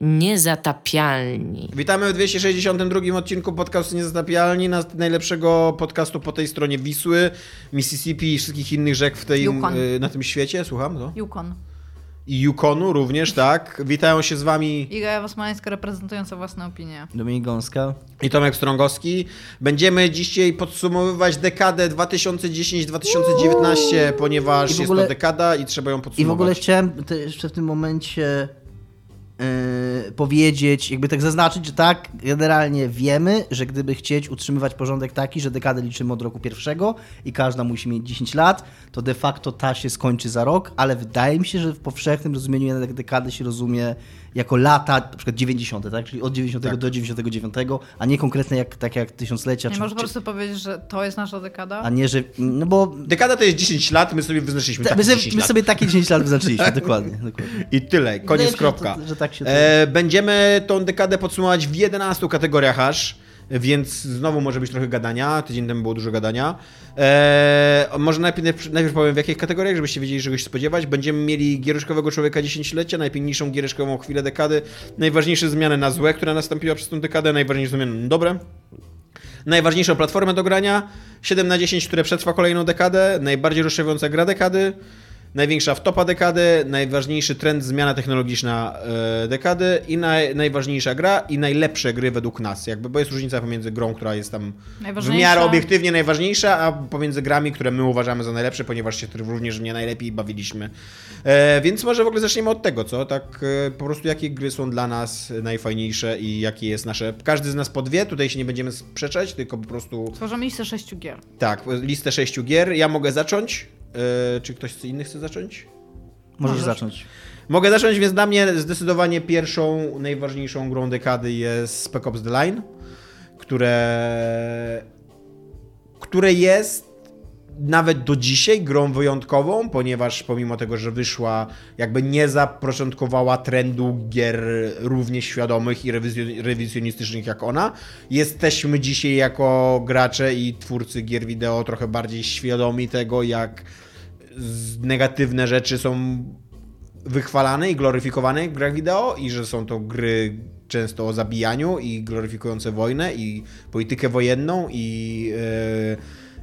Niezatapialni. Witamy w 262 odcinku podcastu Niezatapialni, najlepszego podcastu po tej stronie Wisły, Mississippi i wszystkich innych rzek w tej, Yukon. y, na tym świecie. Słucham? No? Yukon. I Yukonu również, tak. Witają się z wami Iga Wasmańska reprezentująca własne opinie. Dominik Gąska. i Tomek Strągowski. Będziemy dzisiaj podsumowywać dekadę 2010-2019, ponieważ w jest ogóle- to dekada i trzeba ją podsumować. I w ogóle chciałem jeszcze w tym momencie yy, powiedzieć, jakby tak zaznaczyć, że tak, generalnie wiemy, że gdyby chcieć utrzymywać porządek taki, że dekadę liczymy od roku pierwszego i każda musi mieć 10 lat, to de facto ta się skończy za rok, ale wydaje mi się, że w powszechnym rozumieniu jednak dekadę się rozumie jako lata, na przykład 90, tak? Czyli od 90 Tak. do 99, a nie konkretnie jak, tak jak tysiąclecia, Nie czy, można po czy, prostu powiedzieć, że to jest nasza dekada? a nie, że, no bo Dekada to jest 10 lat, my sobie wyznaczyliśmy ta, tak my, 10 sobie, my sobie takie 10 lat wyznaczyliśmy, dokładnie, dokładnie. I tyle, koniec, Wydaje mi się, kropka. tak się e, będziemy tą dekadę podsumować w 11 kategoriach aż, więc znowu może być trochę gadania. Tydzień temu było dużo gadania. E, może najpierw, najpierw powiem w jakich kategoriach, żebyście wiedzieli, czego się spodziewać. Będziemy mieli giereszkowego człowieka dziesięciolecia, najpiękniejszą giereszkową chwilę dekady, najważniejsze zmiany na złe, która nastąpiła przez tę dekadę, najważniejsze zmiany na dobre. Najważniejszą platformę do grania, 7 na 10, które przetrwa kolejną dekadę, najbardziej rozszerzająca gra dekady, największa wtopa dekady, najważniejszy trend, zmiana technologiczna e, dekady i naj, najważniejsza gra i najlepsze gry według nas, jakby, bo jest różnica pomiędzy grą, która jest tam w miarę obiektywnie najważniejsza, a pomiędzy grami, które my uważamy za najlepsze, ponieważ się również nie najlepiej bawiliśmy. E, więc może w ogóle zaczniemy od tego, co? Tak e, po prostu jakie gry są dla nas najfajniejsze i jakie jest nasze... Każdy z nas po dwie, tutaj się nie będziemy sprzeczać, tylko po prostu... Tworzymy listę sześciu gier. Tak, listę sześciu gier. Ja mogę zacząć. E, czy ktoś inny chce zacząć? Możesz Możesz. zacząć. Mogę zacząć, więc dla mnie zdecydowanie pierwszą, najważniejszą grą dekady jest Spec Ops The Line, które, które jest nawet do dzisiaj grą wyjątkową, ponieważ pomimo tego, że wyszła, jakby nie zapoczątkowała trendu gier równie świadomych i rewizjo- rewizjonistycznych jak ona. Jesteśmy dzisiaj jako gracze i twórcy gier wideo trochę bardziej świadomi tego, jak negatywne rzeczy są wychwalane i gloryfikowane w grach wideo i że są to gry często o zabijaniu i gloryfikujące wojnę i politykę wojenną i, yy,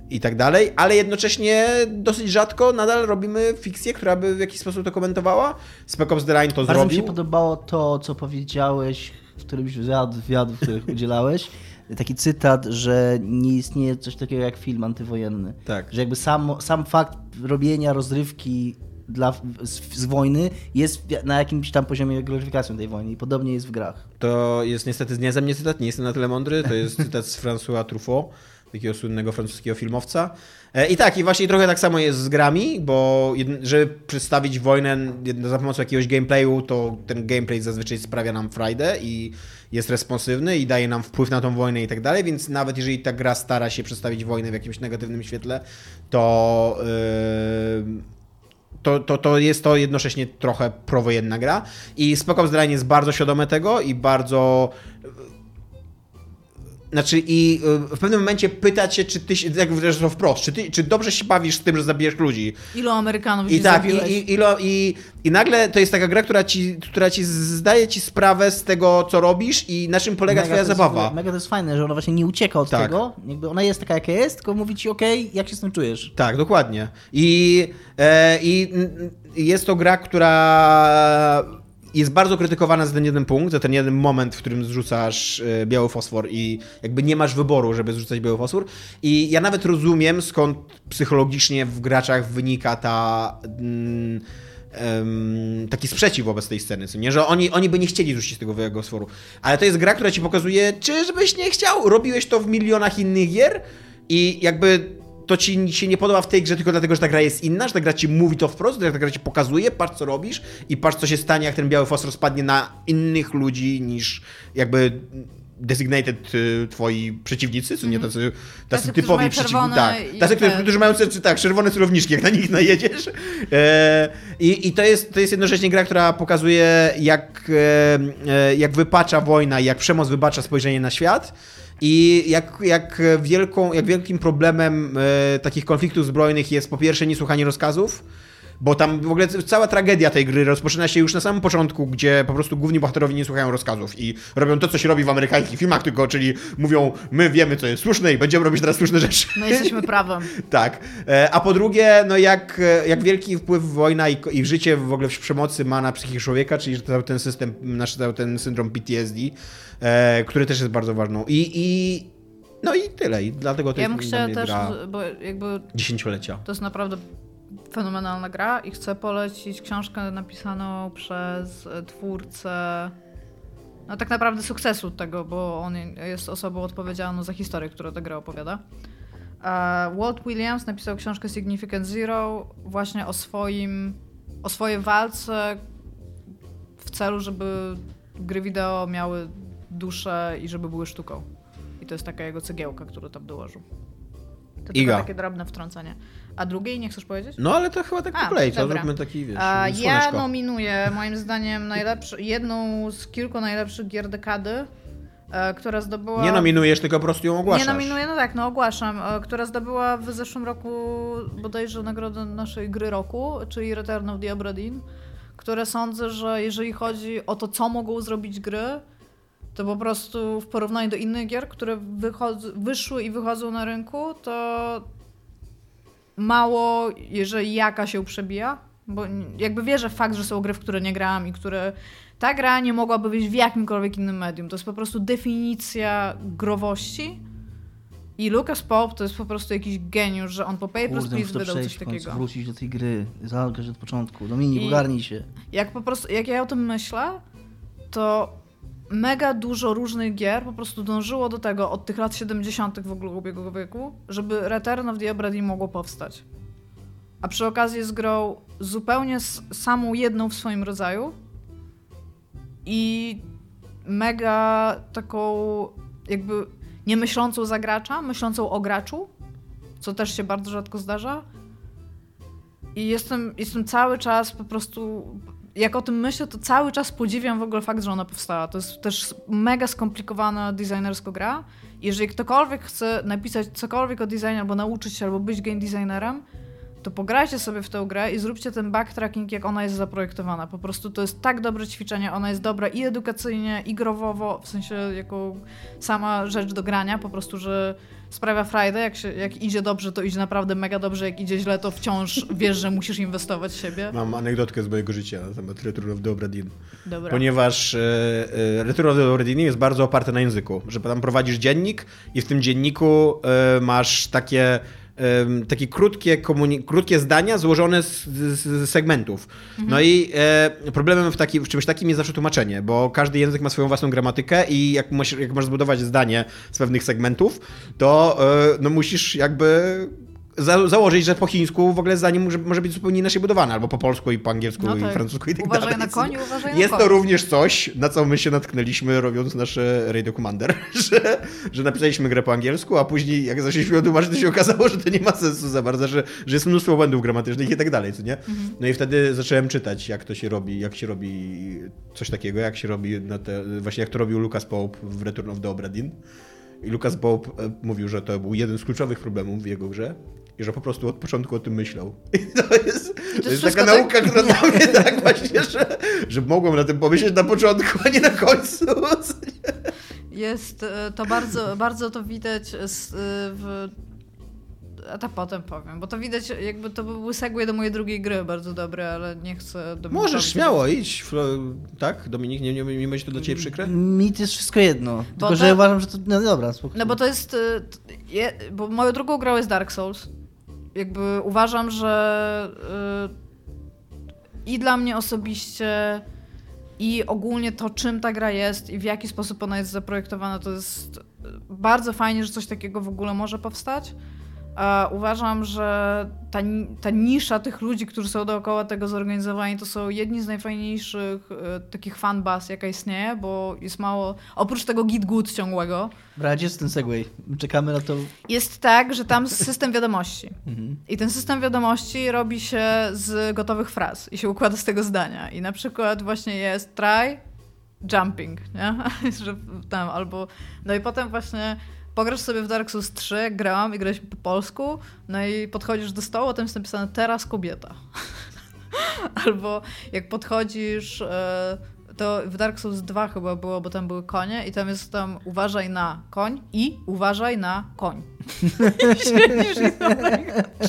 i tak dalej, ale jednocześnie dosyć rzadko nadal robimy fikcję, która by w jakiś sposób to komentowała. Spec Ops The Line to Bardzo mi zrobił. się podobało to, co powiedziałeś w którymś z wywiad- wywiadów, w których udzielałeś. Taki cytat, że nie istnieje coś takiego jak film antywojenny. Tak. Że jakby sam, sam fakt robienia rozrywki dla, z, z wojny jest na jakimś tam poziomie gloryfikacją tej wojny i podobnie jest w grach. To jest niestety nie ze mnie cytat, nie jestem na tyle mądry, to jest cytat z François Truffaut, takiego słynnego francuskiego filmowca. E, I tak, i właśnie trochę tak samo jest z grami, bo żeby przedstawić wojnę za pomocą jakiegoś gameplayu, to ten gameplay zazwyczaj sprawia nam frajdę i jest responsywny i daje nam wpływ na tą wojnę i tak dalej, więc nawet jeżeli ta gra stara się przedstawić wojnę w jakimś negatywnym świetle, to... Yy to, to, to jest to jednocześnie trochę prowojenna gra. I Spec Ops The Line jest bardzo świadome tego i bardzo... Znaczy i y, w pewnym momencie pyta cię, czy ty, się- jak wreszcie to wprost, czy, ty, czy dobrze się bawisz z tym, że zabijesz ludzi. Ilu Amerykanów I tak, zabiłeś? i, i, i, lo- i, i nagle to jest taka gra, która ci, która ci zdaje ci sprawę z tego, co robisz i na czym polega Mega twoja jest- zabawa. Mega to jest fajne, że ona właśnie nie ucieka od Tak. tego. Jakby ona jest taka, jaka jest, tylko mówi ci, okej, jak się z tym czujesz. Tak, dokładnie. I, e, i jest to gra, która jest bardzo krytykowana za ten jeden punkt, za ten jeden moment, w którym zrzucasz e, biały fosfor i jakby nie masz wyboru, żeby zrzucać biały fosfor. I ja nawet rozumiem, skąd psychologicznie w graczach wynika ta... Mm, taki sprzeciw wobec tej sceny, co nie? Że oni, oni by nie chcieli rzucić tego białego fosforu. Ale to jest gra, która ci pokazuje, czyżbyś nie chciał? Robiłeś to w milionach innych gier i jakby to ci się nie podoba w tej grze tylko dlatego, że ta gra jest inna, że ta gra ci mówi to wprost, że ta gra ci pokazuje, patrz co robisz i patrz co się stanie, jak ten biały fosfor spadnie na innych ludzi niż jakby designated y, twoi przeciwnicy, co nie tacy, tacy, Tacy, którzy typowi przeciwnicy. Tak, tacy, którzy, te- którzy mają czy, tak, czerwone celowniczki, jak na nich najedziesz. E, I i to, jest, to jest jednocześnie gra, która pokazuje, jak, e, e, jak wypacza wojna, jak przemoc wybacza spojrzenie na świat. I jak, jak, wielką, jak wielkim problemem e, takich konfliktów zbrojnych jest po pierwsze niesłuchanie rozkazów, Bo tam w ogóle cała tragedia tej gry rozpoczyna się już na samym początku, gdzie po prostu główni bohaterowie nie słuchają rozkazów i robią to, co się robi w amerykańskich filmach, tylko czyli mówią, my wiemy, co jest słuszne i będziemy robić teraz słuszne rzeczy. My jesteśmy prawem. Tak. E, A po drugie, no jak, jak wielki wpływ wojna i, i życie w ogóle w przemocy ma na psychikę człowieka, czyli cały ten system, nasz cały ten syndrom PTSD, e, który też jest bardzo ważną. I, i no i tyle. I dlatego to Ja bym jest dla chciała też, gra bo jakby dziesięciolecia. to jest naprawdę fenomenalna gra i chcę polecić książkę napisaną przez twórcę no tak naprawdę sukcesu tego, bo on jest osobą odpowiedzialną za historię, która tę grę opowiada. E, Walt Williams napisał książkę Significant Zero właśnie o swoim, o swojej walce w celu, żeby gry wideo miały duszę i żeby były sztuką. I to jest taka jego cegiełka, którą tam dołożył. To Iga. tylko takie drobne wtrącenie. A drugiej nie chcesz powiedzieć? No ale to chyba tak A, po kolei, to zróbmy taki, wiesz, A, ja nominuję moim zdaniem najlepszy, jedną z kilku najlepszych gier dekady, e, która zdobyła... Nie nominujesz, tylko po prostu ją ogłaszasz. Nie nominuję, no tak, no ogłaszam, e, która zdobyła w zeszłym roku bodajże nagrodę naszej gry roku, czyli Return of the Obra Dinn, które sądzę, że jeżeli chodzi o to, co mogą zrobić gry, to po prostu w porównaniu do innych gier, które wyszły i wychodzą na rynku, to mało, jeżeli jaka się przebija, bo jakby wierzę w fakt, że są gry, w które nie grałam i które ta gra nie mogłaby wyjść w jakimkolwiek innym medium. To jest po prostu definicja growości. I Lucas Pope to jest po prostu jakiś geniusz, że on po Papers, Kurde, Please wydał coś takiego. wrócić do tej gry. Zalgasz od początku. Dominik, I- ogarnij się. Jak po prostu, jak ja o tym myślę, to mega dużo różnych gier po prostu dążyło do tego od tych lat 70. w ogóle ubiegłego wieku, żeby Return of the Obra mogło powstać. A przy okazji jest grą zupełnie samą jedną w swoim rodzaju i mega taką jakby nie myślącą za gracza, myślącą o graczu, co też się bardzo rzadko zdarza. I jestem, jestem cały czas po prostu. Jak o tym myślę, to cały czas podziwiam w ogóle fakt, że ona powstała. To jest też mega skomplikowana designersko gra. Jeżeli ktokolwiek chce napisać cokolwiek o designie, albo nauczyć się, albo być game designerem, to pograjcie sobie w tę grę i zróbcie ten backtracking, jak ona jest zaprojektowana. Po prostu to jest tak dobre ćwiczenie, ona jest dobra i edukacyjnie, i growowo, w sensie jako sama rzecz do grania, po prostu, że sprawia frajdę, jak, się, jak idzie dobrze, to idzie naprawdę mega dobrze, jak idzie źle, to wciąż wiesz, że musisz inwestować w siebie. Mam anegdotkę z mojego życia na temat Return of the Obra Dinn. Dobra. Ponieważ e, e, Return of the Obra Dinn jest bardzo oparty na języku, że tam prowadzisz dziennik i w tym dzienniku e, masz takie takie krótkie, krótkie zdania złożone z, z, z segmentów. No i e, problemem w, taki, w czymś takim jest zawsze tłumaczenie, bo każdy język ma swoją własną gramatykę i jak, masz, jak masz zbudować zdanie z pewnych segmentów, to e, no musisz jakby za, założyć, że po chińsku w ogóle zdanie może, może być zupełnie inaczej budowane, albo po polsku i po angielsku No i tak. francusku i tak Uważaj dalej. na koniu, uważaj na Jest to koniu. również coś, na co my się natknęliśmy robiąc nasze Radio Commander, że, że napisaliśmy grę po angielsku, a później jak zaczęliśmy ją tłumaczyć, to się okazało, że to nie ma sensu za bardzo, że, że jest mnóstwo błędów gramatycznych i tak dalej, co nie? Mhm. No i wtedy zacząłem czytać, jak to się robi, jak się robi coś takiego, jak się robi na te, właśnie jak to robił Lucas Pope w Return of the Obra Dinn. I Lucas Pope e, mówił, że to był jeden z kluczowych problemów w jego grze i że po prostu od początku o tym myślał. I to jest, to jest jest taka tak? nauka, która dla mnie tak właśnie, że, że mogłem na tym pomyśleć na początku, a nie na końcu. Jest e, to bardzo, bardzo to widać z, e, w. A to potem powiem, bo to widać, jakby to był segway do mojej drugiej gry, bardzo dobry, ale nie chcę. do Możesz śmiało iść, Flo- tak? Dominik, nie, nie, nie będzie to dla ciebie przykre? Mi to jest wszystko jedno. Tylko, to- że uważam, że to... No dobra, spokojnie. No bo to jest. e, Je, bo moją drugą grą jest Dark Souls. Jakby uważam, że e, i dla mnie osobiście, i ogólnie to, czym ta gra jest i w jaki sposób ona jest zaprojektowana, to jest bardzo fajnie, że coś takiego w ogóle może powstać. A uważam, że ta, ta nisza tych ludzi, którzy są dookoła tego zorganizowani, to są jedni z najfajniejszych e, takich fanbaz, jaka istnieje, bo jest mało. Oprócz tego git good ciągłego, gdzie jest ten segway? Czekamy na to... jest tak, że tam jest system wiadomości. Mhm. I ten system wiadomości robi się z gotowych fraz i się układa z tego zdania. I na przykład właśnie jest try, jumping, nie? że tam albo... No i potem właśnie pograsz sobie w Dark Souls 3, jak grałam i graliśmy po polsku, no i podchodzisz do stołu, tam jest napisane teraz kobieta. Albo jak podchodzisz, e, to w Dark Souls 2 chyba było, bo tam były konie i tam jest tam uważaj na koń i uważaj na koń.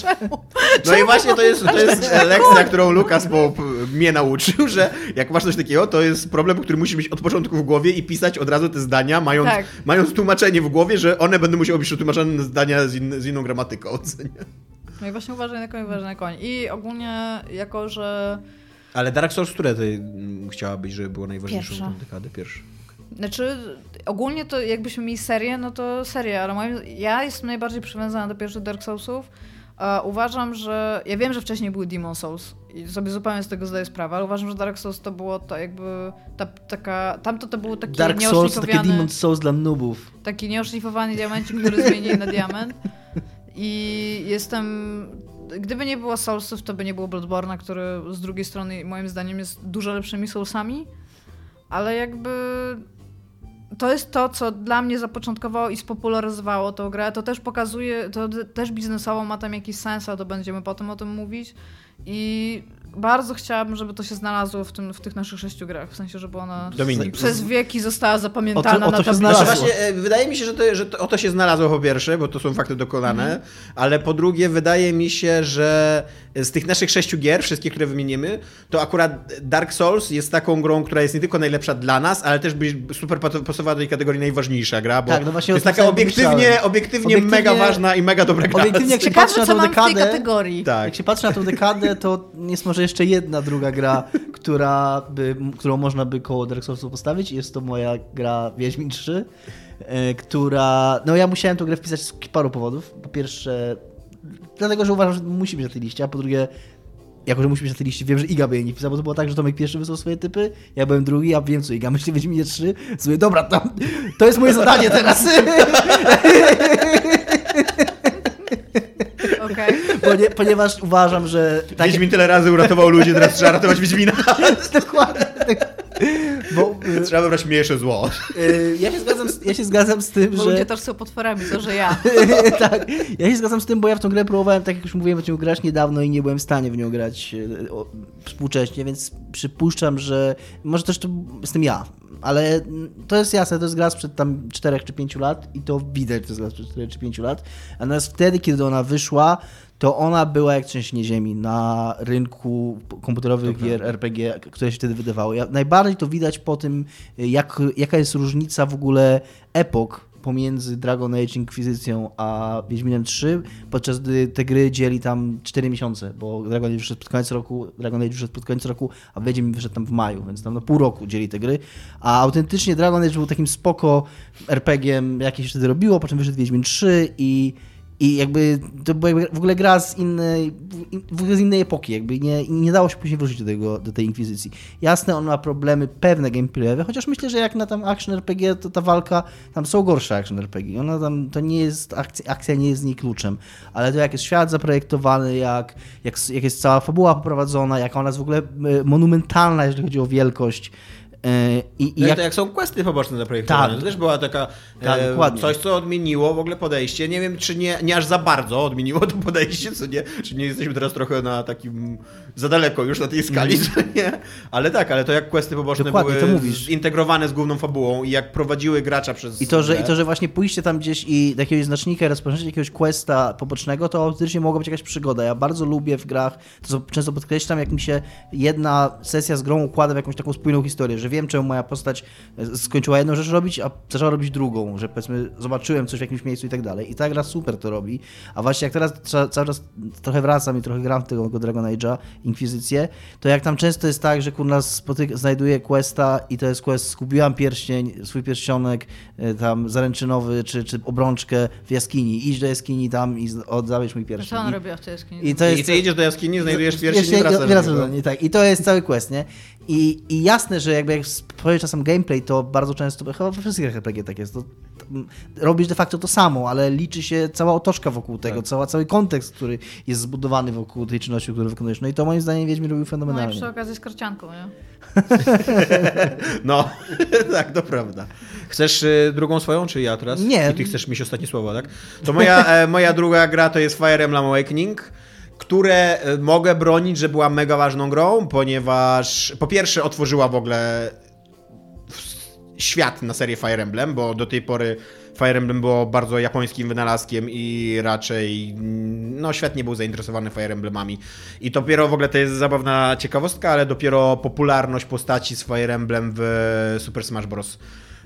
Czemu? No i właśnie to jest, to jest lekcja, którą Lukas mnie nauczył, że jak masz coś takiego, to jest problem, który musisz mieć od początku w głowie i pisać od razu te zdania, mając, Tak. mając tłumaczenie w głowie, że one będą musiały być przetłumaczone zdania z, in, z inną gramatyką. No i właśnie uważaj na koń, uważaj na koń. I ogólnie jako, że Ale Dark Souls, które ty mm, chciałabyś, żeby było najważniejszą Pierwsza. tą dekadę? Pierwsze. Znaczy, ogólnie to jakbyśmy mieli serię, no to serię, ale moim, ja jestem najbardziej przywiązana do pierwszych Dark Soulsów. Uważam, że. Ja wiem, że wcześniej były Demon Souls i sobie zupełnie z tego zdaję sprawę, ale uważam, że Dark Souls to było to jakby. Ta, taka, tamto to był taki Dark Souls to takie Demon Souls dla noobów. taki nieoszlifowany diamencik, który zmienili na diament. I jestem. Gdyby nie było Soulsów, to by nie było Bloodborne'a, który z drugiej strony moim zdaniem jest dużo lepszymi Soulsami, ale jakby to jest to, co dla mnie zapoczątkowało i spopularyzowało tą grę. To też pokazuje, to też biznesowo ma tam jakiś sens, ale to będziemy potem o tym mówić. I bardzo chciałabym, żeby to się znalazło w, tym, w tych naszych sześciu grach. W sensie, żeby ona Dominik. przez wieki została zapamiętana O to- o to na się tablicy. znalazło. Znaczy właśnie, e, wydaje mi się, że to, że to, o to się znalazło po pierwsze, bo to są fakty dokonane, ale po drugie wydaje mi się, że z tych naszych sześciu gier, wszystkie, które wymienimy, to akurat Dark Souls jest taką grą, która jest nie tylko najlepsza dla nas, ale też by super pasowała do tej kategorii najważniejsza gra, bo Tak, no właśnie to jest taka obiektywnie, obiektywnie, Obiektywnie- mega ważna i mega dobra gra. Obiektywnie jak się Ciekawe, patrzy na tą w tej dekadę, kategorii. Tak. jak się patrzy na tą dekadę, to jest może jeszcze jedna druga gra, która by, którą można by koło Dark Soulsu postawić. Jest to moja gra Wiedźmin 3, e, która... No ja musiałem tę grę wpisać z paru powodów. Po pierwsze, dlatego, że uważam, że musi być na tej liście, a po drugie, jako, że musi być na tej liście, wiem, że Iga by jej nie wpisał, bo to było tak, że Tomek pierwszy wysłał swoje typy, ja byłem drugi, a wiem, co Iga myśli, Wiedźminie 3. Sobie, dobra, to, to jest moje zadanie teraz. Ponie, ponieważ uważam, że... Tak, Wiedźmin tyle razy uratował ludzi, teraz trzeba ratować Wiedźmina. Dokładnie. Tak. Bo y, trzeba wybrać mniejsze zło. y, ja, się zgadzam z, ja się zgadzam z tym, Bo że... ludzie też są potworami, to że ja. tak, ja się zgadzam z tym, bo ja w tą grę próbowałem, tak jak już mówiłem, w nią grać niedawno i nie byłem w stanie w nią grać y, o, współcześnie, więc przypuszczam, że może też to jestem ja, ale to jest jasne, to jest gra sprzed tam 4 czy 5 lat i to widać, to jest gra sprzed 4 czy 5 lat, natomiast wtedy, kiedy ona wyszła, to ona była jak trzęsienie ziemi na rynku komputerowych gier RPG, które się wtedy wydawały. Ja, najbardziej to widać po tym, jak, jaka jest różnica w ogóle epok pomiędzy Dragon Age Inkwizycją a Wiedźminem 3, podczas gdy te gry dzieli tam 4 miesiące, bo Dragon Age wyszedł pod koniec roku, Dragon Age wyszedł pod koniec roku, a Wiedźmin wyszedł tam w maju, więc tam na pół roku dzieli te gry. A autentycznie Dragon Age był takim spoko RPG-iem, jakie się wtedy robiło, po czym wyszedł Wiedźmin 3 i i jakby to była w ogóle gra z innej, w ogóle z innej epoki, jakby nie, nie dało się później wrócić do, tego, do tej inkwizycji. Jasne, on ma problemy pewne gameplayowe, chociaż myślę, że jak na tam action RPG, to ta walka, tam są gorsze action RPG. Ona tam, to nie jest, akcja, akcja nie jest z niej kluczem, ale to jak jest świat zaprojektowany, jak, jak, jak jest cała fabuła poprowadzona, jak ona jest w ogóle e, monumentalna, jeżeli chodzi o wielkość, i, i No i jak, to jak są questy poboczne zaprojektowane. Tak. To też była taka Tak, e, coś, co odmieniło w ogóle podejście. Nie wiem, czy nie, nie aż za bardzo odmieniło to podejście, co nie, czy nie jesteśmy teraz trochę na takim za daleko już na tej skali, co nie? Ale tak, ale to jak questy poboczne. Dokładnie, były to mówisz. zintegrowane z główną fabułą i jak prowadziły gracza przez I to, że. I to, że właśnie pójście tam gdzieś i do jakiegoś znacznika rozpoczęcie jakiegoś questa pobocznego, to autentycznie mogła być jakaś przygoda. Ja bardzo lubię w grach, to często podkreślam, jak mi się jedna sesja z grą układa w jakąś taką spójną historię, że wiem, czemu moja postać e, skończyła jedną rzecz robić, a zaczęła robić drugą, że powiedzmy zobaczyłem coś w jakimś miejscu i tak dalej. I ta gra super to robi. A właśnie jak teraz ca- cały czas trochę wracam i trochę gram w tego Dragon Age'a, Inkwizycję, to jak tam często jest tak, że kurna spotyk- znajduję questa i to jest quest, skupiłam pierścień, swój pierścionek y, tam zaręczynowy, czy, czy obrączkę w jaskini, idź do jaskini tam i oddawaj mój Co pierścień. on I- robiła w tej jaskini? I to jest I ty idziesz do jaskini, znajdujesz pierścień i wracasz. tak. I to jest cały quest, nie? I, I jasne, że jakby jak spojrzysz czasem gameplay, to bardzo często, chyba we wszystkich RPG tak jest, to, to, robisz de facto to samo, ale liczy się cała otoczka wokół tego, Tak. cała, cały kontekst, który jest zbudowany wokół tej czynności, którą wykonujesz. No i to moim zdaniem Wiedźmin robił No i fenomenalnie. przy okazji z karcianką, nie? No, tak, to prawda. Chcesz y, drugą swoją, czy ja teraz? Nie. I ty chcesz mieć ostatnie słowo, tak? To moja, e, moja druga gra to jest Fire Emblem Awakening, które e, mogę bronić, że była mega ważną grą, ponieważ po pierwsze otworzyła w ogóle świat na serię Fire Emblem, bo do tej pory Fire Emblem było bardzo japońskim wynalazkiem i raczej no, świat nie był zainteresowany Fire Emblemami. I dopiero w ogóle to jest zabawna ciekawostka, ale dopiero popularność postaci z Fire Emblem w Super Smash Bros.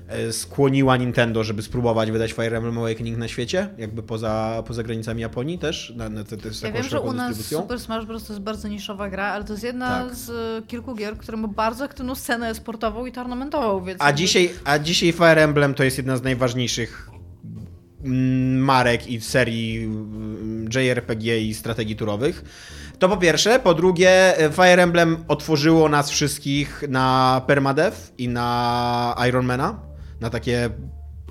E, skłoniła Nintendo, żeby spróbować wydać Fire Emblem Awakening na świecie, jakby poza, poza granicami Japonii też, na, na, Ja wiem, że u nas. Super Smash Bros. to jest bardzo niszowa gra, ale to jest jedna Tak. z y, kilku gier, które ma bardzo aktywną scenę sportową i tournamentową, więc... A dzisiaj, a dzisiaj Fire Emblem to jest jedna z najważniejszych marek i serii mm, JRPG i strategii turowych. To po pierwsze. Po drugie, Fire Emblem otworzyło nas wszystkich na permadev i na Ironmana. Na takie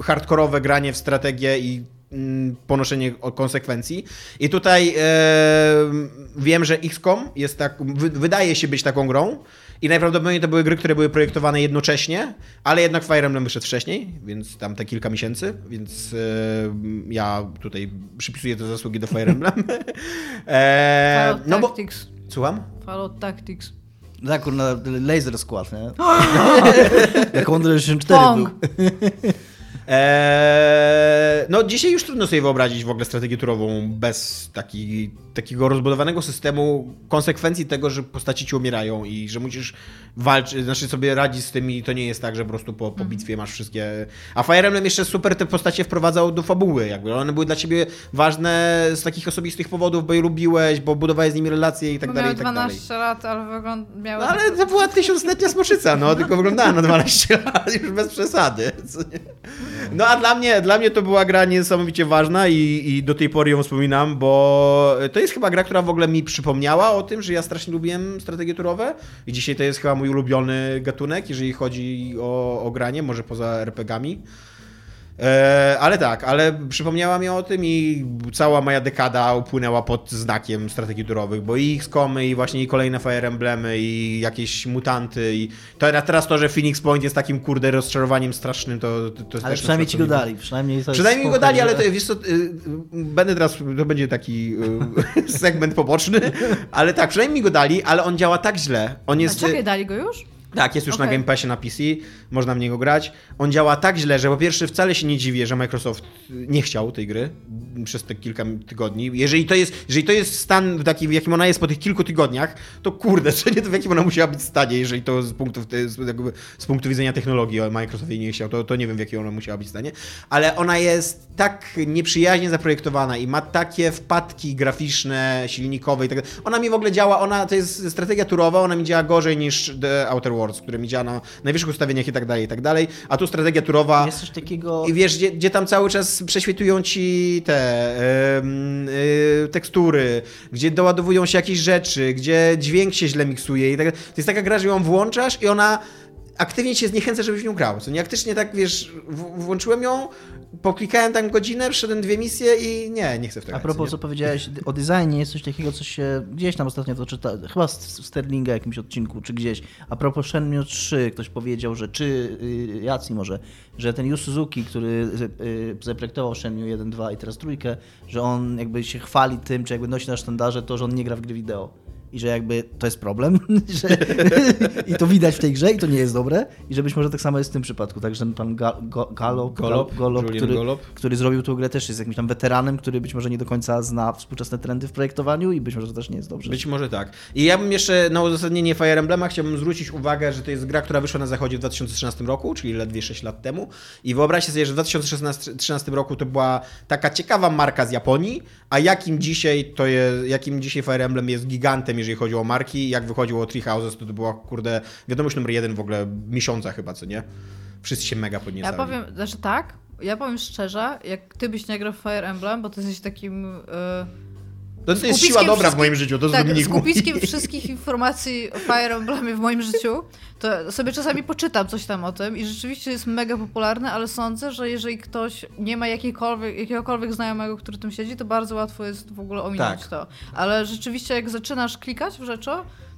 hardkorowe granie w strategię i mm, ponoszenie konsekwencji. I tutaj e, wiem, że XCOM jest tak, wy, wydaje się być taką grą. I najprawdopodobniej to były gry, które były projektowane jednocześnie, ale jednak Fire Emblem wyszedł wcześniej, więc tam te kilka miesięcy, więc e, ja tutaj przypisuję te zasługi do Fire Emblem. e, no bo... Słucham? Fallout Tactics. Tak, kurna, laser skład, nie? Jak Unreal 64 Pong. był. Eee, no dzisiaj już trudno sobie wyobrazić w ogóle strategię turową bez taki, takiego rozbudowanego systemu konsekwencji tego, że postaci ci umierają i że musisz walczyć, znaczy sobie radzić z tym i to nie jest tak, że po prostu po, po bitwie masz wszystkie... A Fire Emblem jeszcze super te postacie wprowadzał do fabuły, jakby one były dla ciebie ważne z takich osobistych powodów, bo je lubiłeś, bo budowałeś z nimi relacje i tak Bo dalej, i tak dalej. 12 lat, ale wygląd... miały... No, ale to była tysiącletnia smoczyca, no, tylko wyglądała na 12 lat, już bez przesady. No a dla mnie, dla mnie to była gra niesamowicie ważna i, i do tej pory ją wspominam, bo to jest chyba gra, która w ogóle mi przypomniała o tym, że ja strasznie lubiłem strategie turowe i dzisiaj to jest chyba mój ulubiony gatunek, jeżeli chodzi o, o granie, może poza RPGami. E, ale tak, ale przypomniała mi o tym i cała moja dekada upłynęła pod znakiem strategii turowych, bo i XCOMy i właśnie i kolejne Fire Emblemy i jakieś mutanty i to, a teraz to, że Phoenix Point jest takim kurde rozczarowaniem strasznym, to, to, to jest Ale też przynajmniej na ci go dali. Przynajmniej, to Przynajmniej go dali, ale to wiesz co, y, będę teraz, to będzie taki y, segment poboczny, ale tak, przynajmniej mi go dali, ale on działa tak źle. On A jest... czekaj, dali go już? Tak, jest już na Okej. Game Passie na PC, można w niego grać. On działa tak źle, że po pierwsze wcale się nie dziwię, że Microsoft nie chciał tej gry przez te kilka tygodni. Jeżeli to jest, jeżeli to jest stan taki, w jakim ona jest po tych kilku tygodniach, to kurde, co nie to w jakim ona musiała być stanie, jeżeli to z punktu, z, punktu widzenia technologii Microsoft jej nie chciał, to, to nie wiem w jakiej ona musiała być stanie. Ale ona jest tak nieprzyjaźnie zaprojektowana i ma takie wpadki graficzne, silnikowe i tak. Ona mi w ogóle działa, ona to jest strategia turowa, ona mi działa gorzej niż The Outer Worlds, które mi działa na najwyższych ustawieniach i tak dalej, i tak dalej. A tu strategia turowa. Jest coś takiego... I wiesz, gdzie, gdzie tam cały czas prześwitują ci te em, y, tekstury, gdzie doładowują się jakieś rzeczy, gdzie dźwięk się źle miksuje i tak. To jest taka gra, że ją włączasz i ona aktywnie cię zniechęca, żebyś w nią grał. Co nie aktycznie tak, wiesz, włączyłem ją, poklikałem tam godzinę, przyszedłem dwie misje i nie, nie chcę w to A propos, co powiedziałeś o designie, jest coś takiego, co się gdzieś tam ostatnio to czyta, chyba z Sterlinga jakimś odcinku, czy gdzieś. A propos Shenmue 3, ktoś powiedział, że czy y, Jacy może, że ten Yu Suzuki, który y, zaprojektował Shenmue 1, 2 i teraz trójkę, że on jakby się chwali tym, czy jakby nosi na sztandarze to, że on nie gra w gry wideo. I że jakby to jest problem, że, i to widać w tej grze i to nie jest dobre. I że być może tak samo jest w tym przypadku. Także ten pan Ga, Go, Galop, Golop, Golop, który, Golop. który zrobił tę grę, też jest jakimś tam weteranem, który być może nie do końca zna współczesne trendy w projektowaniu i być może to też nie jest dobrze. Być może tak. I ja bym jeszcze na uzasadnienie Fire Emblema chciałbym zwrócić uwagę, że to jest gra, która wyszła na zachodzie w 2013 roku, czyli ledwie 6 lat temu. I wyobraźcie sobie, że w 2013 roku to była taka ciekawa marka z Japonii, a jakim dzisiaj to jest, jakim dzisiaj Fire Emblem jest gigantem, jeżeli chodzi o marki. Jak wychodziło Three Houses, to to była, kurde, wiadomość numer jeden w ogóle miesiąca chyba, co nie? Wszyscy się mega Ja podniecali. powiem, znaczy tak, ja powiem szczerze, jak ty byś nie grał w Fire Emblem, bo ty jesteś takim... Yy, to, to jest siła dobra w moim życiu, to tak, z kupiskiem wszystkich informacji o Fire Emblemie w moim życiu, to sobie czasami poczytam coś tam o tym i rzeczywiście jest mega popularne, ale sądzę, że jeżeli ktoś nie ma jakiejkolwiek, jakiegokolwiek znajomego, który tym siedzi, to bardzo łatwo jest w ogóle ominąć Tak. to. Ale rzeczywiście jak zaczynasz klikać w rzeczy,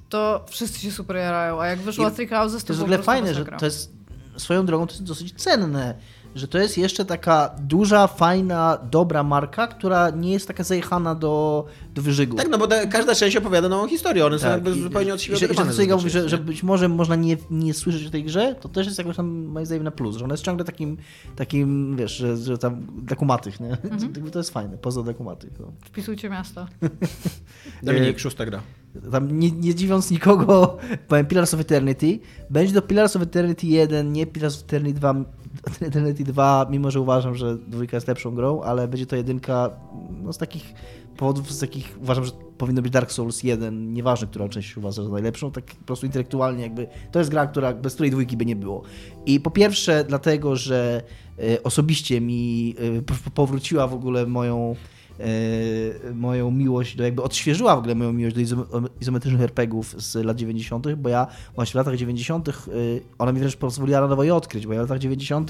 to wszyscy się super jarają, a jak wyszła I Three Houses, to, To jest w ogóle fajne, że to jest swoją drogą to jest dosyć cenne, że to jest jeszcze taka duża, fajna, dobra marka, która nie jest taka zajechana do, do wyżygu. Tak, no bo ta, każda część opowiada nową historię, one są jakby i- zupełnie od siebie i że, że, oderwane to, mówi, że, że być może można nie, nie słyszeć o tej grze, to też jest jakoś tam moim zdaniem na plus, że ona jest ciągle takim, takim wiesz, że, że tam dla kumatych, nie? Mhm. To jest fajne, poza dla kumatych. No. Wpisujcie miasto. Dominik, szósta gra. Tam nie, nie dziwiąc nikogo, powiem Pillars of Eternity. Będzie do Pillars of Eternity 1, nie Pillars of Eternity 2, Eternity 2, mimo że uważam, że dwójka jest lepszą grą, ale będzie to jedynka no, z takich powodów, z takich uważam, że powinno być Dark Souls 1, nieważne, która część uważa za najlepszą, tak po prostu intelektualnie jakby, to jest gra, która, bez której dwójki by nie było. I po pierwsze dlatego, że e, osobiście mi po- powróciła w ogóle moją moją miłość, do jakby odświeżyła w ogóle moją miłość do izom- izometrycznych RPGów z lat 90., bo ja właśnie w latach 90. y, ona mi wręcz pozwoliła na nowo je odkryć, bo ja w latach 90.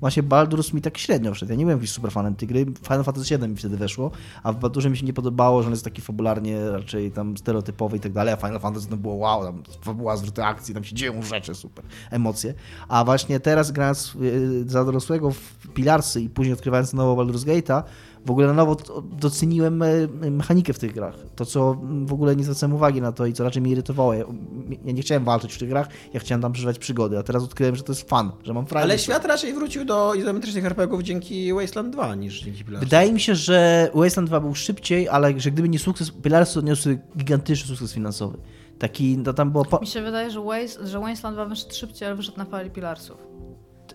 właśnie Baldur's mi tak średnio wszedł. Ja nie byłem jakimś super fanem tej gry, Final Fantasy VII mi wtedy weszło, a w Baldurze mi się nie podobało, że on jest taki fabularnie raczej tam stereotypowy i tak dalej, a Final Fantasy to było wow, tam fabuła, zwroty akcji, tam się dzieją rzeczy, super, emocje. A właśnie teraz grając y, za dorosłego w Pilarsy i później odkrywając nowo Baldur's Gate'a, w ogóle na nowo doceniłem e, mechanikę w tych grach. To, co w ogóle nie zwracałem uwagi na to i co raczej mnie irytowało. Ja, ja nie chciałem walczyć w tych grach, ja chciałem tam przeżywać przygody, a teraz odkryłem, że to jest fan, że mam frajdę. Ale świat raczej wrócił do izometrycznych RPGów dzięki Wasteland 2 niż dzięki Pilarsy. Wydaje mi się, że Wasteland 2 był szybciej, ale że gdyby nie sukces, Pilarsy odniosły gigantyczny sukces finansowy. Taki, to tam było... Po... Mi się wydaje, że, Waste, że Wasteland 2 wyszedł szybciej, ale wyszedł na fali Pilarsów.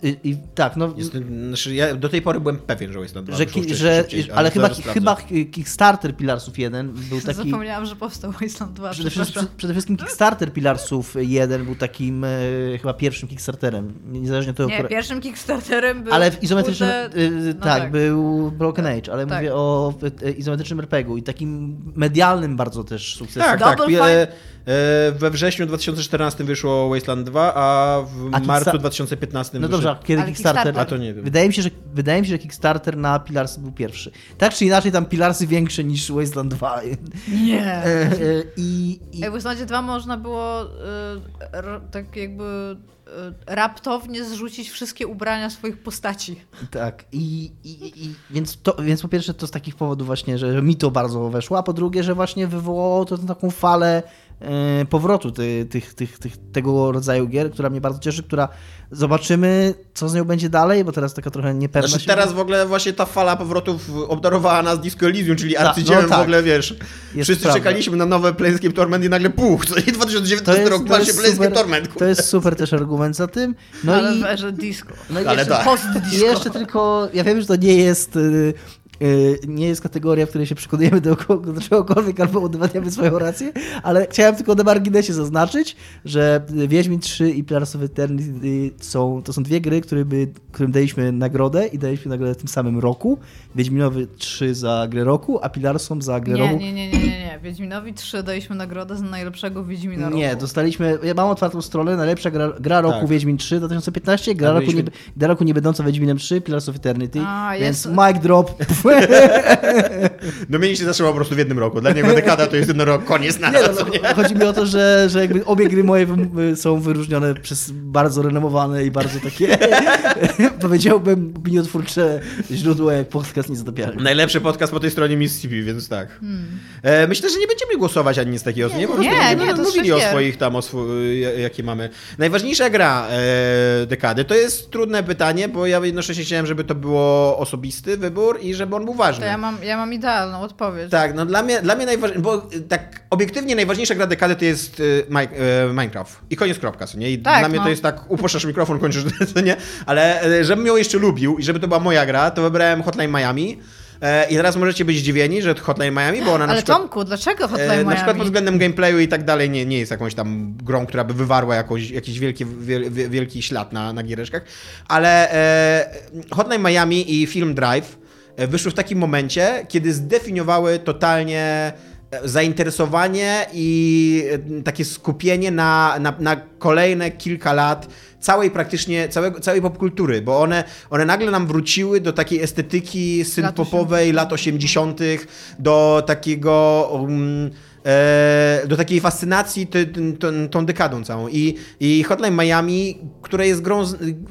I, i, tak, no... Jestem, znaczy ja do tej pory byłem pewien, że Wasteland 2 że, wyszło ki, że, szybciej, ale chyba, chyba Kickstarter Pilarsów 1 był taki... Zapomniałam, że powstał Wasteland 2. Przede wszystkim, przepraszam. przede wszystkim Kickstarter Pilarsów 1 był takim e, chyba pierwszym Kickstarterem, niezależnie od tego, Nie, które- pierwszym Kickstarterem był... ale w izometrycznym, kurde, y, no tak, tak. był Broken Age, ale Tak. mówię o y, izometrycznym RPG-u i takim medialnym bardzo też sukcesem. Tak, tak. Fine- E, e, we wrześniu 2014 wyszło Wasteland 2, a w A marcu Kickstar- 2015 No wyszedł... a kiedy Kickstarter? Kickstarter. A to nie wiem. Wydaje mi, się, że, wydaje mi się, że Kickstarter na Pilarsy był pierwszy. Tak czy inaczej, tam Pilarsy większe niż Wasteland 2. Nie. E, e, I, i, w Wastelandzie 2 można było y, r, tak jakby y, raptownie zrzucić wszystkie ubrania swoich postaci. Tak, i, i, i więc, to, więc po pierwsze to z takich powodów właśnie, że, że mi to bardzo weszło, a po drugie, że właśnie wywołało to taką falę e, powrotu ty, tych, tych, tych, tego rodzaju gier, która mnie bardzo cieszy, która zobaczymy, co z nią będzie dalej, bo teraz taka trochę niepewna Znaczy teraz w ogóle właśnie ta fala powrotów obdarowała nas Disco Elysium, czyli Tak, arcydziełem no tak. w ogóle, wiesz. Jest wszyscy prawda. czekaliśmy na nowe Planescape Torment i nagle puch, co nie 2019 rok, właśnie Planescape Torment. to jest super też argument za tym. No ale i, w erze disco. no i Ale jeszcze, tak. i jeszcze tylko, ja wiem, że to nie jest... y, y, Nie jest kategoria, w której się przekonujemy do, do czegokolwiek albo udowadniamy swoją rację, ale chciałem tylko na marginesie zaznaczyć, że Wiedźmin 3 i Pillars of Eternity są, to są dwie gry, które by, którym daliśmy nagrodę i daliśmy nagrodę w tym samym roku. Wiedźminowy 3 za grę roku, a Pillarsom za grę Nie, roku. nie, nie, nie, nie, nie. Wiedźminowi 3 daliśmy nagrodę za najlepszego Wiedźmina roku. Nie, dostaliśmy. Ja mam otwartą stronę, najlepsza gra, gra roku Tak. Wiedźmin 3 2015, gra A roku, nie, gra roku nie będąca Wiedźminem 3, Pillars of Eternity. A, więc jest- mic drop. Dominik się zaczęła po prostu w jednym roku. Dla niego dekada to jest jeden rok, koniec na Nie, no, co nie? no, chodzi mi o to, że, że jakby obie gry moje wy- są wyróżnione przez bardzo renomowane i bardzo takie, powiedziałbym, opiniotwórcze źródła jak podcast niezatopialny. Najlepszy podcast po tej stronie Mississippi, więc tak. E, myślę, że nie będziemy głosować ani nic takiego. Nie, po prostu nie, będziemy nie, mówili o swoich tam, o swo- jakie mamy. Najważniejsza gra e, dekady to jest trudne pytanie, bo ja jednocześnie chciałem, żeby to było osobisty wybór i żeby on był ważny. To ja mam, ja mam idealną odpowiedź. Tak, no dla mnie, dla mnie najważniejsze, bo y, tak obiektywnie najważniejsza gra dekady to jest y, Mi- y, Minecraft. I koniec kropka, co nie? I Tak, dla mnie no. to jest tak, upuszczasz mikrofon, kończysz, co nie? Ale y, żebym ją jeszcze lubił i żeby to była moja gra, to wybrałem Hotline Miami. E, I teraz możecie być zdziwieni, że Hotline Miami, bo ona na Ale przykład... Tomku, dlaczego Hotline E, Miami? na przykład pod względem gameplayu i tak dalej nie, nie jest jakąś tam grą, która by wywarła jakąś, jakiś wielki, wiel, wie- wielki ślad na, na giereczkach, ale e, Hotline Miami i film Drive e, wyszły w takim momencie, kiedy zdefiniowały totalnie e, zainteresowanie i e, takie skupienie na, na, na kolejne kilka lat całej praktycznie, całego, całej popkultury, bo one, one nagle nam wróciły do takiej estetyki synth-popowej lat 80., do takiego um, e, do takiej fascynacji ty, ty, tą, tą dekadą całą. I, I Hotline Miami, która jest grą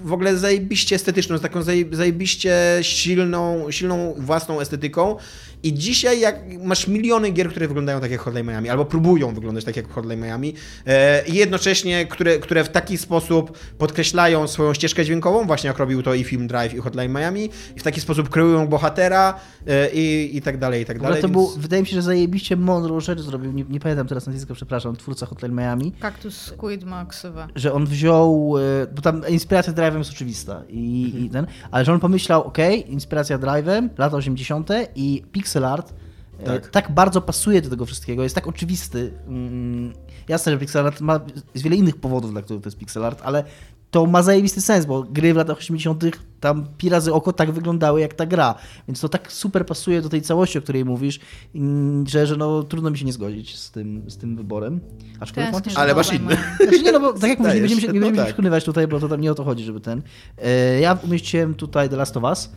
w ogóle zajebiście estetyczną, z taką zaje- zajebiście silną, silną własną estetyką. I dzisiaj jak masz miliony gier, które wyglądają tak jak Hotline Miami, albo próbują wyglądać tak jak Hotline Miami, e, i jednocześnie, które, które w taki sposób podkreślają swoją ścieżkę dźwiękową, właśnie jak robił to i Film Drive i Hotline Miami, i w taki sposób kreują bohatera e, i, i tak dalej, i tak dalej. to więc- był, wydaje mi się, że zajebiście mądrą rzecz zrobił, nie, nie pamiętam teraz nazwiska, przepraszam, twórca Hotline Miami, Kaktus Squid ma ksywę. że on wziął, e, bo tam inspiracja Drive'em jest oczywista, i, Mhm. i ten, ale że on pomyślał, ok, inspiracja Drive'em, lata 80. i pixel art e, Tak. tak. bardzo pasuje do tego wszystkiego, jest tak oczywisty. Mm, jasne, że pixel art ma jest wiele innych powodów, dla których to jest pixel art, ale to ma zajebisty sens, bo gry w latach 80. tam pi razy oko tak wyglądały jak ta gra. Więc to tak super pasuje do tej całości, o której mówisz, że, że no, trudno mi się nie zgodzić z tym, z tym wyborem. Aczkolwiek też Ale masz inny. Znaczy nie, no bo tak jak mówię, nie będziemy się, nie No będziemy się tak. przekonywać tutaj, bo to tam nie o to chodzi, żeby ten. E, Ja umieściłem tutaj The Last of Us,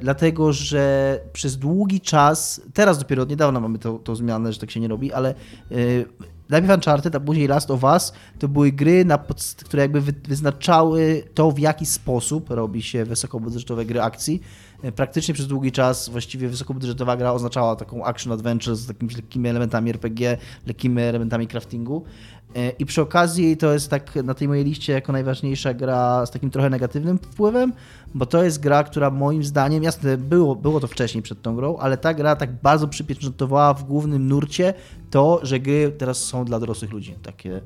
dlatego że przez długi czas, teraz dopiero od niedawna mamy tą, zmianę, że tak się nie robi, ale e, najpierw Uncharted, a później Last of Us to były gry, które jakby wy- wyznaczały to, w jaki sposób robi się wysokobudżetowe gry akcji. E, Praktycznie przez długi czas właściwie wysokobudżetowa gra oznaczała taką action adventure z takimi lekkimi elementami RPG, lekkimi elementami craftingu. E, I przy okazji to jest tak na tej mojej liście jako najważniejsza gra z takim trochę negatywnym wpływem, bo to jest gra, która moim zdaniem, jasne, było, było to wcześniej przed tą grą, ale ta gra tak bardzo przypieczętowała w głównym nurcie to, że gry teraz są dla dorosłych ludzi. Takie,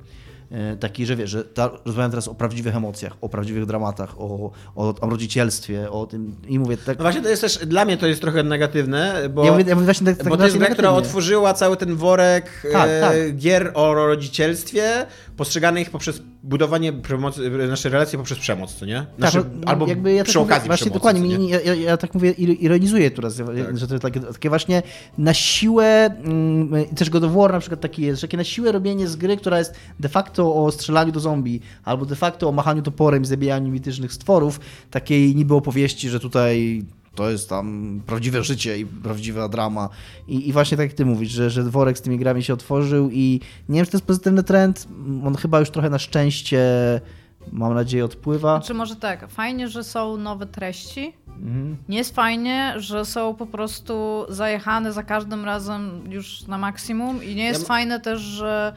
e, taki, że wiesz, że ta, rozmawiam teraz o prawdziwych emocjach, o prawdziwych dramatach, o, o, o rodzicielstwie, o tym i mówię tak... No właśnie to jest też, dla mnie to jest trochę negatywne, bo, ja mówię, ja mówię właśnie tak, tak bo to jest gra, która otworzyła cały ten worek Tak, e, tak. gier o rodzicielstwie, postrzeganych poprzez budowanie przemocy, nasze relacje poprzez przemoc, co nie? Nasze, Tak, albo jakby ja przy tak okazji Właśnie przemocy, dokładnie, nie, ja, ja tak mówię, ir- ironizuję teraz, że to takie, takie właśnie na siłę, mm, też God of War na przykład taki jest, że takie na siłę robienie z gry, która jest de facto o strzelaniu do zombie, albo de facto o machaniu toporem i zabijaniu mitycznych stworów, takiej niby opowieści, że tutaj to jest tam prawdziwe życie i prawdziwa drama. I, i właśnie tak jak ty mówisz, że, że worek z tymi grami się otworzył i nie wiem, czy to jest pozytywny trend, on chyba już trochę na szczęście, mam nadzieję, odpływa. Czy może tak, fajnie, że są nowe treści. Mhm. Nie jest fajnie, że są po prostu zajechane za każdym razem już na maksimum i nie jest Ja fajne też, że...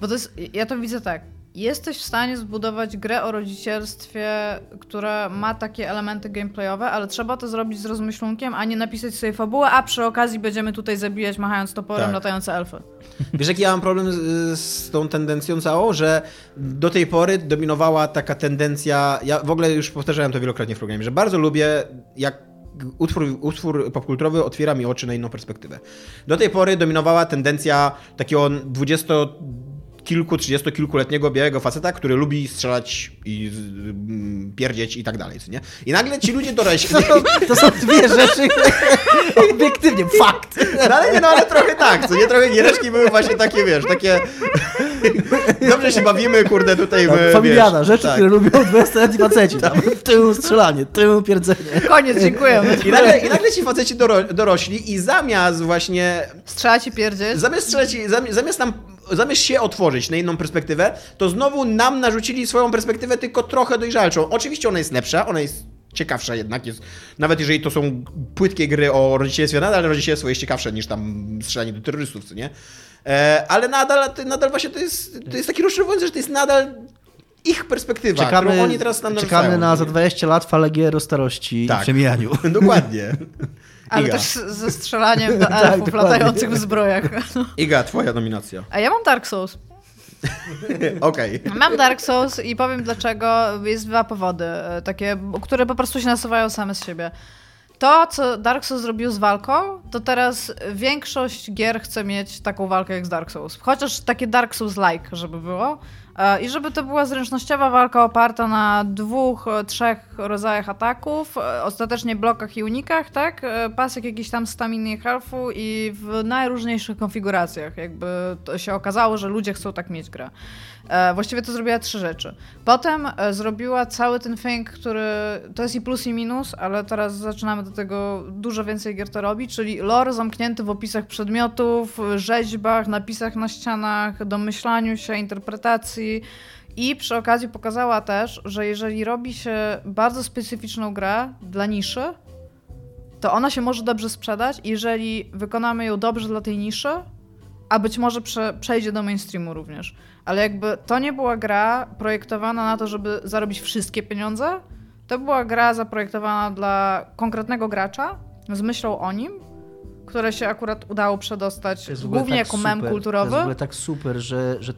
Bo to jest, ja to widzę tak. Jesteś w stanie zbudować grę o rodzicielstwie, która ma takie elementy gameplayowe, ale trzeba to zrobić z rozmyślunkiem, a nie napisać sobie fabułę, a przy okazji będziemy tutaj zabijać machając toporem Tak. latające elfy. Wiesz, jaki ja mam problem z, z tą tendencją całą, że do tej pory dominowała taka tendencja, ja w ogóle już powtarzałem to wielokrotnie w programie, że bardzo lubię, jak utwór, utwór popkulturowy otwiera mi oczy na inną perspektywę. Do tej pory dominowała tendencja takiego 20 kilku, trzydziestokilkuletniego białego faceta, który lubi strzelać i mm, pierdzieć i tak dalej, co nie? I nagle ci ludzie dorośli... To są, to są dwie rzeczy, obiektywnie, fakt. No ale nie, no ale trochę tak, co nie? Trochę giereczki były właśnie takie, wiesz, takie... Dobrze się bawimy, kurde, tutaj... w- Familiada, wiesz, rzeczy, tak. które lubią 20-letni faceci. Tam, tył strzelanie, tył pierdzenie. Koniec, dziękujemy. I nagle, I nagle ci faceci doro, dorośli i zamiast właśnie... Strzelać i pierdzieć. Zamiast strzelać, zam- zamiast nam... Zamiast się otworzyć na inną perspektywę, to znowu nam narzucili swoją perspektywę, tylko trochę dojrzalczą. Oczywiście ona jest lepsza, ona jest ciekawsza jednak, jest, nawet jeżeli to są płytkie gry o rodzicielstwie, nadal rodzicielstwo jest ciekawsze niż tam strzelanie do terrorystów, co nie? E, ale nadal, nadal właśnie to jest, to jest taki rozczarowujące, że to jest nadal ich perspektywa, którą oni teraz nam czekamy narzucają, na za nie? 20 lat falę gier o starości i Tak. przemijaniu. Dokładnie. Ale Iga. też ze strzelaniem do Tak, elfów dokładnie. latających w zbrojach. Iga, twoja nominacja. A ja mam Dark Souls. Okej. Mam Dark Souls i powiem dlaczego. Jest dwa powody, e, takie, które po prostu się nasuwają same z siebie. To, co Dark Souls zrobił z walką, to teraz większość gier chce mieć taką walkę jak z Dark Souls. Chociaż takie Dark Souls-like, żeby było, I żeby to była zręcznościowa walka oparta na dwóch, e, trzech rodzajach ataków, e, ostatecznie blokach i unikach, tak? Pasek jakiś tam staminy i healthu i w najróżniejszych konfiguracjach. Jakby to się okazało, że ludzie chcą tak mieć grę. Właściwie to zrobiła trzy rzeczy. Potem zrobiła cały ten thing, który to jest i plus i minus, ale teraz zaczynamy do tego dużo więcej gier to robić, czyli lore zamknięty w opisach przedmiotów, rzeźbach, napisach na ścianach, domyślaniu się, interpretacji i przy okazji pokazała też, że jeżeli robi się bardzo specyficzną grę dla niszy, to ona się może dobrze sprzedać, jeżeli wykonamy ją dobrze dla tej niszy, a być może prze, przejdzie do mainstreamu również. Ale jakby to nie była gra projektowana na to, żeby zarobić wszystkie pieniądze, to była gra zaprojektowana dla konkretnego gracza z myślą o nim które się akurat udało przedostać głównie tak jako mem kulturowy. To jest w ogóle tak super, że, że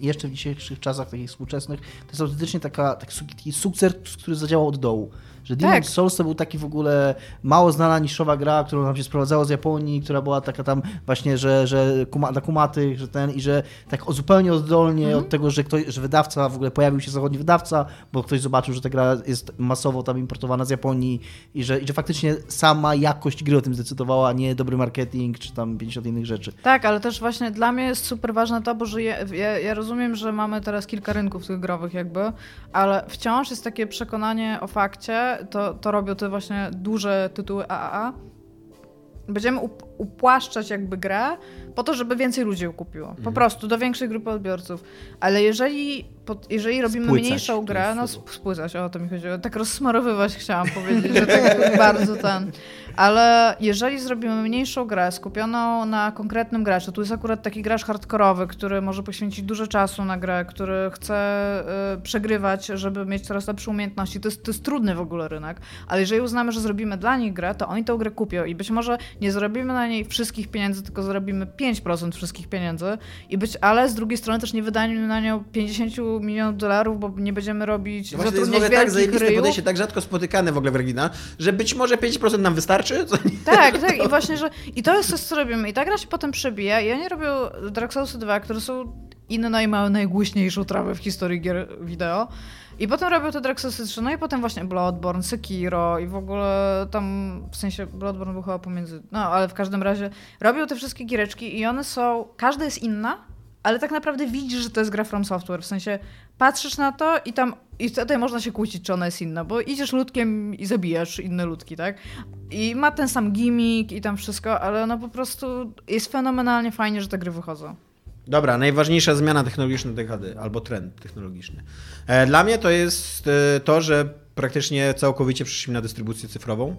jeszcze w dzisiejszych czasach takich współczesnych to jest autentycznie taka, taki sukces, który zadziałał od dołu. Że Demon's tak. Souls to był taki w ogóle mało znana niszowa gra, którą nam się sprowadzało z Japonii, która była taka tam właśnie, że, że kuma, dla kumatych, że ten i że tak zupełnie oddolnie -hmm. od tego, że ktoś, że wydawca, w ogóle pojawił się zachodni wydawca, bo ktoś zobaczył, że ta gra jest masowo tam importowana z Japonii i że, i że faktycznie sama jakość gry o tym zdecydowała, a nie dobry marketing czy tam 50 innych rzeczy. Tak, ale też właśnie dla mnie jest super ważne to, bo że ja, ja, ja rozumiem, że mamy teraz kilka rynków tych growych jakby, ale wciąż jest takie przekonanie o fakcie, to, to robią te właśnie duże tytuły AAA. Będziemy upłaszczać jakby grę po to, żeby więcej ludzi ją kupiło. Po mhm. prostu, do większej grupy odbiorców. Ale jeżeli, jeżeli robimy spłycać, mniejszą grę, no spłycać, o to mi chodziło. Tak rozsmarowywać chciałam powiedzieć, że tak bardzo ten. Ale jeżeli zrobimy mniejszą grę skupioną na konkretnym graczu, tu jest akurat taki gracz hardkorowy, który może poświęcić dużo czasu na grę, który chce y, przegrywać, żeby mieć coraz lepsze umiejętności. To jest, to jest trudny w ogóle rynek, ale jeżeli uznamy, że zrobimy dla nich grę, to oni tę grę kupią i być może nie zrobimy na niej wszystkich pieniędzy, tylko zrobimy 5% wszystkich pieniędzy, i być, ale z drugiej strony też nie wydajemy na nią 50 milionów dolarów, bo nie będziemy robić no właśnie, to jest w ogóle tak zajebiste podejście, tak rzadko spotykane w ogóle w Regina, że być może 5% nam wystarczy? Tak, tak i właśnie, że i to jest to, co robimy. I ta gra się potem przebija. I oni robią Dark Souls 2, które są inne i mają najgłośniejszą trawę w historii gier wideo. I potem robią te Dark Souls 3, no i potem właśnie Bloodborne, Sekiro i w ogóle tam, w sensie Bloodborne był chyba pomiędzy, no ale w każdym razie robią te wszystkie giereczki i one są, każda jest inna, ale tak naprawdę widzisz, że to jest gra From Software, w sensie patrzysz na to i tam i tutaj można się kłócić, czy ona jest inna, bo idziesz ludkiem i zabijasz inne ludki, tak? I ma ten sam gimmick i tam wszystko, ale no po prostu jest fenomenalnie fajnie, że te gry wychodzą. Dobra, najważniejsza zmiana technologiczna dekady, albo trend technologiczny. E, dla mnie to jest e, to, że praktycznie całkowicie przeszliśmy na dystrybucję cyfrową.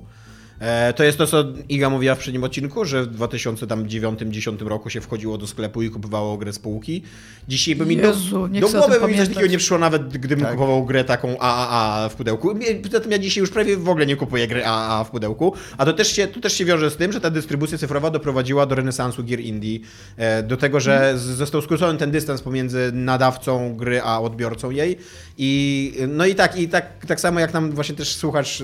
E, to jest to, co Iga mówiła w przednim odcinku, że w 2009-2010 roku się wchodziło do sklepu i kupowało grę z półki. Dzisiaj by mi Jezu, do, do głowy by mi coś takiego nie przyszło, nawet gdybym tak. kupował grę taką AAA w pudełku. Poza tym ja dzisiaj już prawie w ogóle nie kupuję gry AAA w pudełku, a to też się, to też się wiąże z tym, że ta dystrybucja cyfrowa doprowadziła do renesansu gier indie, e, do tego, że hmm. został skrócony ten dystans pomiędzy nadawcą gry a odbiorcą jej i no i tak, i tak, tak samo jak nam właśnie też słuchacz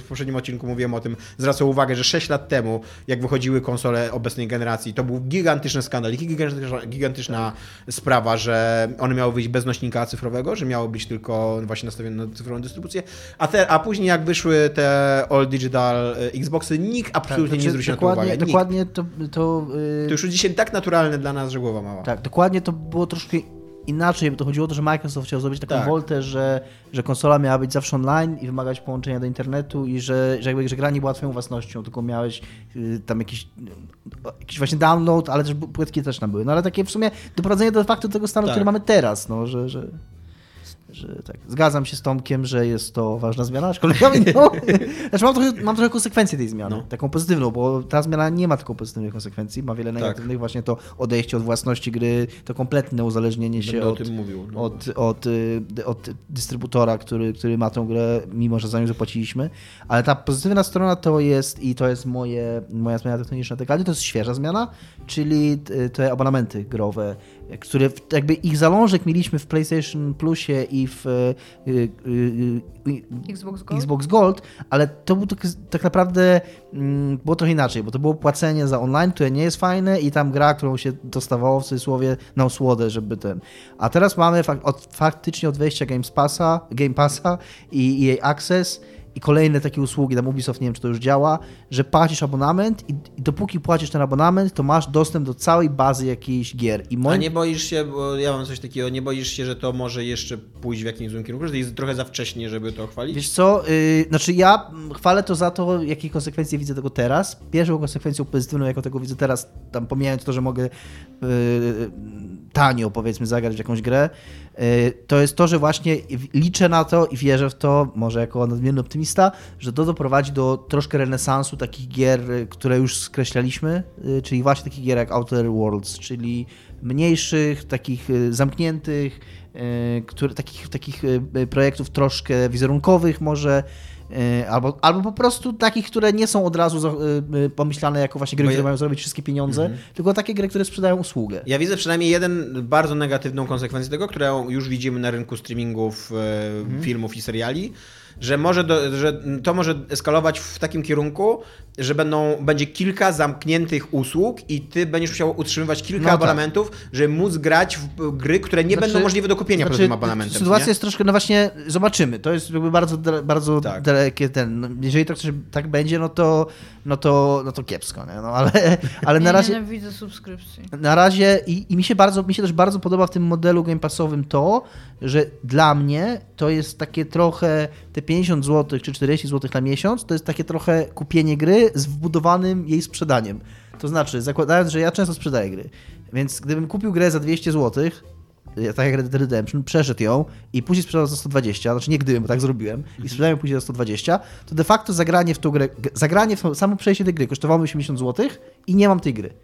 w poprzednim odcinku mówiłem o tym, zwracał uwagę, że 6 lat temu, jak wychodziły konsole obecnej generacji, to był gigantyczny skandal i gigantyczna, gigantyczna sprawa, że one miały wyjść bez nośnika cyfrowego, że miało być tylko właśnie nastawione na cyfrową dystrybucję, a, te, a później jak wyszły te all digital e, Xboxy, nikt absolutnie tak, nie zwrócił na to uwagi. Dokładnie to... To, yy... to już dzisiaj tak naturalne dla nas, że głowa mała. Tak, dokładnie to było troszkę inaczej, bo to chodziło o to, że Microsoft chciał zrobić taką tak. woltę, że, że konsola miała być zawsze online i wymagać połączenia do internetu i że, że, jakby, że gra nie była twoją własnością, tylko miałeś y, tam jakiś, jakiś właśnie download, ale też płytki też tam były. No ale takie w sumie doprowadzenie do faktu tego stanu, tak. który mamy teraz, no, że, że że tak, zgadzam się z Tomkiem, że jest to ważna zmiana, aczkolwiek no, znaczy mam, trochę, mam trochę konsekwencję tej zmiany, no. taką pozytywną, bo ta zmiana nie ma tylko pozytywnych konsekwencji, ma wiele tak. negatywnych, tak. właśnie to odejście od własności gry, to kompletne uzależnienie się od, no. od, od, y, od, dystrybutora, który, który ma tę grę, mimo że za nią zapłaciliśmy, ale ta pozytywna strona to jest, i to jest moje, moja zmiana technologiczna dekady, to jest świeża zmiana, czyli te abonamenty growe, które jakby ich zalążek mieliśmy w PlayStation Plusie i w y, y, y, Xbox Gold? Xbox Gold, ale to był tak, tak naprawdę mm, było trochę inaczej, bo to było płacenie za online, które nie jest fajne i tam gra, którą się dostawało w cudzysłowie na osłodę, żeby ten. A teraz mamy fak od, faktycznie od wejścia Game Passa, Game Passa i EA Access i kolejne takie usługi, tam Ubisoft, nie wiem czy to już działa, że płacisz abonament i, i dopóki płacisz ten abonament, to masz dostęp do całej bazy jakichś gier. I A moim... nie boisz się, bo ja mam coś takiego, nie boisz się, że to może jeszcze pójść w jakimś złym kierunku, że jest trochę za wcześnie, żeby to chwalić? Wiesz co, yy, znaczy ja chwalę to za to, jakie konsekwencje widzę tego teraz. Pierwszą konsekwencją pozytywną, jaką tego widzę teraz, tam pomijając to, że mogę yy, tanio powiedzmy zagrać w jakąś grę, to jest to, że właśnie liczę na to i wierzę w to, może jako nadmierny optymista, że to doprowadzi do troszkę renesansu takich gier, y, które już skreślaliśmy, yy, czyli właśnie takich gier jak Outer Worlds, czyli mniejszych, takich y, zamkniętych, y, które, takich, takich y, y, projektów troszkę wizerunkowych może, y, albo, albo po prostu takich, które nie są od razu y, y, pomyślane jako właśnie gry, ja- które mają zrobić wszystkie pieniądze, tylko takie gry, które sprzedają usługę. Ja widzę przynajmniej jeden bardzo negatywną konsekwencję tego, którą już widzimy na rynku streamingów e, Mhm. filmów i seriali, że, może do, że to może eskalować w takim kierunku, że będą, będzie kilka zamkniętych usług i ty będziesz musiał utrzymywać kilka No tak. abonamentów, żeby móc grać w gry, które nie Znaczy- będą możliwe do kupienia poza tym abonamentem. Sytuacja nie? jest troszkę, no właśnie, zobaczymy. To jest jakby bardzo, bardzo Tak. dalekie ten. No, jeżeli tak, tak będzie, no to, no to, no to kiepsko, nie? No, ale, ale na Ja razie. nienawidzę subskrypcji. Na razie i, i mi się bardzo, mi się też bardzo podoba w tym modelu Game Passowym to, że dla mnie to jest takie trochę te 50 zł czy 40 zł na miesiąc, to jest takie trochę kupienie gry z wbudowanym jej sprzedaniem. To znaczy, zakładając, że ja często sprzedaję gry, więc gdybym kupił grę za 200 zł, tak jak Red Dead Redemption, przeszedł ją i później sprzedał za 120, znaczy nie gdybym, bo tak zrobiłem, i sprzedałem później za 120, to de facto zagranie w tą grę, zagranie w samo przejście tej gry kosztowało mi 80 zł i nie mam tej gry.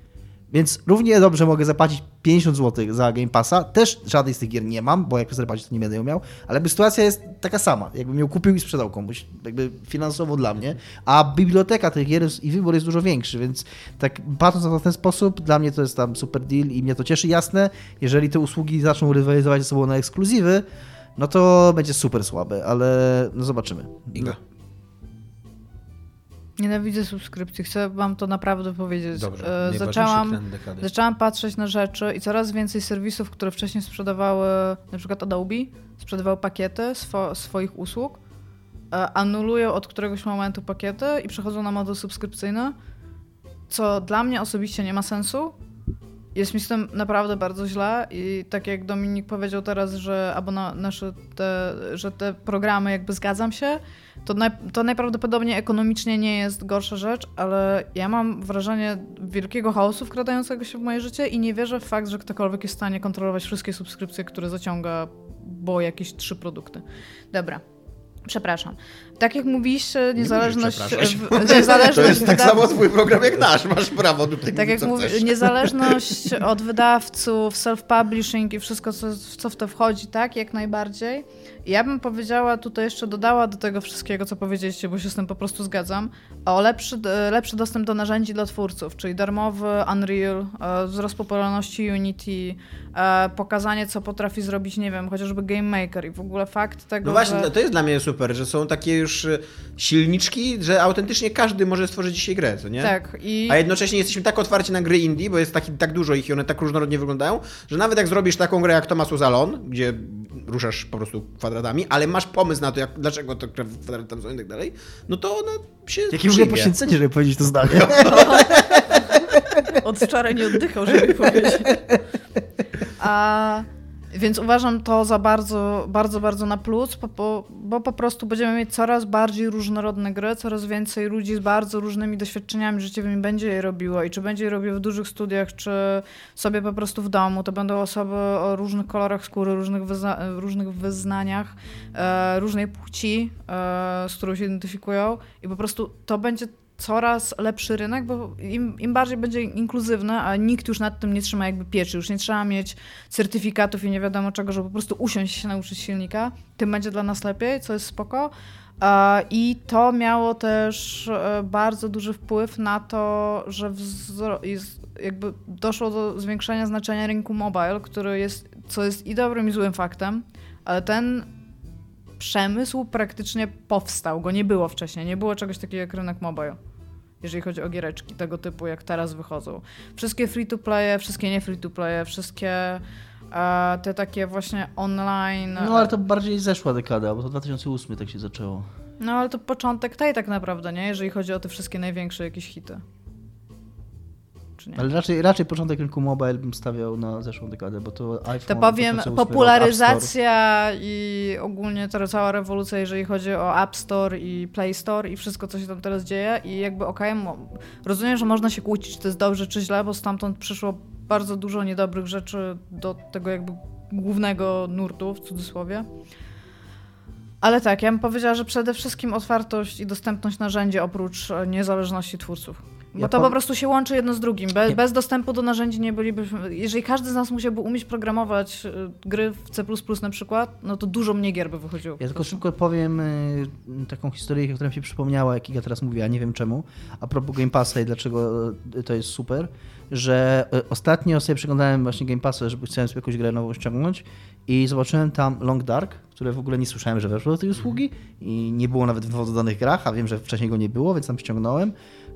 Więc równie dobrze mogę zapłacić 50 zł za Game Passa. Też żadnej z tych gier nie mam, bo jak zapłacić, to nie będę ją miał. Ale jakby sytuacja jest taka sama. Jakbym ją kupił i sprzedał komuś. Jakby finansowo dla mnie. A biblioteka tych gier i wybór jest dużo większy, więc tak patrząc na to w ten sposób, dla mnie to jest tam super deal i mnie to cieszy. Jasne, jeżeli te usługi zaczną rywalizować ze sobą na ekskluzywy, no to będzie super słabe, ale no zobaczymy. Iga. Nienawidzę subskrypcji, chcę wam to naprawdę powiedzieć. Dobrze, E, zaczęłam, zaczęłam patrzeć na rzeczy i coraz więcej serwisów, które wcześniej sprzedawały, na przykład Adobe, sprzedawały pakiety swo, swoich usług, e, anulują od któregoś momentu pakiety i przechodzą na model subskrypcyjny, co dla mnie osobiście nie ma sensu. Jest mi z tym naprawdę bardzo źle i tak jak Dominik powiedział teraz, że abona, nasze te, że te programy jakby zgadzam się, to, naj, to najprawdopodobniej ekonomicznie nie jest gorsza rzecz, ale ja mam wrażenie wielkiego chaosu wkradającego się w moje życie i nie wierzę w fakt, że ktokolwiek jest w stanie kontrolować wszystkie subskrypcje, które zaciąga, bo jakieś trzy produkty. Dobra. Przepraszam. Tak jak mówiliście, niezależność. przepraszać. w- niezależność To jest tak wydaw- samo twój program jak nasz, masz prawo tutaj tak jak chcesz. niezależność od wydawców, self-publishing i wszystko, co, co w to wchodzi, tak, jak najbardziej. Ja bym powiedziała, tutaj jeszcze dodała do tego wszystkiego, co powiedzieliście, bo się z tym po prostu zgadzam, o lepszy, lepszy dostęp do narzędzi dla twórców, czyli darmowy Unreal, e, wzrost popularności Unity, e, pokazanie, co potrafi zrobić, nie wiem, chociażby Game Maker i w ogóle fakt tego, No właśnie, że... to jest dla mnie super, że są takie już y, silniczki, że autentycznie każdy może stworzyć dzisiaj grę, co nie? Tak, i... A jednocześnie jesteśmy tak otwarci na gry indie, bo jest taki, tak dużo ich i one tak różnorodnie wyglądają, że nawet jak zrobisz taką grę jak Thomas Uzalon, gdzie ruszasz po prostu kwadratami, ale masz pomysł na to, jak, dlaczego to kwadraty tam są i tak dalej, no to ona się Jakie w ogóle poświęcenie, żeby powiedzieć to zdanie. Od wczoraj nie oddychał, żeby powiedzieć. A, więc uważam to za bardzo, bardzo, bardzo na plus, bo, bo, bo po prostu będziemy mieć coraz bardziej różnorodne gry, coraz więcej ludzi z bardzo różnymi doświadczeniami życiowymi będzie je robiło i czy będzie je robiło w dużych studiach, czy sobie po prostu w domu. To będą osoby o różnych kolorach skóry, różnych, wyzna różnych wyznaniach, e, różnej płci, e, z którą się identyfikują i po prostu to będzie coraz lepszy rynek, bo im, im bardziej będzie inkluzywny, a nikt już nad tym nie trzyma jakby pieczy, już nie trzeba mieć certyfikatów i nie wiadomo czego, żeby po prostu usiąść się nauczyć silnika, tym będzie dla nas lepiej, co jest spoko. I to miało też e, bardzo duży wpływ na to, że jakby doszło do zwiększenia znaczenia rynku mobile, który jest, co jest i dobrym i złym faktem, ale ten przemysł praktycznie powstał, go nie było wcześniej, nie było czegoś takiego jak rynek mobile. Jeżeli chodzi o giereczki tego typu, jak teraz wychodzą. Wszystkie free-to-playe, wszystkie nie free-to-playe, wszystkie e, te takie właśnie online... No ale to bardziej zeszła dekada, bo to 2008 tak się zaczęło. No ale to początek tej tak naprawdę, nie? Jeżeli chodzi o te wszystkie największe jakieś hity. Czy nie? Ale raczej, raczej początek rynku mobile bym stawiał na zeszłą dekadę, bo to iPhone... To powiem, 2008 rok, App Store. popularyzacja i ogólnie ta cała rewolucja, jeżeli chodzi o App Store i Play Store i wszystko, co się tam teraz dzieje i jakby okej, rozumiem, że można się kłócić, czy to jest dobrze, czy źle, bo stamtąd przyszło bardzo dużo niedobrych rzeczy do tego jakby głównego nurtu, w cudzysłowie. Ale tak, ja bym powiedziała, że przede wszystkim otwartość i dostępność narzędzi oprócz niezależności twórców. Bo Ja to po- po prostu się łączy jedno z drugim. Be, Nie. bez dostępu do narzędzi nie bylibyśmy. Jeżeli każdy z nas musiałby umieć programować y, gry w C na przykład, no to dużo mniej gier by wychodziło. Ja tylko szybko powiem y, taką historię, która mi się przypomniała, jak Iga teraz mówiła, nie wiem czemu, a propos Game Passa i dlaczego y, to jest super, że ostatnio sobie przeglądałem właśnie Game Passa, żeby chciałem sobie jakąś grę nową ściągnąć i zobaczyłem tam Long Dark, które w ogóle nie słyszałem, że weszło do tej usługi i nie było nawet w dodanych grach, a wiem, że wcześniej go nie było, więc tam ściągnąłem.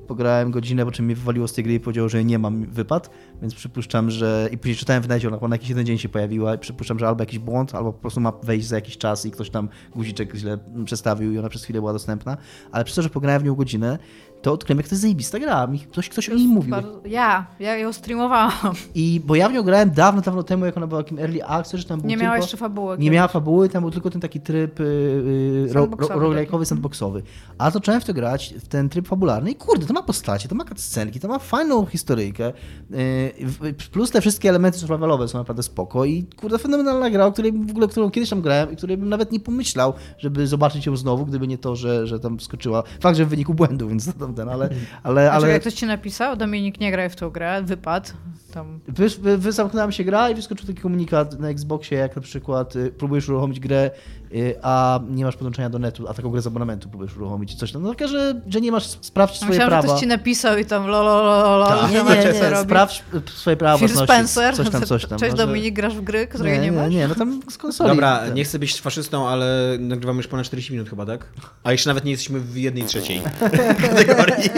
Pograłem godzinę, po czym mnie wywaliło z tej gry i powiedział, że nie mam wypad, więc przypuszczam, że... I później czytałem w necie, ona jakiś jeden dzień się pojawiła i przypuszczam, że albo jakiś błąd, albo po prostu ma wejść za jakiś czas i ktoś tam guziczek źle przestawił i ona przez chwilę była dostępna. Ale przez to, że pograłem w nią godzinę, to odkryłem, jak to jest zajebista gra. Ktoś, ktoś o niej mówił. Bardzo... Ja, ja ją streamowałam. I bo ja w nią grałem dawno, dawno temu, jak ona była takim early access, że tam był Nie miała tylko... jeszcze fabuły. Nie miała fabuły, tam był tylko ten taki tryb yy, roguelike'owy, sandboxowy. A zacząłem w to grać, w ten tryb fabularny i kurde, to ma postacie, to ma cutscenki, to ma fajną historyjkę. Yy, w- plus te wszystkie elementy survivalowe są naprawdę spoko i kurde, fenomenalna gra, o której w ogóle, którą kiedyś tam grałem i której bym nawet nie pomyślał, żeby zobaczyć ją znowu, gdyby nie to, że, że tam skoczyła. Fakt, że w wyniku błędu, więc to tam ten, ale... ale, Ale... ale... jak ktoś ci napisał, Dominik, nie graj w tą grę, wypad. Tam. Wy, wy, wy się gra i wyskoczył taki komunikat na Xboxie, jak na przykład y, próbujesz uruchomić grę, a nie masz podłączenia do netu, a taką grę z abonamentu próbujesz uruchomić coś tam. No taka, że, że nie masz, sprawdź swoje Myślałam, prawa. że ktoś ci napisał i tam lololololo. Tak. Nie, że nie, macie nie, co nie robić. sprawdź y, swoje prawa Phil własności, Spencer, coś tam, coś tam. Cześć no, Dominik, grasz w gry, której nie, nie, masz? nie, no tam z konsoli. Dobra, Ten. nie chcę być faszystą, ale nagrywamy już ponad 40 minut chyba, tak? A jeszcze nawet nie jesteśmy w jednej trzeciej kategorii.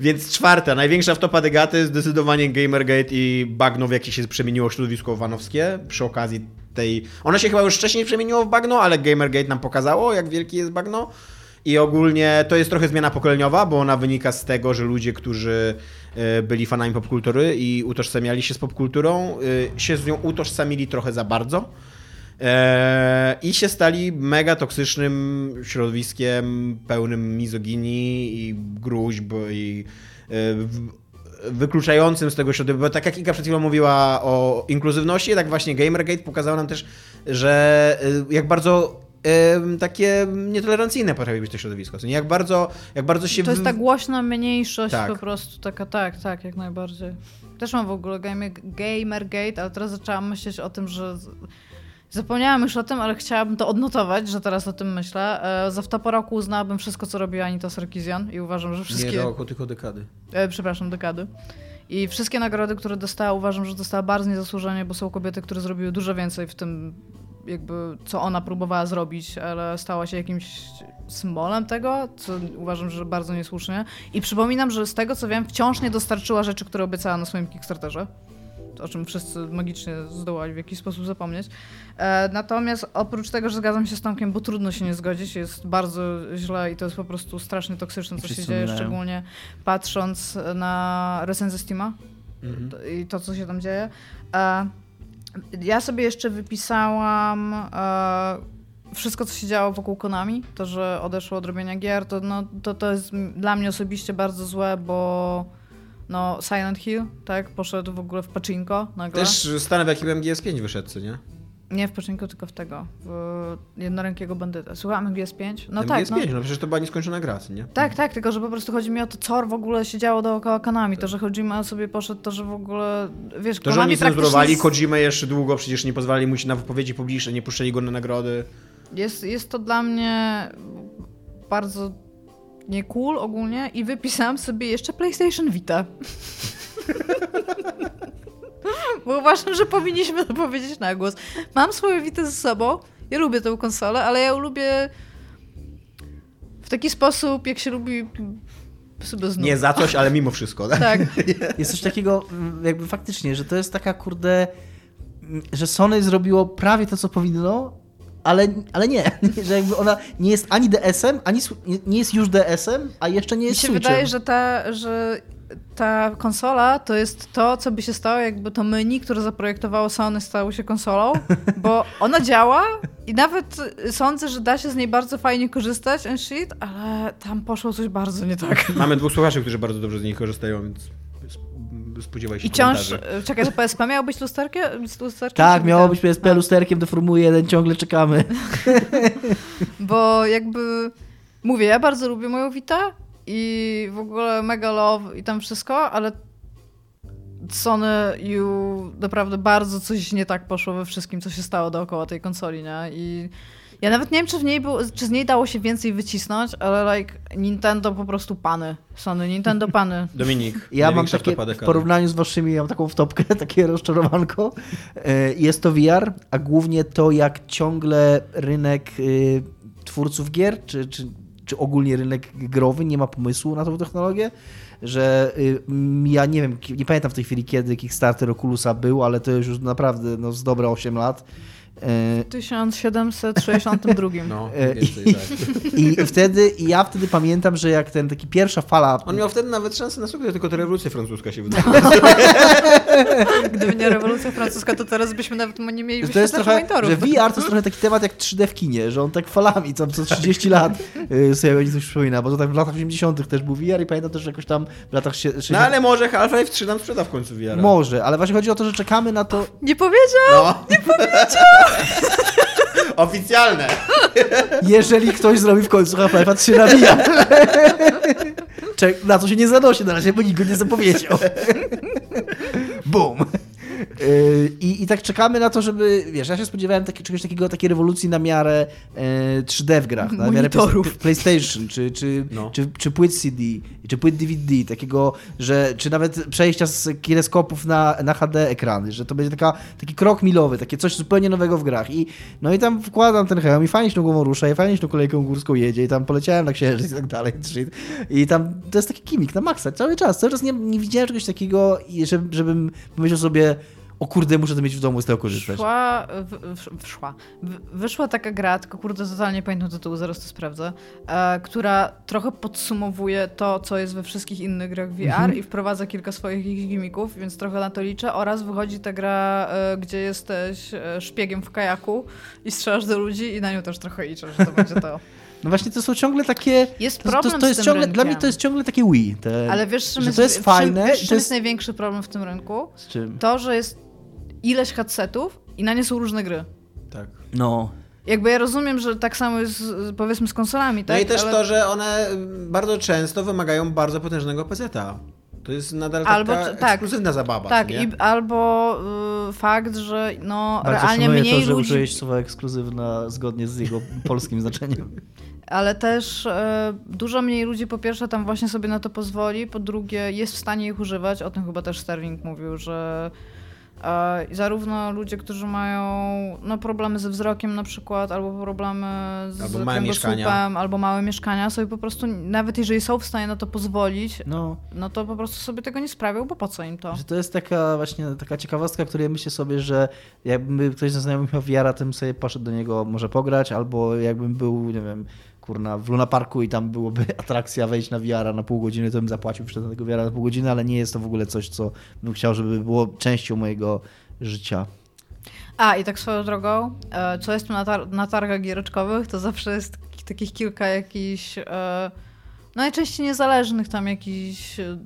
Więc czwarta, największa wtopa degaty, zdecydowanie Gamergate i bagno, w jakie się przemieniło środowisko wanowskie przy okazji tej... Ono się chyba już wcześniej przemieniło w bagno, ale Gamergate nam pokazało, jak wielkie jest bagno. I ogólnie to jest trochę zmiana pokoleniowa, bo ona wynika z tego, że ludzie, którzy e, byli fanami popkultury i utożsamiali się z popkulturą, e, się z nią utożsamili trochę za bardzo. E, I się stali mega toksycznym środowiskiem pełnym mizoginii i gruźb i wykluczającym z tego środowiska. Bo tak jak Ika przed chwilą mówiła o inkluzywności, tak właśnie Gamergate pokazał nam też, że e, jak bardzo takie nietolerancyjne potrafi być to środowisko. Jak bardzo, jak bardzo się... To jest ta głośna mniejszość Tak. po prostu, taka tak, tak, jak najbardziej. Też mam w ogóle gamer, Gamergate, ale teraz zaczęłam myśleć o tym, że... Zapomniałam już o tym, ale chciałabym to odnotować, że teraz o tym myślę. E, za wtopa roku uznałabym wszystko, co robiła Anita Sarkeesian i uważam, że wszystkie... Nie roku, tylko dekady. E, przepraszam, dekady. I wszystkie nagrody, które dostała, uważam, że dostała bardzo niezasłużenie, bo są kobiety, które zrobiły dużo więcej w tym, jakby, co ona próbowała zrobić, ale stała się jakimś symbolem tego, co uważam, że bardzo niesłusznie. I przypominam, że z tego, co wiem, wciąż nie dostarczyła rzeczy, które obiecała na swoim Kickstarterze. O czym wszyscy magicznie zdołali w jakiś sposób zapomnieć. E, natomiast oprócz tego, że zgadzam się z Tomkiem, bo trudno się nie zgodzić, jest bardzo źle i to jest po prostu strasznie toksyczne, co się dzieje, szczególnie patrząc na recenzję Steama Mhm. i to, co się tam dzieje. E, ja sobie jeszcze wypisałam e, wszystko, co się działo wokół Konami, to, że odeszło od robienia gier, to, no, to, to jest dla mnie osobiście bardzo złe, bo no, Silent Hill, tak, poszedł w ogóle w pachinko nagle. Też stan w jakim MGS5 wyszedł, co nie? Nie w pachinko, tylko w tego, w jednorękiego bandyta. Słuchamy MGS5? No tak, MGS5, no. no. przecież to była nieskończona gra, nie? Tak, tak, tylko że po prostu chodzi mi o to, co w ogóle się działo dookoła Konami. To, że Kojima sobie poszedł, to, że w ogóle, wiesz, To, że oni cenzurowali praktycznie... Kojimę jeszcze długo, przecież nie pozwalali mu się na wypowiedzi publiczne, nie puszczali go na nagrody. Jest, jest to dla mnie bardzo nie cool ogólnie i wypisałam sobie jeszcze PlayStation Vita. Bo uważam, że powinniśmy to powiedzieć na głos. Mam swoje Vita ze sobą. Ja lubię tę konsolę, ale ja ją lubię w taki sposób, jak się lubi sobie znów. Nie za coś, ale mimo wszystko. Tak? Tak. Jest coś takiego, mm, jakby faktycznie, że to jest taka kurde, mm, że Sony zrobiło prawie to, co powinno, ale, ale nie. Że jakby ona nie jest ani DS-em, ani nie- jest już DS-em, a jeszcze nie Mi jest się Switchem. wydaje, że ta, że ta konsola to jest to, co by się stało, jakby to menu, które zaprojektowało Sony, stało się konsolą, bo ona działa i nawet sądzę, że da się z niej bardzo fajnie korzystać and shit, ale tam poszło coś bardzo nie tak. Mamy dwóch słuchaczy, którzy bardzo dobrze z nich korzystają, więc spodziewaj się I wciąż, komentarzy. czekaj, to PSP miało być lusterkiem? lusterkiem Tak, miało być PSP A. lusterkiem do Formuły 1, ciągle czekamy. Bo jakby mówię, ja bardzo lubię moją Vita i w ogóle mega love i tam wszystko, ale Sony you naprawdę bardzo coś nie tak poszło we wszystkim, co się stało dookoła tej konsoli, nie? I ja nawet nie wiem, czy, w niej było, czy z niej dało się więcej wycisnąć, ale like Nintendo po prostu pany. Sony, Nintendo pany. Dominik, Ja mam takie, w porównaniu z waszymi, ja mam taką wtopkę, takie rozczarowanko. E, Jest to VR, a głównie to, jak ciągle rynek y, twórców gier, czy, czy, czy ogólnie rynek growy nie ma pomysłu na tą technologię, że y, ja nie wiem, nie pamiętam w tej chwili, kiedy Kickstarter Oculusa był, ale to już już naprawdę no, z dobre 8 lat. E, W 1762. No, E, więcej, i- tak. I wtedy, i ja wtedy pamiętam, że jak ten taki pierwsza fala On miał wtedy nawet szansę na sukces, tylko to rewolucja francuska się wydała. Gdyby nie rewolucja francuska, to teraz byśmy nawet nie mieli Że to jest trochę, monitorów. że VR to jest trochę taki temat jak 3D w kinie, że on tak falami, co, co 30 lat y, sobie będzie coś przypomina, bo to tak w latach 80 też był VR i pamiętam też, że jakoś tam w latach sie- 60 No ale może Half-Life 3 nam sprzeda w końcu VR. Może, ale właśnie chodzi o to, że czekamy na to, Nie powiedział! No. Nie powiedział! Oficjalne! jeżeli ktoś zrobi w końcu Half-Life'a 3 na VR. Na co się nie zanosi na razie, bo nikt go nie zapowiedział. Boom. Yy, I, I tak czekamy na to, żeby, wiesz, ja się spodziewałem taki, czegoś takiego, takiej rewolucji na miarę e, 3D w grach, na miarę PlayStation, czy, czy, No. czy, czy płyt CD, czy płyt DVD, takiego, że, czy nawet przejścia z kineskopów na, na HD ekrany, że to będzie taka, taki krok milowy, takie coś zupełnie nowego w grach. I, no i tam wkładam ten hełm i fajnie się tą głową rusza, i fajnie się tą kolejką górską jedzie, i tam poleciałem na księżyc i tak dalej. I tam to jest taki kimik na maksa, cały czas, cały czas nie, nie widziałem czegoś takiego, żebym pomyślał sobie, o kurde, muszę to mieć w domu i z tego korzystać. Szła, w, w, wyszła taka gra, tylko kurde, totalnie pamiętam tytułu, zaraz to sprawdzę, e, która trochę podsumowuje to, co jest we wszystkich innych grach VR Mhm. i wprowadza kilka swoich gimmików, więc trochę na to liczę. Oraz wychodzi ta gra, e, gdzie jesteś e, szpiegiem w kajaku i strzelasz do ludzi i na nią też trochę liczę, że to będzie to. No właśnie, to są ciągle takie... Jest To, problem to, to z jest tym ciągle, rynkiem. dla mnie to jest ciągle takie Wii. Te, Ale wiesz, czym że jest, to jest fajne Wiesz, czym to jest jest... największy problem w tym rynku? Z czym? To, że jest ileś headsetów i na nie są różne gry. Tak. No. Jakby ja rozumiem, że tak samo jest powiedzmy z konsolami, tak? No i też Ale- to, że one bardzo często wymagają bardzo potężnego PC-a. To jest nadal taka Albo czy- tak. ekskluzywna zabawa, Tak, nie? i, albo y, fakt, że no Bardzo realnie mniej to, że ludzi, użyłeś słowa ekskluzywna zgodnie z jego polskim znaczeniem. ale też e, dużo mniej ludzi po pierwsze tam właśnie sobie na to pozwoli, po drugie jest w stanie ich używać, o tym chyba też Sterling mówił, że e, zarówno ludzie, którzy mają no, problemy ze wzrokiem na przykład, albo problemy z Albo małe mieszkania. albo małe mieszkania, sobie po prostu, nawet jeżeli są w stanie na to pozwolić, No, no to po prostu sobie tego nie sprawią, bo po co im to? że to jest taka właśnie taka ciekawostka, której myślę sobie, że jakby ktoś ze znajomych miał VR-a, tym sobie poszedł do niego może pograć, albo jakbym był, nie wiem, kurna, w Luna Parku i tam byłoby atrakcja wejść na VR-a na pół godziny, to bym zapłacił przed tego VR-a na pół godziny, ale nie jest to w ogóle coś, co bym chciał, żeby było częścią mojego życia. A, i tak swoją drogą, e, co jest na, tar- na targach giereczkowych, to zawsze jest ki- takich kilka jakichś, no najczęściej niezależnych tam jakichś e,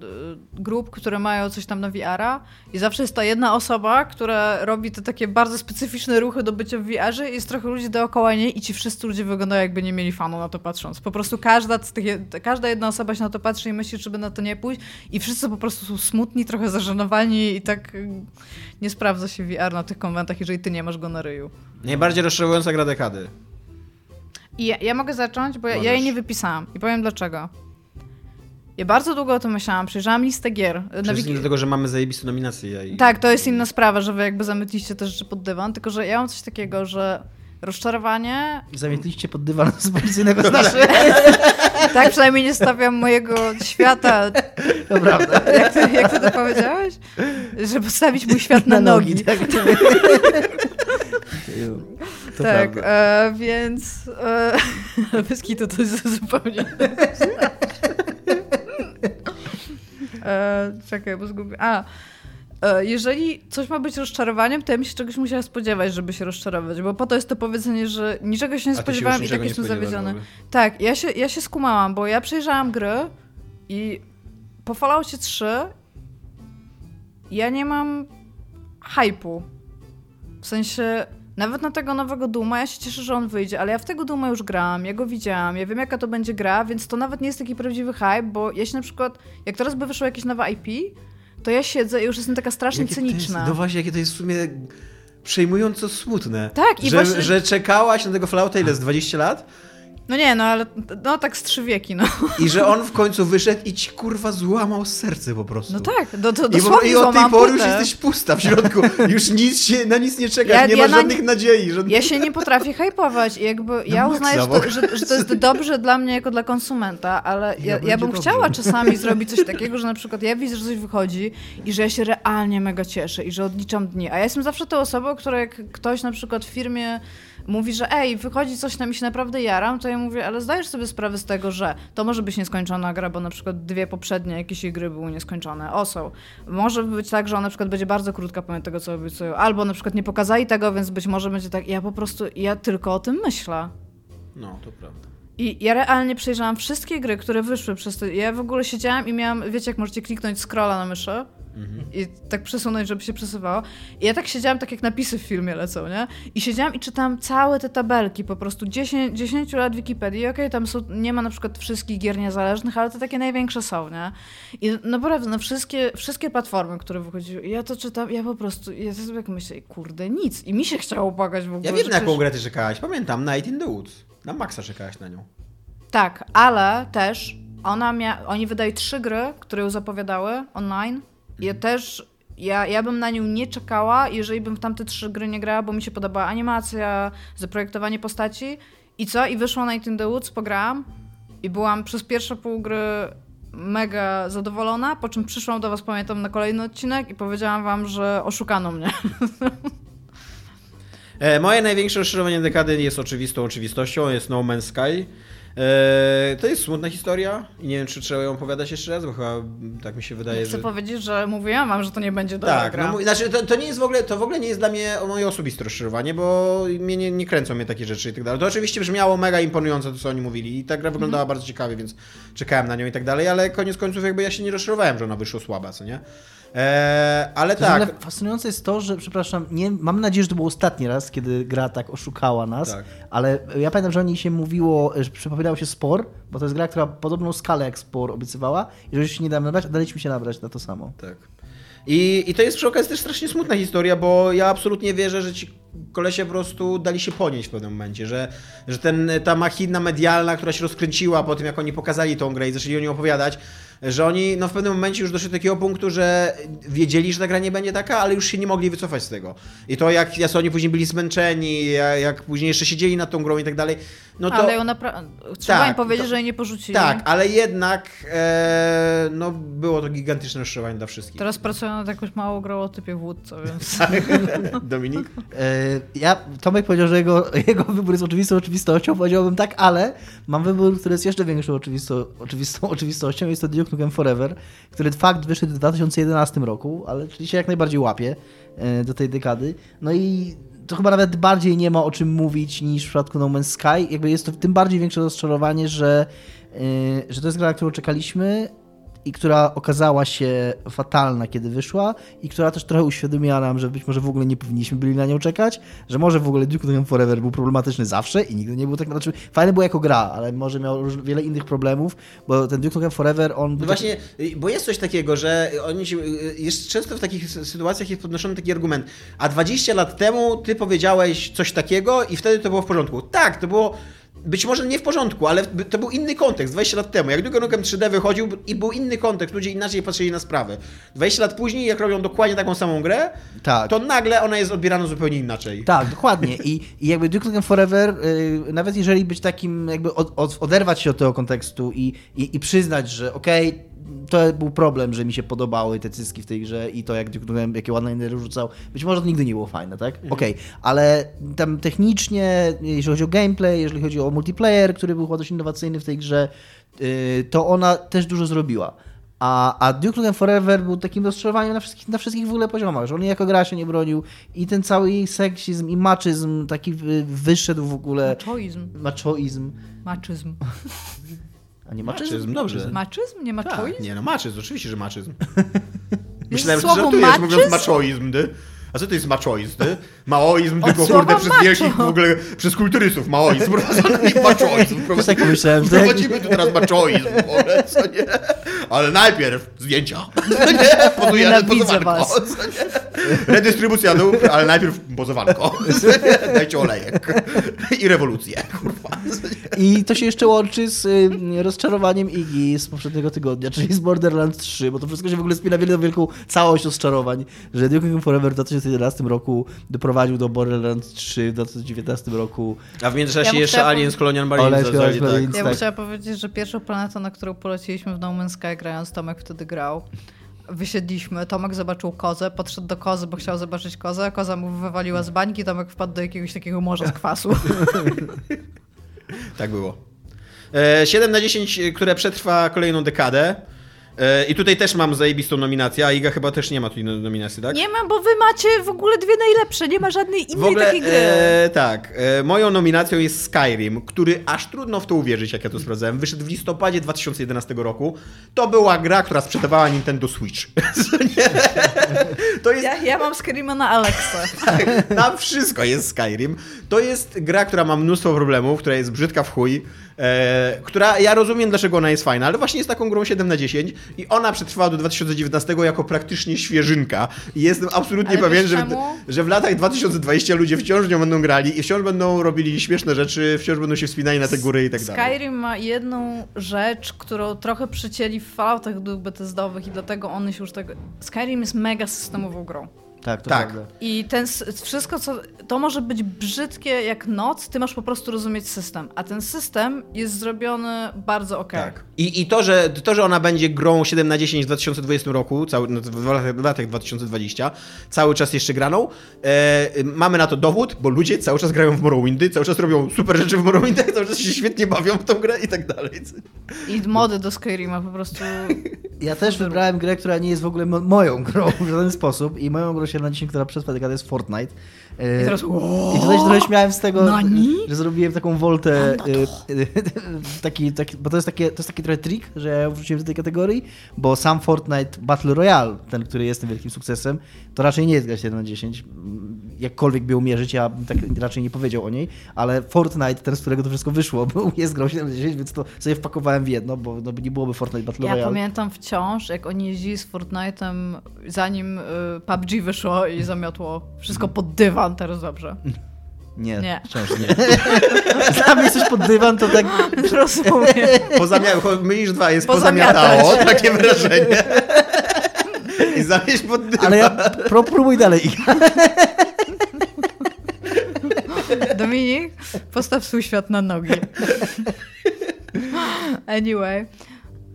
grup, które mają coś tam na VR-a i zawsze jest ta jedna osoba, która robi te takie bardzo specyficzne ruchy do bycia w VR-ze i jest trochę ludzi dookoła niej i ci wszyscy ludzie wyglądają jakby nie mieli fanu na to patrząc. Po prostu każda, z tych, każda jedna osoba się na to patrzy i myśli, żeby na to nie pójść i wszyscy po prostu są smutni, trochę zażenowani i tak y, nie sprawdza się VR na tych konwentach, jeżeli ty nie masz go na ryju. Najbardziej rozczarowująca gra dekady. I ja, ja mogę zacząć, bo ja, ja jej nie wypisałam i powiem dlaczego. Ja bardzo długo o tym myślałam, przejrzałam listę gier. Na wiki... dlatego, że mamy zajebiste nominacje. I... Tak, to jest inna sprawa, że wy jakby zamytliście te rzeczy pod dywan, tylko że ja mam coś takiego, że rozczarowanie... Zamietliście pod dywan z policyjnego znaczy. tak przynajmniej nie stawiam mojego świata. To prawda. Jak ty, jak ty to powiedziałeś? Że postawić mój świat na, Na nogi. nogi, tak. To tak, e, więc e, bez kitu to jest zupełnie e, Czekaj, bo zgubię. A, e, jeżeli coś ma być rozczarowaniem, to ja bym się czegoś musiała spodziewać, żeby się rozczarować, bo po to jest to powiedzenie, że niczego się nie się spodziewałam już i tak jestem zawiedziony. Tak, ja się, ja się skumałam, bo ja przejrzałam gry i po Falloutie 3 ja nie mam hypu. W sensie, nawet na tego nowego Duma, ja się cieszę, że on wyjdzie, ale ja w tego Duma już grałam, ja go widziałam, ja wiem jaka to będzie gra, więc to nawet nie jest taki prawdziwy hype, bo ja się na przykład, jak teraz by wyszło jakieś nowe IP, to ja siedzę i już jestem taka strasznie Jakie to jest, cyniczna. no właśnie, jakie to jest w sumie przejmująco smutne. Tak, i że, właśnie- że czekałaś na tego Fallouta ile z 20 lat No nie, no ale no tak z trzy wieki, no. i że on w końcu wyszedł i ci kurwa złamał serce po prostu. No tak, do, do, I, bo, I od tej pory już jesteś pusta w środku. Już nic się, na nic nie czekasz, Ja- nie ja na żadnych nie- nadziei. Żadnych... Ja się nie potrafię hypować i jakby ja maksa, uznaję, że to, że, że to jest dobrze dla mnie jako dla konsumenta, ale ja, ja, bym dobrze. chciała czasami zrobić coś takiego, że na przykład ja widzę, że coś wychodzi i że ja się realnie mega cieszę i że odliczam dni, a ja jestem zawsze tą osobą, która jak ktoś na przykład w firmie mówi, że ej, wychodzi coś, na mi się naprawdę jaram, to ja mówię, ale zdajesz sobie sprawę z tego, że to może być nieskończona gra, bo na przykład dwie poprzednie jakieś gry były nieskończone. O, są. Może być tak, że ona na przykład będzie bardzo krótka pomimo tego, co obiecują. Albo na przykład nie pokazali tego, więc być może będzie tak. Ja po prostu, ja tylko o tym myślę. No, to prawda. I ja realnie przejrzałam wszystkie gry, które wyszły przez to. Ja w ogóle siedziałam i miałam, wiecie, jak możecie kliknąć scrolla na myszy i tak przesunąć, żeby się przesuwało. I ja tak siedziałam, tak jak napisy w filmie lecą, nie? I siedziałam i czytałam całe te tabelki, po prostu 10, 10 lat Wikipedii. Okej, tam są, nie ma na przykład wszystkich gier niezależnych, ale to takie największe są, nie? I naprawdę, no wszystkie, wszystkie platformy, które wychodziły, ja to czytam, ja po prostu, ja sobie tak myślę, kurde, nic. I mi się chciało płakać w ogóle. Ja wiem, na jaką przecież- grę ty czekałaś. Pamiętam, Night in the Woods. Na Maxa czekałaś na nią. Tak, ale też ona mia... oni wydają trzy gry, które ją zapowiadały online. Ja też, ja, ja bym na nią nie czekała, jeżeli bym w tamte trzy gry nie grała, bo mi się podobała animacja, zaprojektowanie postaci. I co? I wyszło Night in the Woods, pograłam i byłam przez pierwsze pół gry mega zadowolona, po czym przyszłam do was, pamiętam, na kolejny odcinek i powiedziałam wam, że oszukano mnie. E, moje największe rozczarowanie dekady jest oczywistą oczywistością, jest No Man's Sky. E, to jest smutna historia i nie wiem, czy trzeba ją opowiadać jeszcze raz, bo chyba mm, tak mi się wydaje, Chcę że... powiedzieć, że mówiłam wam, że to nie będzie dobra Tak, no, znaczy to, to nie jest w ogóle, to w ogóle nie jest dla mnie moje osobiste rozczarowanie, bo mnie nie, nie kręcą mnie takie rzeczy i tak dalej. To oczywiście brzmiało mega imponująco to, co oni mówili i ta gra wyglądała bardzo ciekawie, więc czekałem na nią i tak dalej, ale koniec końców jakby ja się nie rozczarowałem, że ona wyszła słaba, co nie? E, ale To tak, fascynujące jest to, że, przepraszam, nie, mam nadzieję, że to był ostatni raz, kiedy gra tak oszukała nas, Tak. ale ja pamiętam, że o niej się mówiło, że przypominał się Spor, bo to jest gra, która podobną skalę jak Spor obiecywała i że się nie dałem nabrać, a daliśmy się nabrać na to samo. Tak. I, I to jest przy okazji też strasznie smutna historia, bo ja absolutnie wierzę, że ci kolesie po prostu dali się ponieść w pewnym momencie, że, że ten, ta machina medialna, która się rozkręciła po tym, jak oni pokazali tą grę i zaczęli o niej opowiadać, że oni no, w pewnym momencie już doszli do takiego punktu, że wiedzieli, że ta gra nie będzie taka, ale już się nie mogli wycofać z tego. I to jak, jak oni później byli zmęczeni, jak, jak później jeszcze siedzieli nad tą grą i tak dalej, no to... Ale ją naprawdę. Trzeba Tak, im powiedzieć, to- że jej nie porzucili. Tak, ale jednak e, no, było to gigantyczne rozczarowanie dla wszystkich. Teraz pracują nad jakąś małą grą o typie wódco, więc. Dominik? E, Ja, Tomek powiedział, że jego, jego wybór jest oczywistą oczywistością, powiedziałbym tak, ale mam wybór, który jest jeszcze większą oczywistą, oczywistą oczywistością, jest to Duke Nukem Forever, który fakt wyszedł w 2011 roku, ale czyli się jak najbardziej łapie e, do tej dekady. No i to chyba nawet bardziej nie ma o czym mówić niż w przypadku No Man's Sky. Jakby jest to tym bardziej większe rozczarowanie, że, e, że to jest gra, na którą czekaliśmy i która okazała się fatalna, kiedy wyszła i która też trochę uświadomiła nam, że być może w ogóle nie powinniśmy byli na nią czekać, że może w ogóle Duke Nukem Forever był problematyczny zawsze i nigdy nie był tak, znaczy fajny był jako gra, ale może miał wiele innych problemów, bo ten Duke Nukem Forever, on... No właśnie, y, bo jest coś takiego, że oni się, y, jest często w takich sy- sytuacjach jest podnoszony taki argument, a 20 lat temu ty powiedziałeś coś takiego i wtedy to było w porządku. Tak, to było być może nie w porządku, ale to był inny kontekst 20 lat temu. Jak Duke Nukem 3D wychodził i był inny kontekst, ludzie inaczej patrzyli na sprawy. 20 lat później, jak robią dokładnie taką samą grę, Tak. to nagle ona jest odbierana zupełnie inaczej. Tak, dokładnie. I, i jakby Duke Nukem Forever, y, nawet jeżeli być takim, jakby od, od, oderwać się od tego kontekstu i, i, i przyznać, że okej, to był problem, że mi się podobały te cyski w tej grze i to, jak Duke jakie ładne rzucał. Być może to nigdy nie było fajne, tak? Okej, ale tam technicznie, jeżeli chodzi o gameplay, jeżeli chodzi o multiplayer, który był dość innowacyjny w tej grze, y, to ona też dużo zrobiła. A, a Duke Nukem Forever był takim rozczarowaniem na wszystkich, na wszystkich w ogóle poziomach, że on jako gra się nie bronił i ten cały jej seksizm i maczyzm taki wy- wyszedł w ogóle. Maczoizm. Maczoizm. Maczyzm. A nie maczyzm? Maczyzm, dobrze. Maczyzm? Nie Tak, maczoizm? nie no, maczyzm, oczywiście, że maczyzm. Myślałem, że żartujesz maczyzm? mówiąc maczoizm, ty. A co to jest maczoizm, ty? Maoizm, tylko kurde przez wielkich w ogóle, przez kulturystów maoizm, i maczoizm. Też tak Prowadzimy tu teraz maczoizm, ogóle, co nie? Ale najpierw zdjęcia, nie? Pozuje, Nienawidzę pozowanko? Redystrybucja dóbr, ale najpierw pozowanko. Dajcie olejek. I rewolucję, kurwa. I to się jeszcze łączy z y, rozczarowaniem Iggy z poprzedniego tygodnia, czyli z Borderlands 3, bo to wszystko się w ogóle spina w wielką całość rozczarowań, że Duke Nukem Forever w 2011 roku doprowadził do Borderlands 3 w 2019 roku. A w międzyczasie Ja jeszcze chciała Alien powiedzieć- z Colonial Alien Marines. z Colonial tak. Ja bym Tak. chciała powiedzieć, że pierwszą planetą, na którą poleciliśmy w No Man's Sky grając, Tomek wtedy grał. Wysiedliśmy, Tomek zobaczył kozę, podszedł do kozy, bo chciał zobaczyć kozę, koza mu wywaliła z bańki, Tomek wpadł do jakiegoś takiego morza z kwasu. Tak było. E, 7 na 10, które przetrwa kolejną dekadę. E, I tutaj też mam zajebistą nominację, a Iga chyba też nie ma tu innej nominacji, tak? Nie ma, bo wy macie w ogóle dwie najlepsze, nie ma żadnej innej ogóle, takiej gry. e, tak, e, moją nominacją jest Skyrim, który aż trudno w to uwierzyć, jak ja to sprawdzałem. Wyszedł w listopadzie 2011 roku. To była gra, która sprzedawała Nintendo Switch. To jest Ja, ja mam Skyrima na Alexa. tak, tam wszystko jest Skyrim. To jest gra, która ma mnóstwo problemów, która jest brzydka w chuj, e, która, ja rozumiem dlaczego ona jest fajna, ale właśnie jest taką grą 7 na 10 i ona przetrwała do 2019 jako praktycznie świeżynka i jestem absolutnie Ale pewien, że, że w latach 2020 ludzie wciąż nią będą grali i wciąż będą robili śmieszne rzeczy, wciąż będą się wspinali na te góry i tak dalej. Skyrim ma jedną rzecz, którą trochę przycięli w Falloutach Bethesdowych i dlatego one się już tego... Skyrim jest mega systemową grą. Tak, to Tak. prawda. I ten, wszystko, co. To może być brzydkie jak noc, ty masz po prostu rozumieć system. A ten system jest zrobiony bardzo okej. Tak. I, I to, że, to, że ona będzie grą 7 na 10 w 2020 roku, cały, no, w latach- w latach 2020, cały czas jeszcze graną, e, mamy na to dowód, bo ludzie cały czas grają w Morrowindy, cały czas robią super rzeczy w Morrowindach, cały czas się świetnie bawią w tą grę i tak dalej. I mody do Skyrima po prostu. Ja też wybrałem grę, która nie jest w ogóle mo- moją grą w żaden sposób i moją grą 7 na 10, która przetrwa dekadę jest Fortnite. E, I teraz. I tutaj się trochę śmiałem z tego, Nani? że zrobiłem taką woltę, y, taki, taki, bo to jest, takie, to jest taki trochę trik, że ja wrzuciłem do tej kategorii, bo sam Fortnite Battle Royale, ten, który jest tym wielkim sukcesem, to raczej nie jest gra 7 na 10, jakkolwiek by ją mierzyć, ja bym tak raczej nie powiedział o niej, ale Fortnite, ten, z którego to wszystko wyszło, był, jest grą 7 na 10, więc to sobie wpakowałem w jedno, bo no, nie byłoby Fortnite Battle Ja Royale. pamiętam wciąż, jak oni jeździli z Fortnite'em, zanim y, PUBG wyszło i zamiotło wszystko pod dywan, teraz dobrze. Nie, Nie. wciąż nie. Mnie coś pod dywan to tak... Rozumiem. Pozamia- mylisz dwa, jest Pozamiatać. pozamiatało, takie wrażenie. I zamieść pod dywan. Ale ja pro, próbuj dalej. Dominik, postaw swój świat na nogi. Anyway,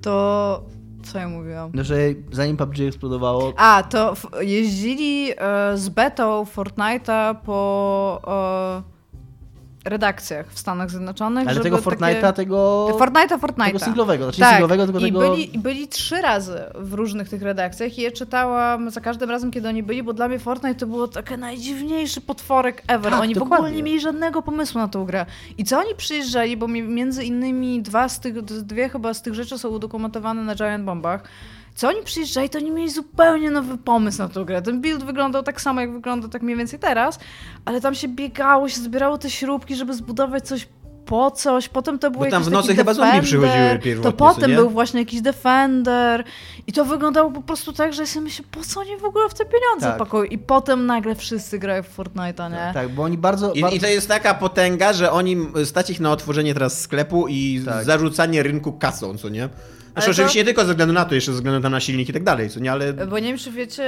to co ja mówiłam? No, że zanim PUBG eksplodowało, A, to jeździli e, z betą Fortnite'a po e, redakcjach w Stanach Zjednoczonych. ale tego Fortnite'a, takie... tego... Fortnite'a, Fortnite'a. Tego singlowego, znaczy tak. singlowego, tylko I tego... byli, byli trzy razy w różnych tych redakcjach i je czytałam za każdym razem, kiedy oni byli, bo dla mnie Fortnite to było taki najdziwniejszy potworek ever. Tak, oni w ogóle dokładnie. nie mieli żadnego pomysłu na tą grę. I co oni przyjeżdżali, bo mi- między innymi dwa z tych, dwie chyba z tych rzeczy są udokumentowane na Giant Bombach. Co oni przyjeżdżali, to oni mieli zupełnie nowy pomysł na tą grę. Ten build wyglądał tak samo, jak wygląda tak mniej więcej teraz, ale tam się biegało, się zbierało te śrubki, żeby zbudować coś po coś, potem to był Bo tam jakiś w nocy taki chyba zombie Defender, przychodziły To pierwotnie, potem co nie? był właśnie jakiś Defender i to wyglądało po prostu tak, że ja sobie myślę, po co oni w ogóle w te pieniądze Tak. pakują? I potem nagle wszyscy grają w Fortnite'a, nie? Tak, bo oni bardzo... I, bardzo... I to jest taka potęga, że oni stać ich na otworzenie teraz sklepu i Tak. zarzucanie rynku kasą, co nie? Znaczy to- oczywiście nie tylko ze względu na to, jeszcze ze względu na silnik i tak dalej, co nie, ale Bo nie wiem, czy wiecie,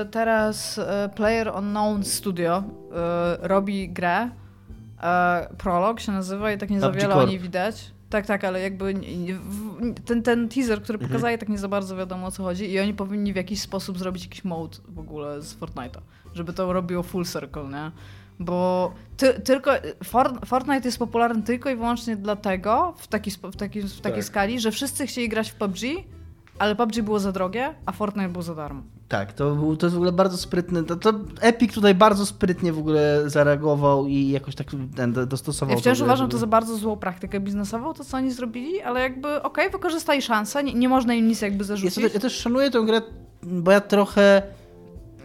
e, teraz e, Player Unknown Studio robi grę. E, Prolog się nazywa i tak nie za wiele o niej widać. Tak, tak, ale jakby ten, ten teaser, który Mhm. pokazali, tak nie za bardzo wiadomo o co chodzi i oni powinni w jakiś sposób zrobić jakiś mode w ogóle z Fortnite'a, żeby to robiło full circle, nie? Bo ty, tylko For, Fortnite jest popularny tylko i wyłącznie dlatego w, taki, w, taki, w takiej Tak. skali, że wszyscy chcieli grać w PUBG, ale PUBG było za drogie, a Fortnite był za darmo. Tak, to, był, to jest w ogóle bardzo sprytny. To, to Epic tutaj bardzo sprytnie w ogóle zareagował i jakoś tak dostosował. Ja wciąż to, uważam żeby- to za bardzo złą praktykę biznesową, to co oni zrobili, ale jakby okej, wykorzystali szansę, nie, nie można im nic jakby Ja, zarzucić. sobie, ja też szanuję tę grę, bo ja trochę.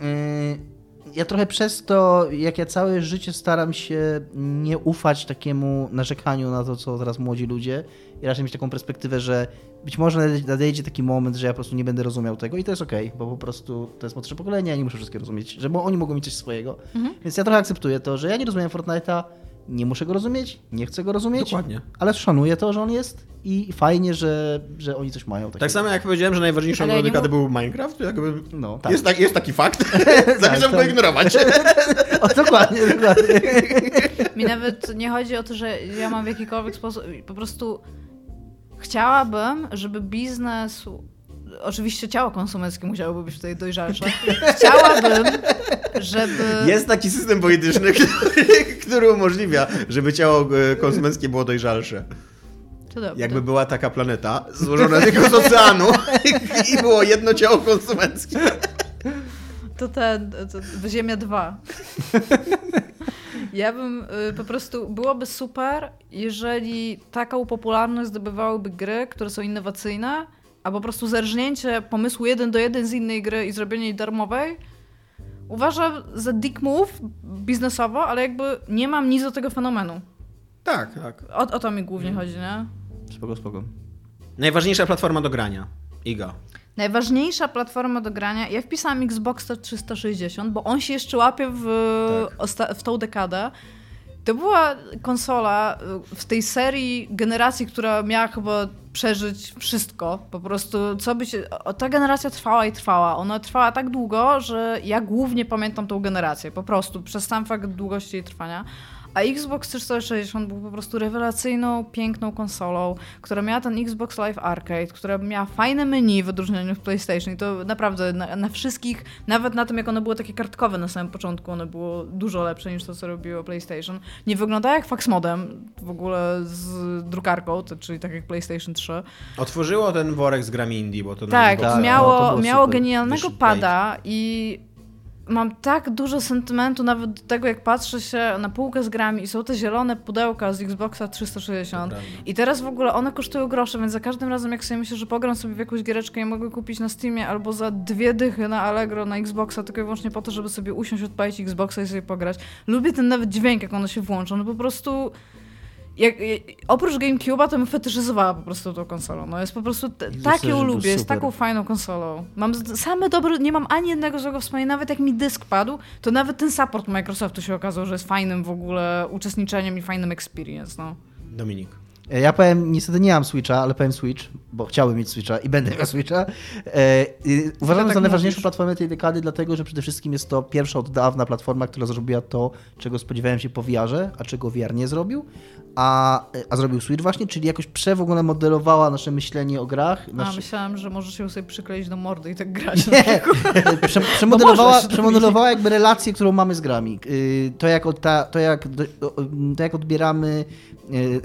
Yy, ja trochę przez to, jak ja całe życie staram się nie ufać takiemu narzekaniu na to, co teraz młodzi ludzie, i raczej mieć taką perspektywę, że być może nadejdzie- taki moment, że ja po prostu nie będę rozumiał tego i to jest okej, bo po prostu to jest młodsze pokolenie, ja nie muszę wszystkiego rozumieć, że bo oni mogą mieć coś swojego. Mhm. Więc ja trochę akceptuję to, że ja nie rozumiem Fortnite'a, nie muszę go rozumieć, nie chcę go rozumieć, dokładnie. ale szanuję to, że on jest i fajnie, że, że oni coś mają. Tak samo jak powiedziałem, że najważniejszą grą dekady był Minecraft, to jakby No, tak. jest, tak, jest taki fakt, zamierzam go tak. ignorować. O, dokładnie, dokładnie. Mi nawet nie chodzi o to, że ja mam w jakikolwiek sposób, po prostu chciałabym, żeby biznes, oczywiście ciało konsumenckie musiałoby być tutaj dojrzalsze, chciałabym, żeby... Jest taki system polityczny, który, który umożliwia, żeby ciało e, konsumenckie było dojrzalsze. Jakby była taka planeta złożona tylko z oceanu i było jedno ciało konsumenckie. To ten, to Ziemia 2. Ja bym y, po prostu, byłoby super, jeżeli taką popularność zdobywałyby gry, które są innowacyjne, a po prostu zerżnięcie pomysłu jeden do jeden z innej gry i zrobienie jej darmowej, uważam za dick move biznesowo, ale jakby nie mam nic do tego fenomenu. Tak, tak. O, o to mi głównie chodzi, nie? Spoko, spoko. Najważniejsza platforma do grania. Iga. Najważniejsza platforma do grania, ja wpisałam Xbox 360, bo on się jeszcze łapie w, osta- w tą dekadę. To była konsola y, w tej serii generacji, która miała chyba przeżyć wszystko. Po prostu, co by się. Ta generacja trwała i trwała. Ona trwała tak długo, że ja głównie pamiętam tą generację. Po prostu, przez sam fakt długości jej trwania. A Xbox 360 był po prostu rewelacyjną, piękną konsolą, która miała ten Xbox Live Arcade, która miała fajne menu w odróżnieniu od PlayStation. I to naprawdę na, na wszystkich, nawet na tym, jak one były takie kartkowe na samym początku, one było dużo lepsze niż to, co robiło PlayStation. Nie wyglądała jak fax modem, w ogóle z drukarką, to, czyli tak jak PlayStation 3. Otworzyło ten worek z grami indie, bo to Tak, na Tak, miało, no, to było miało super. genialnego Wyszedł pada i mam tak dużo sentymentu nawet do tego, jak patrzę się na półkę z grami i są te zielone pudełka z Xboxa 360 prawda. i teraz w ogóle one kosztują grosze, więc za każdym razem jak sobie myślę, że pogram sobie w jakąś giereczkę i mogę kupić na Steamie albo za dwie dychy na Allegro na Xboxa tylko i wyłącznie po to, żeby sobie usiąść, odpalić Xboxa i sobie pograć. Lubię ten nawet dźwięk, jak one się włączą, no po prostu... Jak, oprócz GameCube'a to bym fetyszyzowała po prostu tą konsolą. No jest po prostu, t- Jezus, tak ją lubię, jest taką fajną konsolą. Mam same dobre, nie mam ani jednego złego wspomnienia, nawet jak mi dysk padł, to nawet ten support Microsoftu się okazał, że jest fajnym w ogóle uczestniczeniem i fajnym experience, no. Dominik. E, Ja powiem, niestety nie mam Switcha, ale powiem Switch, bo chciałbym mieć Switcha i będę miał Switcha. E, uważam tak za najważniejszą mówisz. platformę tej dekady, dlatego że przede wszystkim jest to pierwsza od dawna platforma, która zrobiła to, czego spodziewałem się po VR-ze, a czego VR nie zrobił, a, a zrobił Switch właśnie, czyli jakoś prze w ogóle modelowała nasze myślenie o grach. A Nasze... myślałam, że możesz ją sobie przykleić do mordy i tak grać. Nie, prze, przemodelowała, możesz, przemodelowała jakby relację, którą mamy z grami. Y, To jak, ta, to jak, to jak odbieramy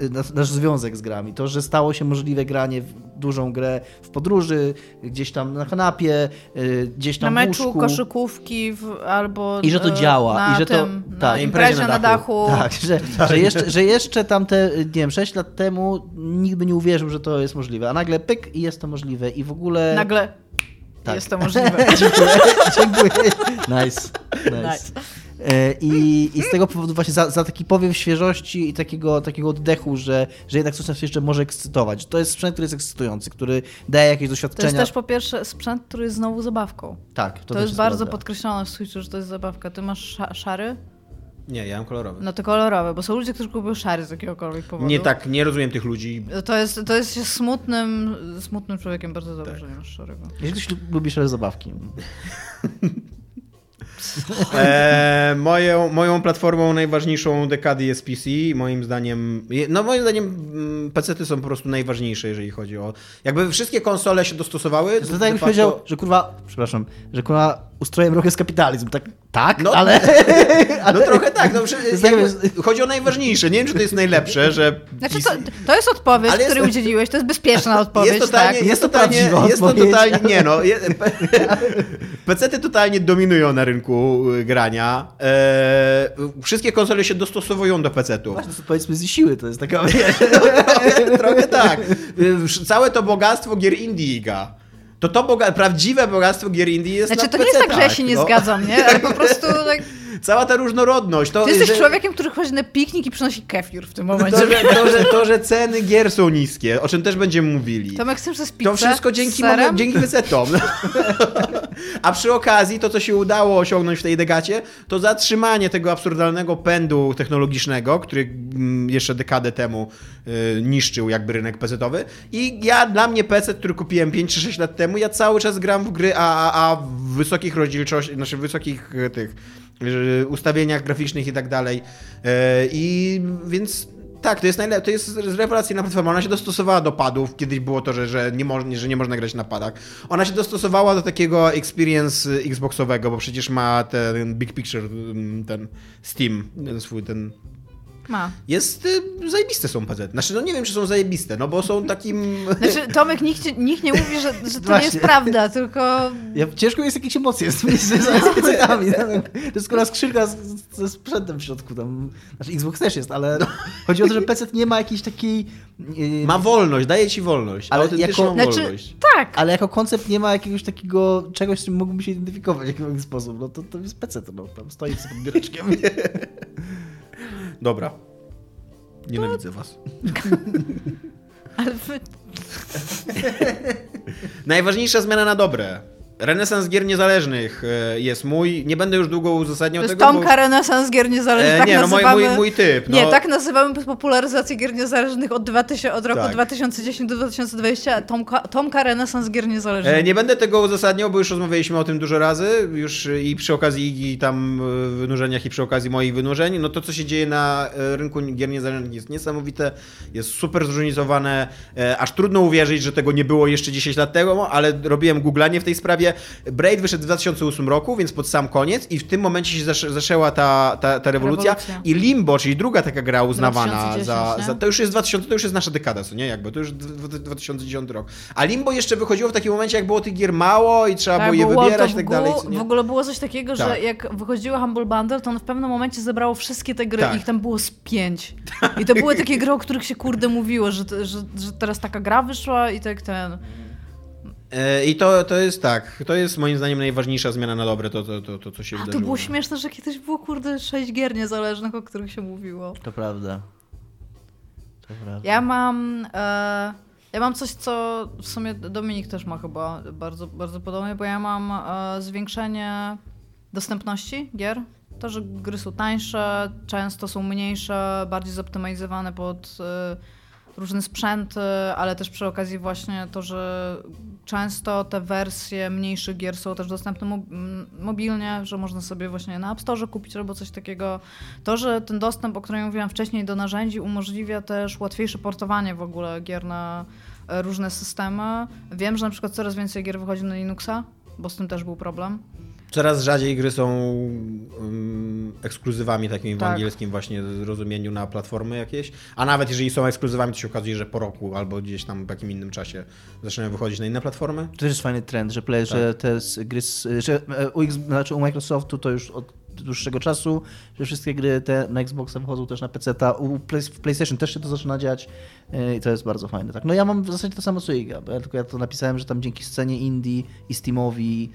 y, nasz, nasz związek z grami. To, że stało się możliwe granie w dużą grę w podróży, gdzieś tam na kanapie, y, gdzieś Na tam w meczu, łóżku. koszykówki w, albo I że to działa, na i że to- tym, tak. na Na imprezie imprezie na na dachu. Tak, że, że, jeszcze, że jeszcze tamte, nie wiem, 6 lat temu nikt by nie uwierzył, że to jest możliwe, a nagle pyk i jest to możliwe i w ogóle... Nagle Tak. Jest to możliwe. Dziękuję. Dziękuję. Nice. nice. Nice. E, I, I z tego powodu właśnie za, za taki powiew świeżości i takiego, takiego oddechu, że, że jednak coś nas jeszcze może ekscytować. To jest sprzęt, który jest ekscytujący, który daje jakieś To doświadczenia. jest też po pierwsze sprzęt, który jest znowu zabawką. Tak, to, To, też jest bardzo podkreślone w Switchu, że to jest zabawka. Ty masz sza szary? Nie, ja mam kolorowy. No to kolorowe, bo są ludzie, którzy kupują szary z jakiegokolwiek powodu. Nie tak, nie rozumiem tych ludzi. To jest, to jest się smutnym, smutnym człowiekiem bardzo dobrze, że nie masz szarego. Jeśli ktoś lubi szare zabawki. E, moją, moją platformą najważniejszą dekady jest PC. Moim zdaniem, no moim zdaniem mm, PC-ty są po prostu najważniejsze, jeżeli chodzi o... Jakby wszystkie konsole się dostosowały... To de tak jakbyś facto- powiedział, że kurwa, przepraszam, że kurwa ustrojem roku jest kapitalizm. Tak, tak No, ale... No trochę tak, no, przy- Znaczy, jakby, chodzi o najważniejsze. Nie wiem, czy to jest najlepsze, że... Znaczy, to, to jest odpowiedź, Ale jest- której udzieliłeś, to jest bezpieczna odpowiedź, jest totalnie, tak? jest, Jest to totalnie, jest to totalnie, nie no, je, PC-ty totalnie dominują na rynku y, grania. E, wszystkie konsole się dostosowują do PC-ów. Właśnie, to powiedzmy z siły, to jest taka... trochę, trochę tak. Y, Całe to bogactwo gier indie. To to boga prawdziwe bogactwo gier indie jest Znaczy, na to nie jest tak, że ja się nie no. zgadzam, nie? Ale po prostu tak, Cała ta różnorodność. To, ty jesteś że- człowiekiem, który chodzi na piknik i przynosi kefir w tym momencie. To że, to, że, to, że ceny gier są niskie, o czym też będziemy mówili. Tomek, chcesz przez pizzę To wszystko dzięki, mono- dzięki. A przy okazji to, co się udało osiągnąć w tej degacie, to zatrzymanie tego absurdalnego pędu technologicznego, który mm, jeszcze dekadę temu niszczył jakby rynek PC-towy. I ja, dla mnie PC, który kupiłem 5 czy 6 lat temu, ja cały czas gram w gry AAA w wysokich rozdzielczościach, znaczy wysokich y, tych y, ustawieniach graficznych i tak dalej. Y, I więc tak, to jest, najle- to jest rewelacyjna platforma. Ona się dostosowała do padów. Kiedyś było to, że, że, nie mo- że nie można grać na padach. Ona się dostosowała do takiego experience y, Xboxowego, bo przecież ma ten Big Picture, mm, ten Steam, ten swój ten... Ma. Jest, y, zajebiste są PC. Znaczy, no nie wiem, czy są zajebiste, no bo są takim... Znaczy, Tomek, nikt, nikt nie mówi, że, że to nie Właśnie. jest prawda, tylko Ja, ciężko jest jakieś emocje z tymi z pecetami. To jest skoro skrzynka z, ze sprzętem w środku. Tam, znaczy Xbox też jest, ale chodzi o to, że PC nie ma jakiejś takiej... yy, Ma wolność, daje ci wolność. Ale jako- Znaczy, wolność. tak. Ale jako koncept nie ma jakiegoś takiego czegoś, z czym mógłbym się identyfikować w jakiś sposób. No to, to jest PC, no tam stoi sobie pod biureczkiem. Dobra. Nienawidzę was. Ale wy... Najważniejsza zmiana na dobre. Renesans gier niezależnych e, jest mój. Nie będę już długo To uzasadniał jest tego. bo- Tomka Renesans gier niezależnych, E, tak nie, no mój, nazywamy... mój, mój typ. No. Nie, tak nazywamy popularyzację gier niezależnych od, 2000, od roku Tak. 2010 do 2020. Tomka, Tomka Renesans gier niezależnych. E, Nie będę tego uzasadniał, bo już rozmawialiśmy o tym dużo razy, już i przy okazji i tam e, wynurzeniach, i przy okazji moich wynurzeń. No to, co się dzieje na e, rynku gier niezależnych jest niesamowite, jest super zróżnicowane, e, aż trudno uwierzyć, że tego nie było jeszcze 10 lat temu, ale robiłem googlanie w tej sprawie. Braid wyszedł w 2008 roku, więc pod sam koniec i w tym momencie się zasz- ta, ta, ta rewolucja. Rewolucja. I Limbo, czyli druga taka gra uznawana 2010, za, za... To już jest 2000, to już jest nasza dekada, co nie? Jakby, to już dw- dw- 2010 rok. A Limbo jeszcze wychodziło w takim momencie, jak było tych gier mało i trzeba było je wybierać i tak dalej. Co nie? W ogóle było coś takiego, że Tak. jak wychodziło Humble Bundle, to on w pewnym momencie zebrało wszystkie te gry Tak. i ich tam było z pięć. I to były takie gry, o których się kurde mówiło, że, że, że teraz taka gra wyszła i tak ten... E, I to, to jest tak, to jest moim zdaniem najważniejsza zmiana na dobre, to, to, to, to co się A to było śmieszne, że kiedyś było kurde sześć gier niezależnych, o których się mówiło. To prawda. To prawda. Ja mam. E, ja mam coś, co w sumie Dominik też ma chyba bardzo, bardzo podobnie, bo ja mam e, zwiększenie dostępności gier. To, że gry są tańsze, często są mniejsze, bardziej zoptymalizowane pod e, różne sprzęty, ale też przy okazji właśnie to, że często te wersje mniejszych gier są też dostępne mobilnie, że można sobie właśnie na App Store kupić albo coś takiego. To, że ten dostęp, o którym mówiłam wcześniej, do narzędzi umożliwia też łatwiejsze portowanie w ogóle gier na e, różne systemy. Wiem, że na przykład coraz więcej gier wychodzi na Linuxa, bo z tym też był problem. Coraz rzadziej gry są um, ekskluzywami takimi w Tak. angielskim właśnie rozumieniu na platformy jakieś, a nawet jeżeli są ekskluzywami, to się okazuje, że po roku albo gdzieś tam w jakim innym czasie zaczynają wychodzić na inne platformy. To też jest fajny trend, że, play, Tak. że te gry, z, że u, X, znaczy u Microsoftu to już od dłuższego czasu, że wszystkie gry te na Xboxa wychodzą też na PC, ta, u Play, w PlayStation też się to zaczyna dziać e, i to jest bardzo fajne. Tak. No ja mam w zasadzie to samo co Iga, bo ja tylko ja to napisałem, że tam dzięki scenie indie i Steamowi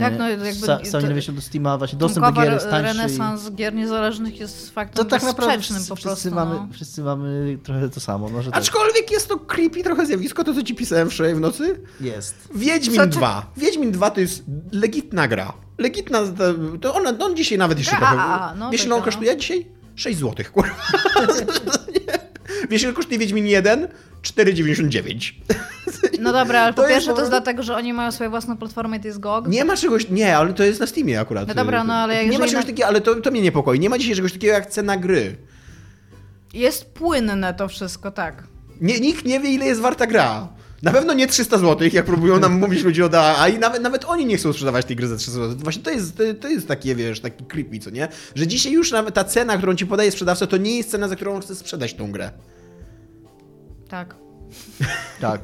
Tak, no jakby Sa, to- sami wejściem do Steama, właśnie dostęp do gier jest tańszy. i- renesans gier niezależnych jest faktem To tak naprawdę sprzecznym wszyscy, po wszyscy, prostu. mamy, no. wszyscy mamy trochę to samo. Może tak. Aczkolwiek jest to creepy trochę zjawisko, to co ci pisałem wczoraj w nocy. Jest. Wiedźmin Co ty- 2. Wiedźmin 2 to jest legitna gra. Legitna, to on, on dzisiaj nawet jeszcze Gra, trochę... a, no Wiesz ile on no. kosztuje dzisiaj? 6 zł, kurwa. Wiesz ile kosztuje Wiedźmin 1? 4,99. No dobra, ale To po pierwsze to jest dlatego, że oni mają swoją własną platformę i to jest GOG. Nie ma czegoś, nie, ale to jest na Steamie akurat. No dobra, no ale Nie ma czegoś na- takiego, ale to, to mnie niepokoi. Nie ma dzisiaj czegoś takiego jak cena gry. Jest płynne to wszystko, tak. Nie, nikt nie wie, ile jest warta gra. Na pewno nie 300 zł, jak próbują nam mówić ludzie od AAA i nawet, nawet oni nie chcą sprzedawać tej gry za 300 zł. Właśnie to jest, to, to jest takie, wiesz, taki creepy, co nie? Że dzisiaj już nawet ta cena, którą ci podaje sprzedawca, to nie jest cena, za którą chce sprzedać tą grę. Tak. Tak.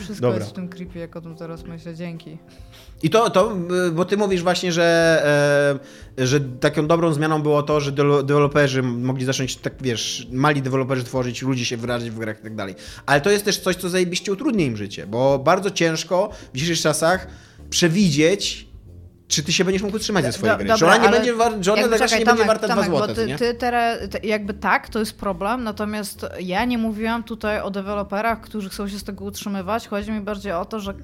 Wszystko Dobra. jest w tym creepy, jak o tym teraz myślę. Dzięki. I to, to bo ty mówisz właśnie, że, e, że taką dobrą zmianą było to, że deweloperzy mogli zacząć, tak wiesz, mali deweloperzy tworzyć, ludzie się wyrazić w grach i tak dalej. Ale to jest też coś, co zajebiście utrudnia im życie, bo bardzo ciężko w dzisiejszych czasach przewidzieć, czy ty się będziesz mógł utrzymać ze swojej Do- gry. dobra, że ona nie będzie, war- że ona jakby, czekaj, nie będzie Tomek, warta 2 Tomek, bo zł, ty, nie? ty teraz, te- jakby tak, to jest problem, natomiast ja nie mówiłam tutaj o deweloperach, którzy chcą się z tego utrzymywać. Chodzi mi bardziej o to, że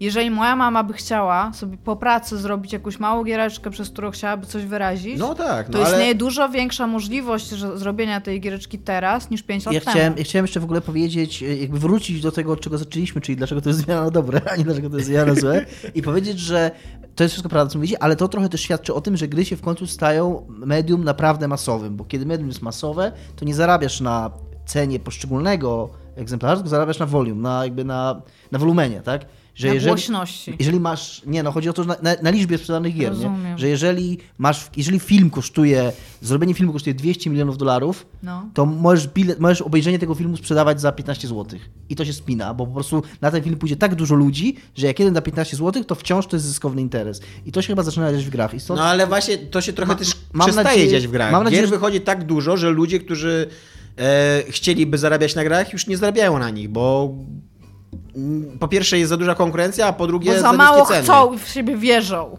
jeżeli moja mama by chciała sobie po pracy zrobić jakąś małą giereczkę, przez którą chciałaby coś wyrazić, No tak, to no ale... istnieje dużo większa możliwość zrobienia tej giereczki teraz niż 5 lat Ja temu. chciałem, ja chciałem jeszcze w ogóle powiedzieć, e, jakby wrócić do tego, od czego zaczęliśmy, czyli dlaczego to jest zmiana na dobre, a nie dlaczego to jest zmiana na złe i powiedzieć, że to jest wszystko prawda, co mówicie, ale to trochę też świadczy o tym, że gry się w końcu stają medium naprawdę masowym, bo kiedy medium jest masowe, to nie zarabiasz na cenie poszczególnego egzemplarza, tylko zarabiasz na volume, na jakby na, na wolumenie, tak? Że Na jeżeli, głośności. jeżeli masz, nie no, chodzi o to, że na, na, na liczbie sprzedanych gier, nie? Że jeżeli masz, jeżeli film kosztuje, zrobienie filmu kosztuje 200 milionów dolarów, No. to możesz, bilet, możesz obejrzenie tego filmu sprzedawać za 15 zł. I to się spina, bo po prostu na ten film pójdzie tak dużo ludzi, że jak jeden da 15 zł, to wciąż to jest zyskowny interes. I to się chyba zaczyna dziać w grach. I stąd No ale właśnie to się trochę Ma- też mam przestaje nadzieję- dziać w grach. mam nadzieję, Gier że- wychodzi tak dużo, że ludzie, którzy e, chcieliby zarabiać na grach, już nie zarabiają na nich, bo po pierwsze jest za duża konkurencja, a po drugie Bo za za mało niskie ceny. chcą i w siebie wierzą.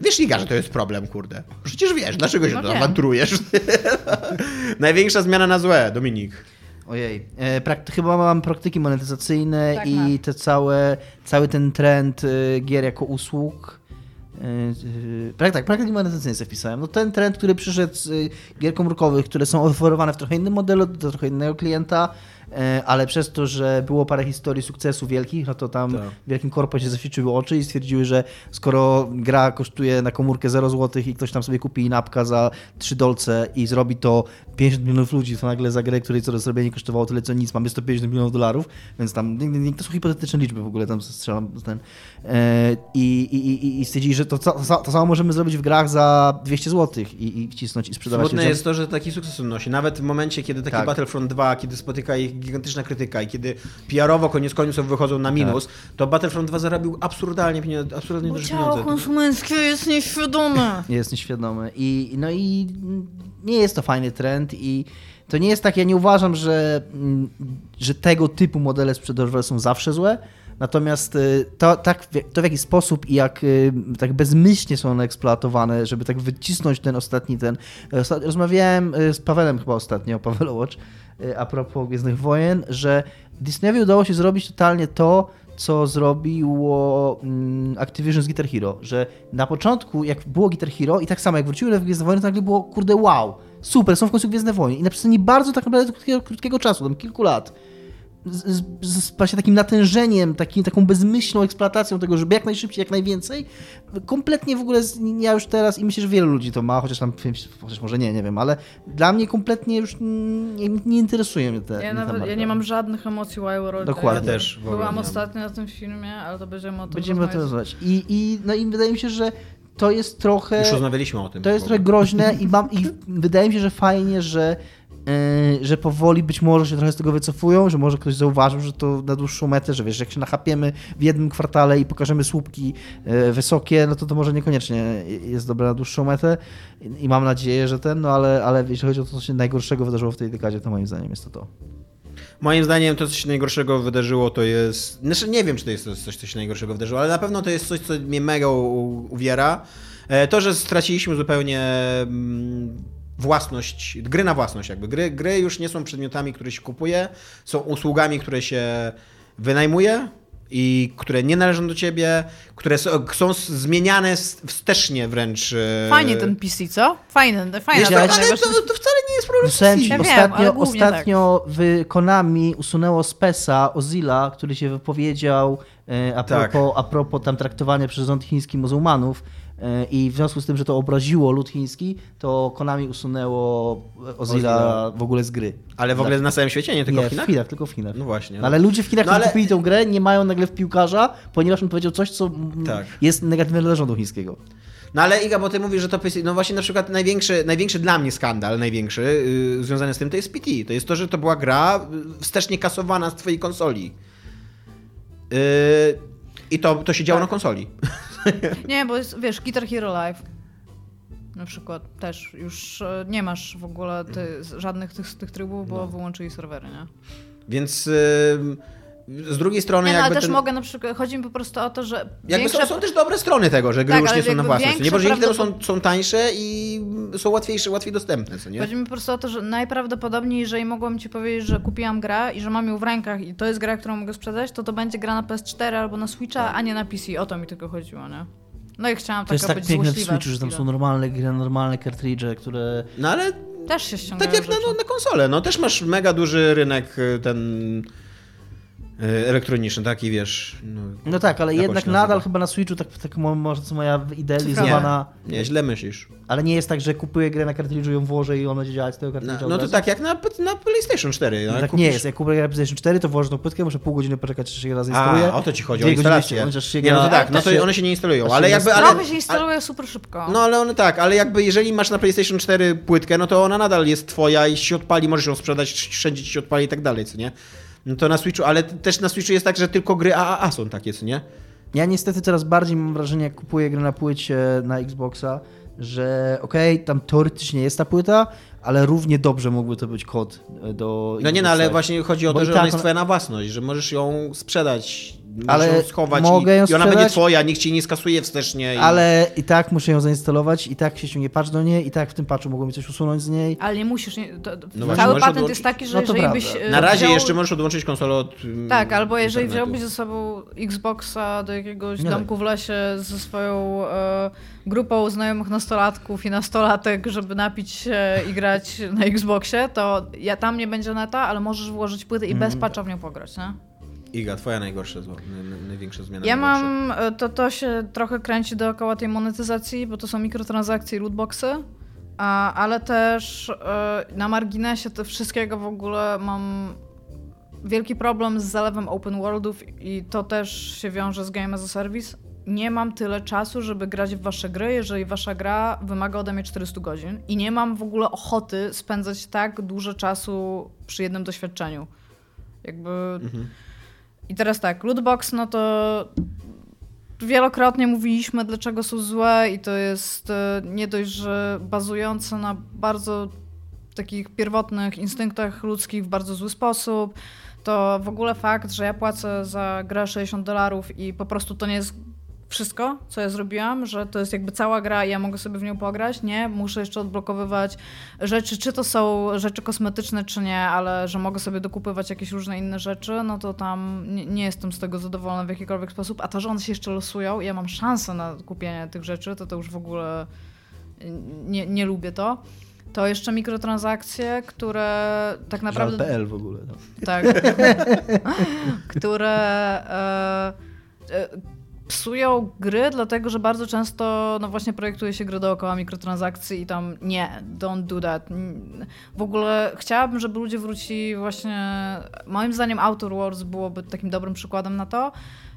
Wiesz, Iga, że to jest problem, kurde. Przecież wiesz, dlaczego się No awanturujesz? Największa zmiana na złe, Dominik. Ojej. E, chyba mam praktyki monetyzacyjne Tak i mam. te całe, cały ten trend e, gier jako usług. Prak- tak, praktyki monetyzacyjne sobie wpisałem. No ten trend, który przyszedł z gier komórkowych, które są oferowane w trochę innym modelu, do trochę innego klienta, ale przez to, że było parę historii sukcesu wielkich, no to tam Tak. wielkim korpo się zaświeciły oczy i stwierdziły, że skoro gra kosztuje na komórkę 0 zł i ktoś tam sobie kupi napka za 3 dolce i zrobi to 50 milionów ludzi, to nagle za grę, której co do zrobienia kosztowało tyle co nic, mamy 150 milionów dolarów, więc tam to są hipotetyczne liczby w ogóle, tam strzelam ten. E, I, i, i, stwierdzili, że to, to, samo możemy zrobić w grach za 200 zł i, i wcisnąć i sprzedawać Smutne jest to, że taki sukces odnosi. Nawet w momencie, kiedy taki Tak. Battlefront 2, kiedy spotyka ich gigantyczna krytyka i kiedy PR-owo koniec końców wychodzą na minus, Tak. to Battlefront 2 zarobił absurdalnie pieniądze, absurdalnie Bo ciało konsumenckie jest nieświadome. jest nieświadomy. I, no i nie jest to fajny trend i to nie jest tak, ja nie uważam, że, że tego typu modele sprzedażowe są zawsze złe, natomiast y, to, tak, to w jaki sposób i jak y, tak bezmyślnie są one eksploatowane, żeby tak wycisnąć ten ostatni ten... Osta- Rozmawiałem y, z Pawelem chyba ostatnio, Paweł Watch, y, a propos Gwiezdnych Wojen, że Disneyowi udało się zrobić totalnie to, co zrobiło mm, Activision z Guitar Hero, że na początku, jak było Guitar Hero i tak samo jak wróciły w Gwiezdne Wojny, to nagle było, kurde, wow, super, są w końcu Gwiezdne Wojny. I na przestrzeni bardzo tak naprawdę krótkiego, krótkiego czasu, tam kilku lat, z, z, z właśnie takim natężeniem, takim, taką bezmyślną eksploatacją tego, żeby jak najszybciej, jak najwięcej, kompletnie w ogóle, z, ja już teraz i myślę, że wielu ludzi to ma, chociaż tam, chociaż może nie, nie wiem, ale dla mnie kompletnie już nie, nie interesuje mnie te Ja, nawet, ja nie mam żadnych emocji Wild Road. Dokładnie. Ja też Byłam ostatnio na tym filmie, ale to będziemy o tym Będziemy o tym rozmawiać. rozmawiać. I, i, no i wydaje mi się, że to jest trochę... Już rozmawialiśmy o tym. To jest trochę groźne i, mam, i wydaje mi się, że fajnie, że że powoli być może się trochę z tego wycofują, że może ktoś zauważył, że to na dłuższą metę, że wiesz, jak się nachapiemy w jednym kwartale i pokażemy słupki yy, wysokie, no to to może niekoniecznie jest dobre na dłuższą metę i, mam nadzieję, że ten, no ale, ale jeśli chodzi o to, co się najgorszego wydarzyło w tej dekadzie, to moim zdaniem jest to to. Moim zdaniem to, co się najgorszego wydarzyło, to jest. Znaczy, nie wiem, czy to jest coś, co się najgorszego wydarzyło, ale na pewno to jest coś, co mnie mega uwiera. E, To, że straciliśmy zupełnie mm, własność, gry na własność, jakby. Gry, gry już nie są przedmiotami, które się kupuje, są usługami, które się wynajmuje i które nie należą do ciebie, które są, są zmieniane wstecznie wręcz. e, Fajnie ten PC, co? Fajny, Wiesz, ta ale to, to wcale nie jest problem Wysłałem ci Ja wiem, ostatnio, ale głównie tak. ostatnio w Konami usunęło Spesa, Ozila, który się wypowiedział e, a Tak. propos, a propos tam traktowania przez rząd chiński muzułmanów i w związku z tym, że to obraziło lud chiński, to Konami usunęło Ozila w ogóle z gry. Ale w ogóle na całym świecie, nie tylko nie, w Chinach? w Chinach, tylko w Chinach. No właśnie. Ale ludzie w Chinach, No którzy ale- kupili tę grę, nie mają nagle w piłkarza, ponieważ on powiedział coś, co Tak. jest negatywne dla rządu chińskiego. No ale Iga, bo ty mówisz, że to PC, no właśnie na przykład największy, największy dla mnie skandal, największy yy, związany z tym, to jest PT. To jest to, że to była gra yy, wstecznie kasowana z twojej konsoli. Yy, I to, to się działo Tak. na konsoli. Nie, bo jest, wiesz, Guitar Hero Live na przykład też już e, nie masz w ogóle ty, żadnych tych, z tych trybów, bo No. wyłączyli serwery, nie? Więc yy, z drugiej strony Nie, no, jakby ale też ten, mogę na przykład, chodzi mi po prostu o to, że jakby większe... są, są też dobre strony tego, że gry Tak, już nie są na własność. Nie, bo dzięki temu są, są tańsze i są łatwiejsze, łatwiej dostępne, co nie? Chodzi mi po prostu o to, że najprawdopodobniej, jeżeli mogłabym ci powiedzieć, że kupiłam grę i że mam ją w rękach i to jest gra, którą mogę sprzedać, to to będzie gra na PS4 albo na Switcha, a nie na PC. O to mi tylko chodziło, nie? No i chciałam To jest taka tak być piękne w Switchu, że tam są normalne gry, normalne kartridże, które... No ale Też się ściągają tak jak na, no, na konsolę, no też masz mega duży rynek y, ten y, elektroniczny, taki wiesz. No, No tak, ale jednak nazywa? nadal chyba na Switchu, tak, tak mo- może co moja idealizowana... Nie, źle myślisz. Ale nie jest tak, że kupuję grę na kartridżu, ją włożę i ona będzie działać z tego No, kartridża no od to tak jak na, na PlayStation 4. No, no, tak kupisz- nie jest. Jak kupuję grę na PlayStation 4, to włożę tą płytkę, muszę pół godziny poczekać, czy się gra A, zainstaluje. o to ci chodzi, o instalację. się- Nie, no to tak, no to się- one się nie instalują, ale jakby... nie- Ale, Trochę się instaluje super szybko. no ale one tak, ale jakby jeżeli masz na PlayStation 4 płytkę, no to ona nadal jest twoja i się odpali, możesz ją sprzedać, wszędzie ci się odpali i tak dalej, co nie? No to na Switchu, ale też na Switchu jest tak, że tylko gry AAA są takie, co nie? Ja niestety coraz bardziej mam wrażenie, jak kupuję grę na płycie na Xboxa, że okej, tam teoretycznie jest ta płyta, ale równie dobrze mógłby to być kod e, do No nie, no ale właśnie chodzi o Bo to, że tak ona jest twoja na własność, że możesz ją sprzedać, Ale ją schować mogę i, ją i ona będzie twoja, nikt ci nie skasuje wstecznie. I... Ale i tak muszę ją zainstalować, i tak się ściągnie patch do niej, i tak w tym patchu mogło mi coś usunąć z niej. Ale nie musisz. Nie, to, to, No cały patent odłączyć- jest taki, że No to jeżeli byś. e, Na razie wziął... jeszcze możesz odłączyć konsolę od mm, Tak, albo jeżeli internetu. wziąłbyś ze sobą Xboxa do jakiegoś Nie domku w lesie ze swoją e, grupą znajomych nastolatków i nastolatek, żeby napić się i grać na Xboxie, to ja, tam nie będzie neta, ale możesz włożyć płytę i Mhm. bez patcha w nią pograć, nie? Iga, twoja najgorsza, największa zmiana. Ja najgorsza. mam, e, to, to się trochę kręci dookoła tej monetyzacji, bo to są mikrotransakcje i lootboxy, ale też e, na marginesie tego wszystkiego w ogóle mam wielki problem z zalewem open worldów i to też się wiąże z Game as a Service. Nie mam tyle czasu, żeby grać w wasze gry, jeżeli wasza gra wymaga ode mnie 400 godzin i nie mam w ogóle ochoty spędzać tak dużo czasu przy jednym doświadczeniu. Jakby... Mhm. I teraz tak, lootbox, no to wielokrotnie mówiliśmy, dlaczego są złe i to jest e, nie dość, że bazujące na bardzo takich pierwotnych instynktach ludzkich w bardzo zły sposób, to w ogóle fakt, że ja płacę za grę 60 dolarów i po prostu to nie jest wszystko, co ja zrobiłam, że to jest jakby cała gra i ja mogę sobie w nią pograć. Nie, muszę jeszcze odblokowywać rzeczy, czy to są rzeczy kosmetyczne, czy nie, ale że mogę sobie dokupywać jakieś różne inne rzeczy, no to tam nie, nie jestem z tego zadowolona w jakikolwiek sposób. A to, że one się jeszcze losują, ja mam szansę na kupienie tych rzeczy, to to już w ogóle nie, nie lubię to. To jeszcze mikrotransakcje, które tak naprawdę. Żal.pl w ogóle. No. Tak. które e, e, psują gry, dlatego że bardzo często no właśnie projektuje się gry dookoła mikrotransakcji i tam nie, don't do that. W ogóle chciałabym, żeby ludzie wrócili właśnie, moim zdaniem Outer Wars byłoby takim dobrym przykładem na to,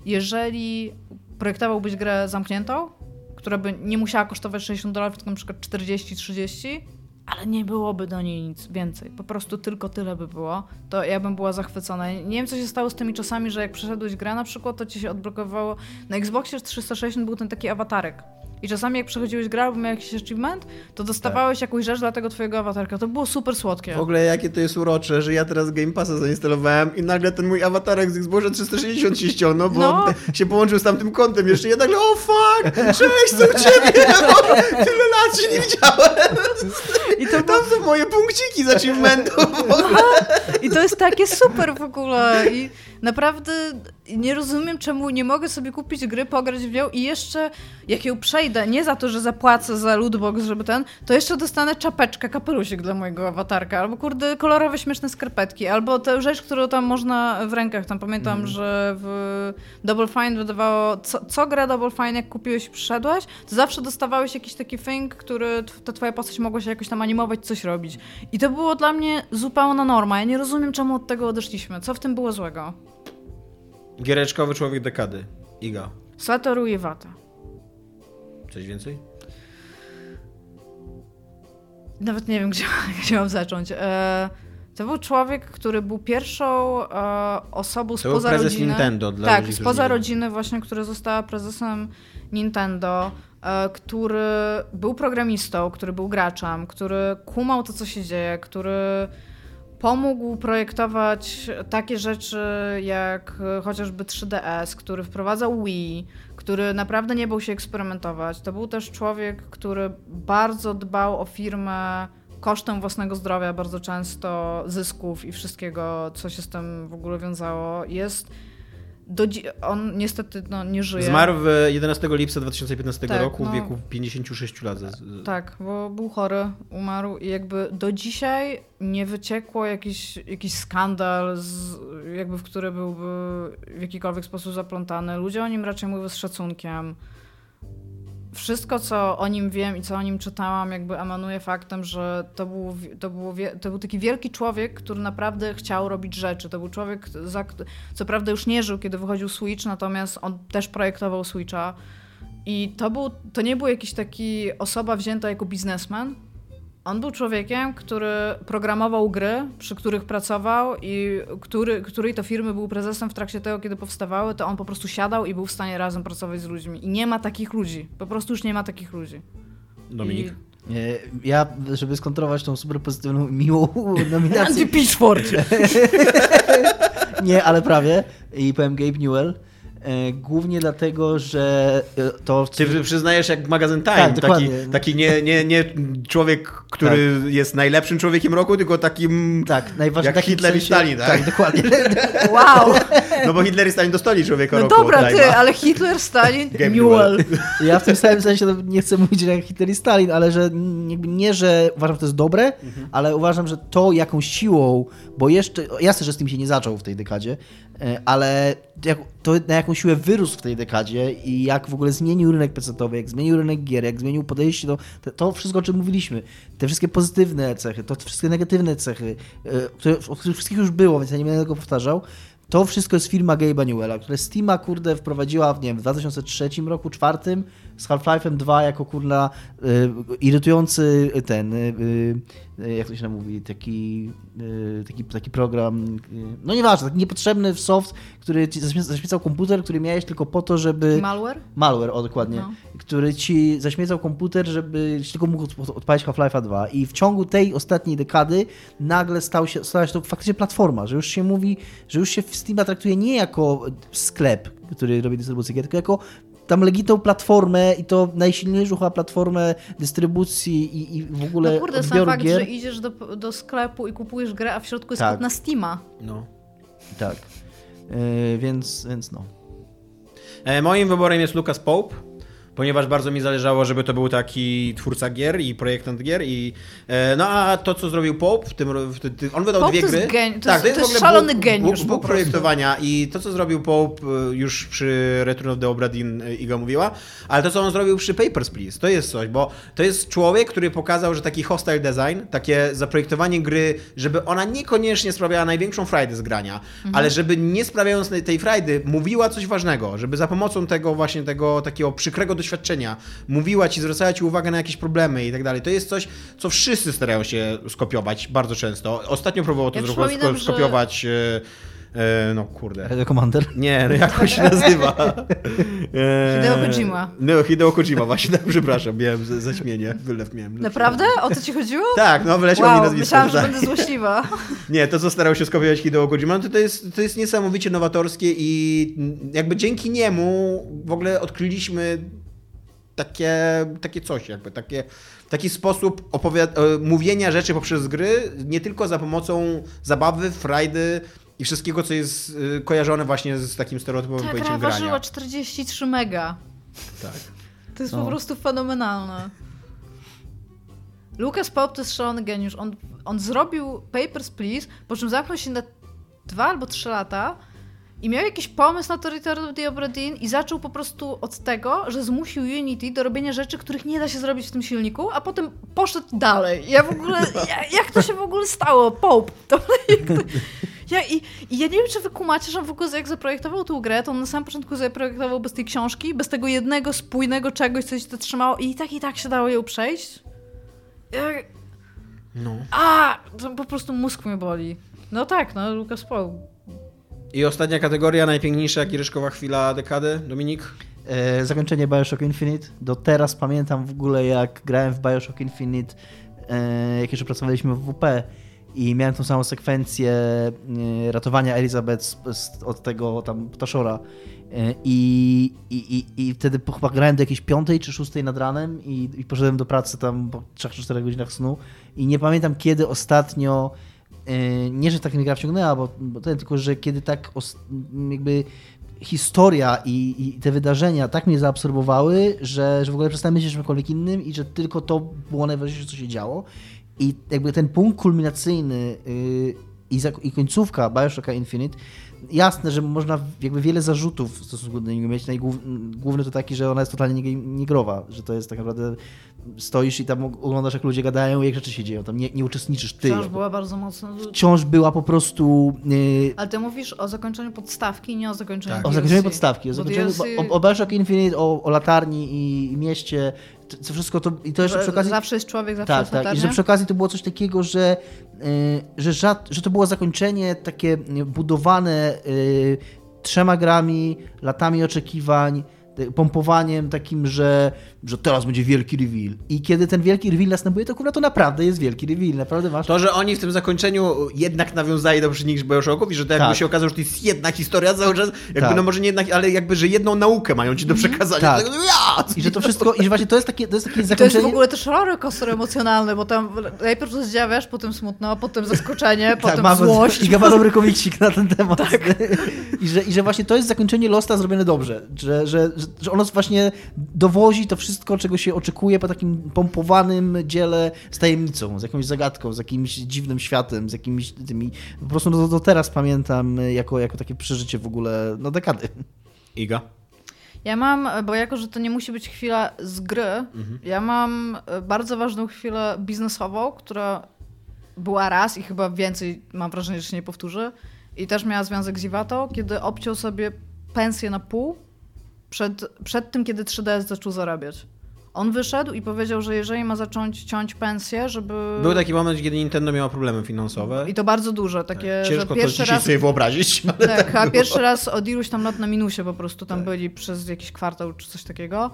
jeżeli projektowałbyś grę zamkniętą, która by nie musiała kosztować 60 dolarów, tylko na przykład 40-30, ale nie byłoby do niej nic więcej. Po prostu tylko tyle by było, to ja bym była zachwycona. Nie wiem, co się stało z tymi czasami, że jak przeszedłeś grę na przykład, to ci się odblokowało. Na Xboxie 360 był ten taki awatarek. I czasami jak przechodziłeś grę albo miał jakiś achievement, to dostawałeś jakąś rzecz dla tego twojego awatarka. To było super słodkie. W ogóle jakie to jest urocze, że ja teraz Game Passa zainstalowałem i nagle ten mój awatarek z Xboxa 360 się ściągnął, bo No. się połączył z tamtym kątem jeszcze. Ja nagle, o fuck, cześć, co u ciebie? Bo tyle lat się nie widziałem. I to, było, Tam są moje punkciki z achievementów. I to jest takie super w ogóle. I naprawdę nie rozumiem, czemu nie mogę sobie kupić gry, pograć w nią i jeszcze, jak ją przejdę, nie za to, że zapłacę za lootbox, żeby ten, to jeszcze dostanę czapeczkę, kapelusik dla mojego awatarka, albo kurde, kolorowe, śmieszne skarpetki, albo tę rzecz, którą tam można w rękach. Tam pamiętam, że w Double Fine wydawało, co, co gra Double Fine, jak kupiłeś i przyszedłeś, to zawsze dostawałeś jakiś taki thing, który ta twoja postać mogła się jakoś tam animować, coś robić. I to było dla mnie zupełna norma. Ja nie rozumiem, czemu od tego odeszliśmy. Co w tym było złego? Giereczkowy człowiek dekady. Iga. Satoru Iwata. Coś więcej? Nawet nie wiem, gdzie, gdzie mam zacząć. E, to był człowiek, który był pierwszą e, osobą To był spoza prezes rodziny. Nintendo dla tak, ludzi, spoza rodziny właśnie, która została prezesem Nintendo, e, który był programistą, który był graczem, który kumał to, co się dzieje, który pomógł projektować takie rzeczy jak e, chociażby 3DS, który wprowadzał Wii, który naprawdę nie bał się eksperymentować. To był też człowiek, który bardzo dbał o firmę kosztem własnego zdrowia, bardzo często zysków i wszystkiego, co się z tym w ogóle wiązało. Jest do on niestety no, nie żyje. Zmarł w 11 lipca 2015 Tak, roku w no. wieku 56 lat. Tak, bo był chory, umarł i jakby do dzisiaj nie wyciekło jakiś, jakiś skandal, z, jakby w który byłby w jakikolwiek sposób zaplątany. Ludzie o nim raczej mówią z szacunkiem. Wszystko, co o nim wiem i co o nim czytałam, jakby emanuje faktem, że to był, to, wie- to był taki wielki człowiek, który naprawdę chciał robić rzeczy. To był człowiek, za, co prawda już nie żył, kiedy wychodził Switch, natomiast on też projektował Switcha. I to, był, to nie był jakiś taki osoba wzięta jako biznesmen. On był człowiekiem, który programował gry, przy których pracował i który, której to firmy był prezesem w trakcie tego, kiedy powstawały, to on po prostu siadał i był w stanie razem pracować z ludźmi. I nie ma takich ludzi. Po prostu już nie ma takich ludzi. Dominik. I... Ja, żeby skontrować tą super pozytywną, miłą nominację, Pitchford! nie, ale prawie, i powiem Gabe Newell, głównie dlatego, że e, to... Ty przyznajesz jak magazyn Time, Tak, taki, dokładnie. taki nie, nie, nie człowiek, który jest najlepszym człowiekiem roku, tylko takim Tak, najważniejsze. jak Hitler i Stalin, tak? Tak, dokładnie. Wow! No bo Hitler i Stalin dostali człowieka No roku dobra, ty, ale Hitler, Stalin, Newell. Ja w tym samym sensie nie chcę mówić, jak Hitler i Stalin, ale że nie, że uważam, że to jest dobre, Mhm. ale uważam, że to jaką siłą, bo jeszcze, jasne, że z tym się nie zaczął w tej dekadzie, e, ale jak, to na jaką siłę wyrósł w tej dekadzie i jak w ogóle zmienił rynek pecetowy, jak zmienił rynek gier, jak zmienił podejście do, to, to wszystko, o czym mówiliśmy, te wszystkie pozytywne cechy, to wszystkie negatywne cechy, e, które, o których wszystkich już było, więc ja nie będę tego powtarzał, to wszystko jest firma Gabe'a Newella, która Steama, kurde, wprowadziła w, nie wiem, w 2003 roku, czwartym, z Half-Life'em 2 jako, kurna, y, irytujący ten, y, y, jak to się mówi, taki, y, taki, taki program, y, no nieważne, taki niepotrzebny soft, który ci zaśmie- zaśmiecał komputer, który miałeś tylko po to, żeby... Malware? Malware, o dokładnie. No. Który ci zaśmiecał komputer, żeby tylko mógł od- odpalić Half-Life'a 2. I w ciągu tej ostatniej dekady nagle stał się, stała się to faktycznie platforma, że już się mówi, że już się w Steama traktuje nie jako sklep, który robi dystrybucję gier, tylko jako tam legitną platformę i to najsilniejszą chyba platformę dystrybucji i, i w ogóle No kurde, sam fakt, gier. że idziesz do, do sklepu i kupujesz grę, a w środku jest Tak. kod na Steama. No. Tak. Yy, więc, więc no. E, Moim wyborem jest Lucas Pope, ponieważ bardzo mi zależało, żeby to był taki twórca gier i projektant gier i e, no a to, co zrobił Pope, w tym, w on wydał Pope dwie to jest gry. geni- to tak, jest- to jest ogóle szalony Bóg- geniusz Bóg, Bóg projektowania i to, co zrobił Pope e, już przy Return of the Obra Dinn e, Iga mówiła, ale to, co on zrobił przy Papers, Please, to jest coś, bo to jest człowiek, który pokazał, że taki hostile design, takie zaprojektowanie gry, żeby ona niekoniecznie sprawiała największą frajdę z grania, Mhm. ale żeby nie sprawiając tej frajdy, mówiła coś ważnego, żeby za pomocą tego właśnie tego takiego przykrego doświadczenia doświadczenia, mówiła ci, zwracała ci uwagę na jakieś problemy i tak dalej. To jest coś, co wszyscy starają się skopiować bardzo często. Ostatnio próbował to Ja przypominam, że- skopiować... e, e, No kurde. Radio Commander. Nie, no jak on się nazywa? Eee, Hideo Kojima. No, Hideo Kojima, właśnie, tak, przepraszam, miałem za- zaćmienie, wylew miałem. Naprawdę? O to ci chodziło? Tak, no wyleciał mi Wow, nazwisko. myślałam, że tak. będę złośliwa. Nie, to co starał się skopiować Hideo Kojima, no to, to, jest, to jest niesamowicie nowatorskie i jakby dzięki niemu w ogóle odkryliśmy takie, takie coś, jakby takie, taki sposób opowiad- e, mówienia rzeczy poprzez gry, nie tylko za pomocą zabawy, frajdy i wszystkiego, co jest e, kojarzone właśnie z takim stereotypowym Ta gra pojęciem grania. ważyła 43 mega. Tak. To jest No. po prostu fenomenalne. Lucas Pope to jest szalony geniusz. On, on zrobił Papers, Please, po czym zamknął się na dwa albo trzy lata i miał jakiś pomysł na to Return of the Obra Dinn i zaczął po prostu od tego, że zmusił Unity do robienia rzeczy, których nie da się zrobić w tym silniku, a potem poszedł dalej. Ja w ogóle, ja, jak to się w ogóle stało? Pope. To, ja, i, I ja nie wiem, czy wy kumacie, że on w ogóle jak zaprojektował tą grę, to on na samym początku zaprojektował bez tej książki, bez tego jednego spójnego czegoś, co się to trzymało i tak i tak się dało ją przejść. Ja, No. a, to po prostu mózg mnie boli. No tak, no Lucas Pope. I ostatnia kategoria, najpiękniejsza giereszkowa chwila dekady, Dominik? E, zakończenie Bioshock Infinite. Do teraz pamiętam w ogóle, jak grałem w Bioshock Infinite, e, jak jeszcze pracowaliśmy w WP i miałem tą samą sekwencję e, ratowania Elizabeth z, z, od tego tam ptaszora. E, I, i, i, wtedy chyba grałem do jakiejś piątej czy szóstej nad ranem i, i poszedłem do pracy tam po 3 czy 4 godzinach snu i nie pamiętam kiedy ostatnio nie, że tak mnie gra wciągnęła, bo, bo ten, tylko że kiedy tak jakby historia i, i te wydarzenia tak mnie zaabsorbowały, że, że w ogóle przestałem myśleć o czymkolwiek innym i że tylko to było najważniejsze, co się działo. I jakby ten punkt kulminacyjny yy, i, i końcówka Bioshocka Infinite, jasne, że można jakby wiele zarzutów w stosunku do niego mieć. Najgłówny to taki, że ona jest totalnie nie- niegrowa, że to jest tak naprawdę stoisz i tam oglądasz jak ludzie gadają i jak rzeczy się dzieją, tam nie, nie uczestniczysz ty. Wciąż była bardzo mocno... Wciąż była po prostu yy, Ale ty mówisz o zakończeniu podstawki, nie o zakończeniu Tak. O zakończeniu podstawki, o, zakończeniu, DLC o, o Bioshock Infinite, o, o latarni i mieście, to, wszystko to, i to jeszcze przy okazji... Zawsze jest człowiek, zawsze Tak, jest tak. I że przy okazji to było coś takiego, że, yy, że, żad, że to było zakończenie takie budowane yy, trzema grami, latami oczekiwań, pompowaniem takim, że, że teraz będzie wielki reveal. I kiedy ten wielki reveal następuje, to kurwa to naprawdę jest wielki reveal. Naprawdę masz... To, że oni w tym zakończeniu jednak nawiązali do poprzednich Bioshocków i że to jakby Tak. się okazało, że to jest jedna historia cały czas, jakby Tak. no może nie jednak, ale jakby, że jedną naukę mają ci do przekazania. Tak. Tego, ja! I że to wszystko, i że właśnie to jest takie, to jest takie I to jest zakończenie... w ogóle też rollercoaster emocjonalny, bo tam najpierw rozdziawiasz, potem smutno, potem zaskoczenie, potem mamy- złość. I dobry komiksik na ten temat. Tak. I, że, I że właśnie to jest zakończenie Losta zrobione dobrze. Że, że, że ono właśnie dowozi to wszystko, czego się oczekuje po takim pompowanym dziele z tajemnicą, z jakąś zagadką, z jakimś dziwnym światem, z jakimiś tymi... Po prostu do, do teraz pamiętam jako, jako takie przeżycie w ogóle no dekady. Iga. Ja mam, bo jako, że to nie musi być chwila z gry, ja mam e, bardzo ważną chwilę biznesową, która była raz i chyba więcej, mam wrażenie, że się nie powtórzy. I też miała związek z Iwatą, kiedy obciął sobie pensję na pół przed, przed tym, kiedy 3DS zaczął zarabiać. On wyszedł i powiedział, że jeżeli ma zacząć ciąć pensję, żeby... Był taki moment, kiedy Nintendo miało problemy finansowe. I to bardzo duże, takie, że Ciężko to pierwszy dzisiaj raz... sobie wyobrazić. ale Tak, a pierwszy raz od iluś tam lat na minusie po prostu tam byli przez jakiś kwartał czy coś takiego.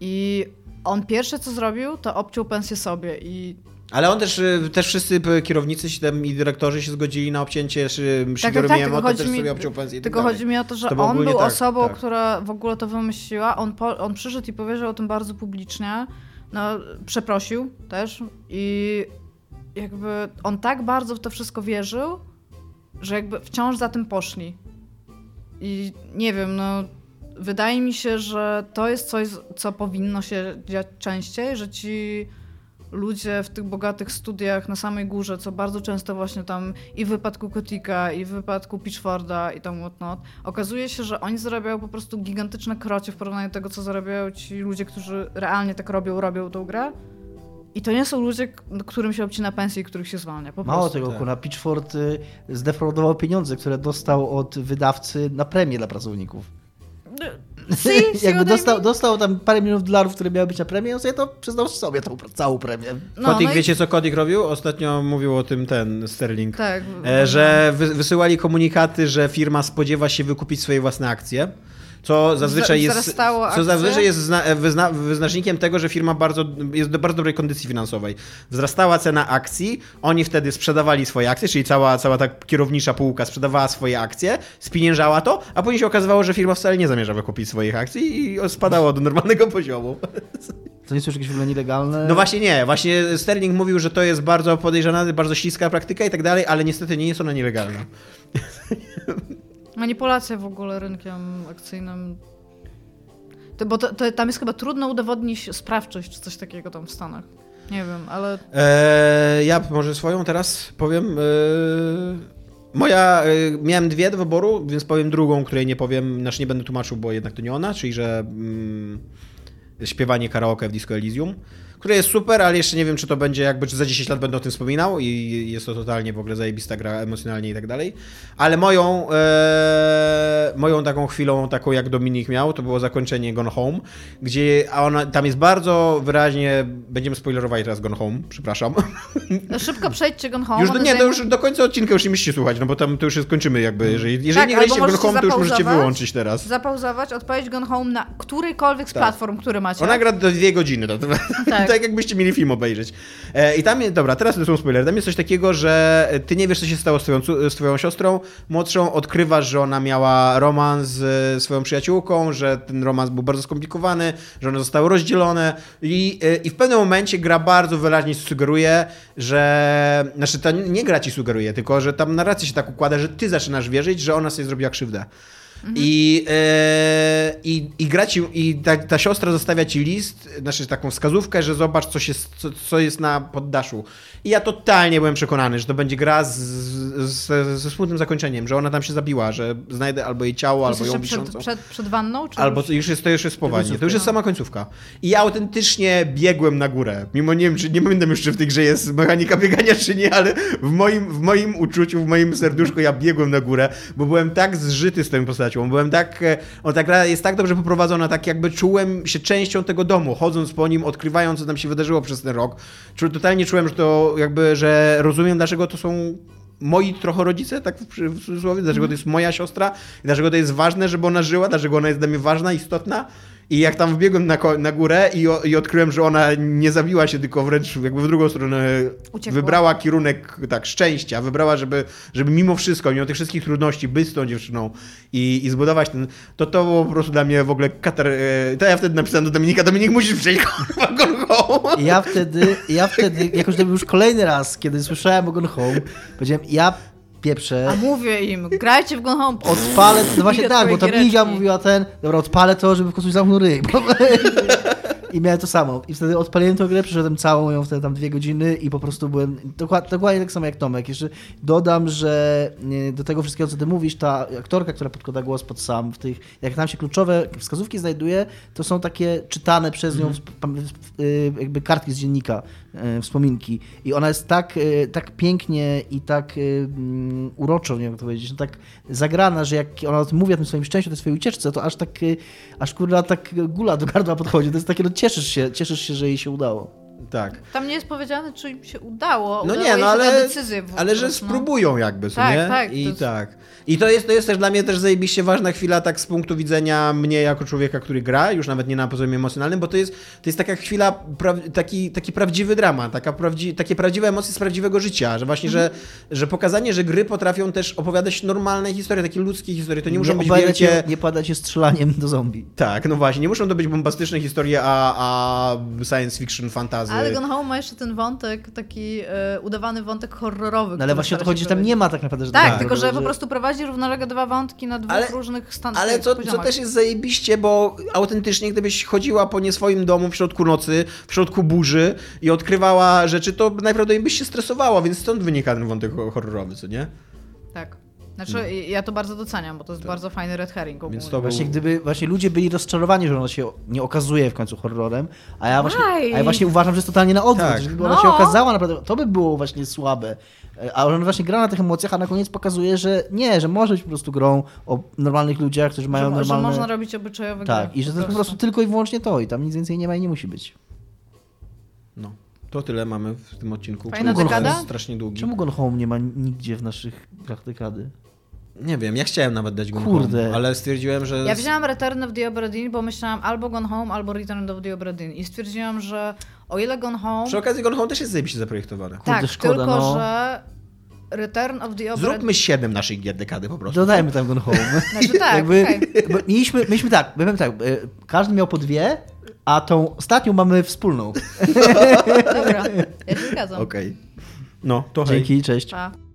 I on pierwsze co zrobił, to obciął pensję sobie i Ale on też, y, też wszyscy kierownicy tam i dyrektorzy się zgodzili na obcięcie tak, Shigeru tak, chodzi też mi, sobie obciął pensję tak tylko dalej. chodzi mi o to, że To on był tak, osobą, tak. która w ogóle to wymyśliła. On, po, on przyszedł i powiedział o tym bardzo publicznie. No, przeprosił też i jakby on tak bardzo w to wszystko wierzył, że jakby wciąż za tym poszli. I nie wiem, no wydaje mi się, że to jest coś, co powinno się dziać częściej, że ci ludzie w tych bogatych studiach na samej górze, co bardzo często właśnie tam i w wypadku Kotika, i w wypadku Pitchforda i tam whatnot, okazuje się, że oni zarabiają po prostu gigantyczne krocie w porównaniu do tego, co zarabiają ci ludzie, którzy realnie tak robią, robią tą grę. I to nie są ludzie, k- którym się obcina pensję i których się zwalnia. Po Mało prostu. tego, tak. kurwa, Pitchford y, zdefraudował pieniądze, które dostał od wydawcy na premię dla pracowników. Jakby dostał, dostał tam parę milionów dolarów, które miały być na premię, on sobie to przyznał sobie tą całą premię. No, Kotik, no i- wiecie co Kotik robił? Ostatnio mówił o tym ten Sterling. Tak. E, że wy, wysyłali komunikaty, że firma spodziewa się wykupić swoje własne akcje. Co zazwyczaj jest, co zazwyczaj jest zna, wyzna, wyznacznikiem tego, że firma bardzo, jest do bardzo dobrej kondycji finansowej. Wzrastała cena akcji, oni wtedy sprzedawali swoje akcje, czyli cała, cała ta kierownicza półka sprzedawała swoje akcje, spieniężała to, a później się okazywało, że firma wcale nie zamierza wykupić swoich akcji i spadało do normalnego poziomu. To nie jest już jakieś w ogóle nielegalne. No właśnie nie, właśnie Sterling mówił, że to jest bardzo podejrzana, bardzo śliska praktyka i tak dalej, ale niestety nie jest ona nielegalna. Manipulacja w ogóle rynkiem akcyjnym. To, bo to, to, tam jest chyba trudno udowodnić sprawczość czy coś takiego tam w Stanach. Nie wiem, ale Eee, ja może swoją teraz powiem. Eee, moja, e, miałem dwie do wyboru, więc powiem drugą, której nie powiem, znaczy nie będę tłumaczył, bo jednak to nie ona, czyli że mm, śpiewanie karaoke w Disco Elysium, które jest super, ale jeszcze nie wiem, czy to będzie jakby, czy za 10 lat będę o tym wspominał i jest to totalnie w ogóle zajebista gra emocjonalnie i tak dalej. Ale moją, e, moją taką chwilą, taką jak Dominik miał, to było zakończenie Gone Home, gdzie a ona, tam jest bardzo wyraźnie, będziemy spoilerowali teraz Gone Home, przepraszam. szybko przejdźcie Gone Home. Już do, nie, już do końca odcinka już nie musicie słuchać, no bo tam to już jest kończymy jakby, jeżeli, jeżeli Tak, nie graliście Gone Home, to już możecie wyłączyć teraz. Zapauzować, odpalić Gone Home na którejkolwiek z Tak. platform, które macie. Ona gra do dwie godziny, to, Tak. Tak. jakbyście mieli film obejrzeć. E, I tam, dobra, teraz to są spoilery, tam jest coś takiego, że ty nie wiesz, co się stało z twoją, z twoją siostrą młodszą, odkrywasz, że ona miała romans z swoją przyjaciółką, że ten romans był bardzo skomplikowany, że one zostały rozdzielone i, e, i w pewnym momencie gra bardzo wyraźnie sugeruje, że, znaczy ta nie gra ci sugeruje, tylko że tam narracja się tak układa, że ty zaczynasz wierzyć, że ona sobie zrobiła krzywdę. I, e, i, i gra ci, i ta, ta siostra zostawia ci list, znaczy taką wskazówkę, że zobacz, co, się, co, co jest na poddaszu. I ja totalnie byłem przekonany, że to będzie gra z, z, ze smutnym zakończeniem, że ona tam się zabiła, że znajdę albo jej ciało, albo ją Jeszcze przed, wiszącą. przed, przed wanną? Czy Albo już? już jest, to już jest poważnie, to już jest sama końcówka. I ja autentycznie biegłem na górę. Mimo nie wiem, czy nie pamiętam już, czy w tej grze jest mechanika biegania, czy nie, ale w moim, w moim uczuciu, w moim serduszku ja biegłem na górę, bo byłem tak zżyty z tą postacią. Byłem tak, e, o, ta jest tak dobrze poprowadzona, tak jakby czułem się częścią tego domu, chodząc po nim, odkrywając, co tam się wydarzyło przez ten rok. Totalnie czułem, że to jakby, że rozumiem, dlaczego to są moi trochę rodzice, tak w, cudzysłowie, dlaczego to jest moja siostra dlaczego to jest ważne, żeby ona żyła, dlaczego ona jest dla mnie ważna, istotna. I jak tam wbiegłem na, na górę i, o, i odkryłem, że ona nie zabiła się, tylko wręcz jakby w drugą stronę Uciekła. wybrała kierunek tak szczęścia, wybrała, żeby, żeby mimo wszystko, mimo tych wszystkich trudności być z tą dziewczyną i, i zbudować ten, to to było po prostu dla mnie w ogóle katar... e, To ja wtedy napisałem do Dominika, Dominik musisz przejść kurwa, Gone Home. Ja wtedy, ja wtedy, jakoś to był już kolejny raz, kiedy słyszałem o Gone Home, powiedziałem, ja pieprzę, A mówię im, grajcie w Gone Home. odpalę, no właśnie Iga tak, bo twoje tam Iga giereczki. mówiła ten, dobra, odpalę to, żeby w końcu zamknął ryj. I miałem to samo. I wtedy odpaliłem tę grę, przeszedłem całą ją wtedy tam dwie godziny i po prostu byłem dokładnie, dokładnie tak samo jak Tomek. Jeszcze dodam, że e, do tego wszystkiego, co ty mówisz, ta aktorka, która podkłada głos pod sam, w tych, jak tam się kluczowe wskazówki znajduje, to są takie czytane przez nią y, jakby kartki z dziennika, e, wspominki. I ona jest tak, tak pięknie i tak mm, uroczo, nie wiem jak to powiedzieć, no tak zagrana, że jak ona o tym mówi, o tym swoim szczęściu, o tej swojej ucieczce, to aż tak, aż kurwa tak gula do gardła podchodzi. To jest takie, no cieszysz się, cieszysz się, że jej się udało. Tak. Tam nie jest powiedziane, czy im się udało. No Udało nie, no ale, w ale że no. spróbują jakby, Tak, nie? tak, I to jest- tak. I to jest, to jest też dla mnie też zajebiście ważna chwila tak z punktu widzenia mnie jako człowieka, który gra, już nawet nie na poziomie emocjonalnym, bo to jest, to jest taka chwila, pra, taki, taki prawdziwy dramat, taka prawdzi, takie prawdziwe emocje z prawdziwego życia, że właśnie, że, Mhm. że pokazanie, że gry potrafią też opowiadać normalne historie, takie ludzkie historie, to nie muszą być wielkie... się, nie padać się strzelaniem do zombie. Tak, no właśnie, nie muszą to być bombastyczne historie, a, a science fiction, fantazy. Ale Gone Home ma jeszcze ten wątek, taki e, udawany wątek horrorowy. No ale właśnie o to chodzi, że tam nie ma tak naprawdę Tak, żadnego tylko że horroru, po prostu prowadzi równolegle dwa wątki na dwóch Ale- różnych stanach. Ale co, co też jest zajebiście, bo autentycznie gdybyś chodziła po nie swoim domu w środku nocy, w środku burzy i odkrywała rzeczy, to najprawdopodobniej byś się stresowała, więc stąd wynika ten wątek ho- horrorowy, co nie? Tak. Znaczy, ja to bardzo doceniam, bo to jest bardzo fajny red herring ogólnie. Więc to był... Właśnie gdyby właśnie ludzie byli rozczarowani, że ono się nie okazuje w końcu horrorem, a ja właśnie, a ja właśnie uważam, że jest totalnie na odwrót, Tak. że gdyby ona się No. okazała naprawdę, to by było właśnie słabe. E, A on właśnie gra na tych emocjach, a na koniec pokazuje, że nie, że może być po prostu grą o normalnych ludziach, którzy mają że, że normalne... można robić obyczajowe Tak, gry. i że to jest po prostu tylko i wyłącznie to i tam nic więcej nie ma i nie musi być. No. To tyle mamy w tym odcinku. Fajna dekada? jest strasznie długi. Czemu Gone Home nie ma nigdzie w naszych grach dekady? Nie wiem, ja chciałem nawet dać go Kurde. home, ale stwierdziłem, że... Ja wzięłam Return of the Obra Dinn, bo myślałam albo Gone Home, albo Return of the Obra Dinn. I stwierdziłam, że o ile Gone Home... Przy okazji Gone Home też jest zajebiście zaprojektowane. tak, Kurde, szkoda, tylko no. że Return of the Obra Zróbmy siedem naszych gier dekady po prostu. Dodajmy tam Gone Home. Znaczy tak, Jakby, okej. bo mieliśmy, mieliśmy tak, powiem tak, e, każdy miał po dwie, a tą ostatnią mamy wspólną. Dobra, ja się zgadzam. Okej. No, to hej. Dzięki, cześć. Pa.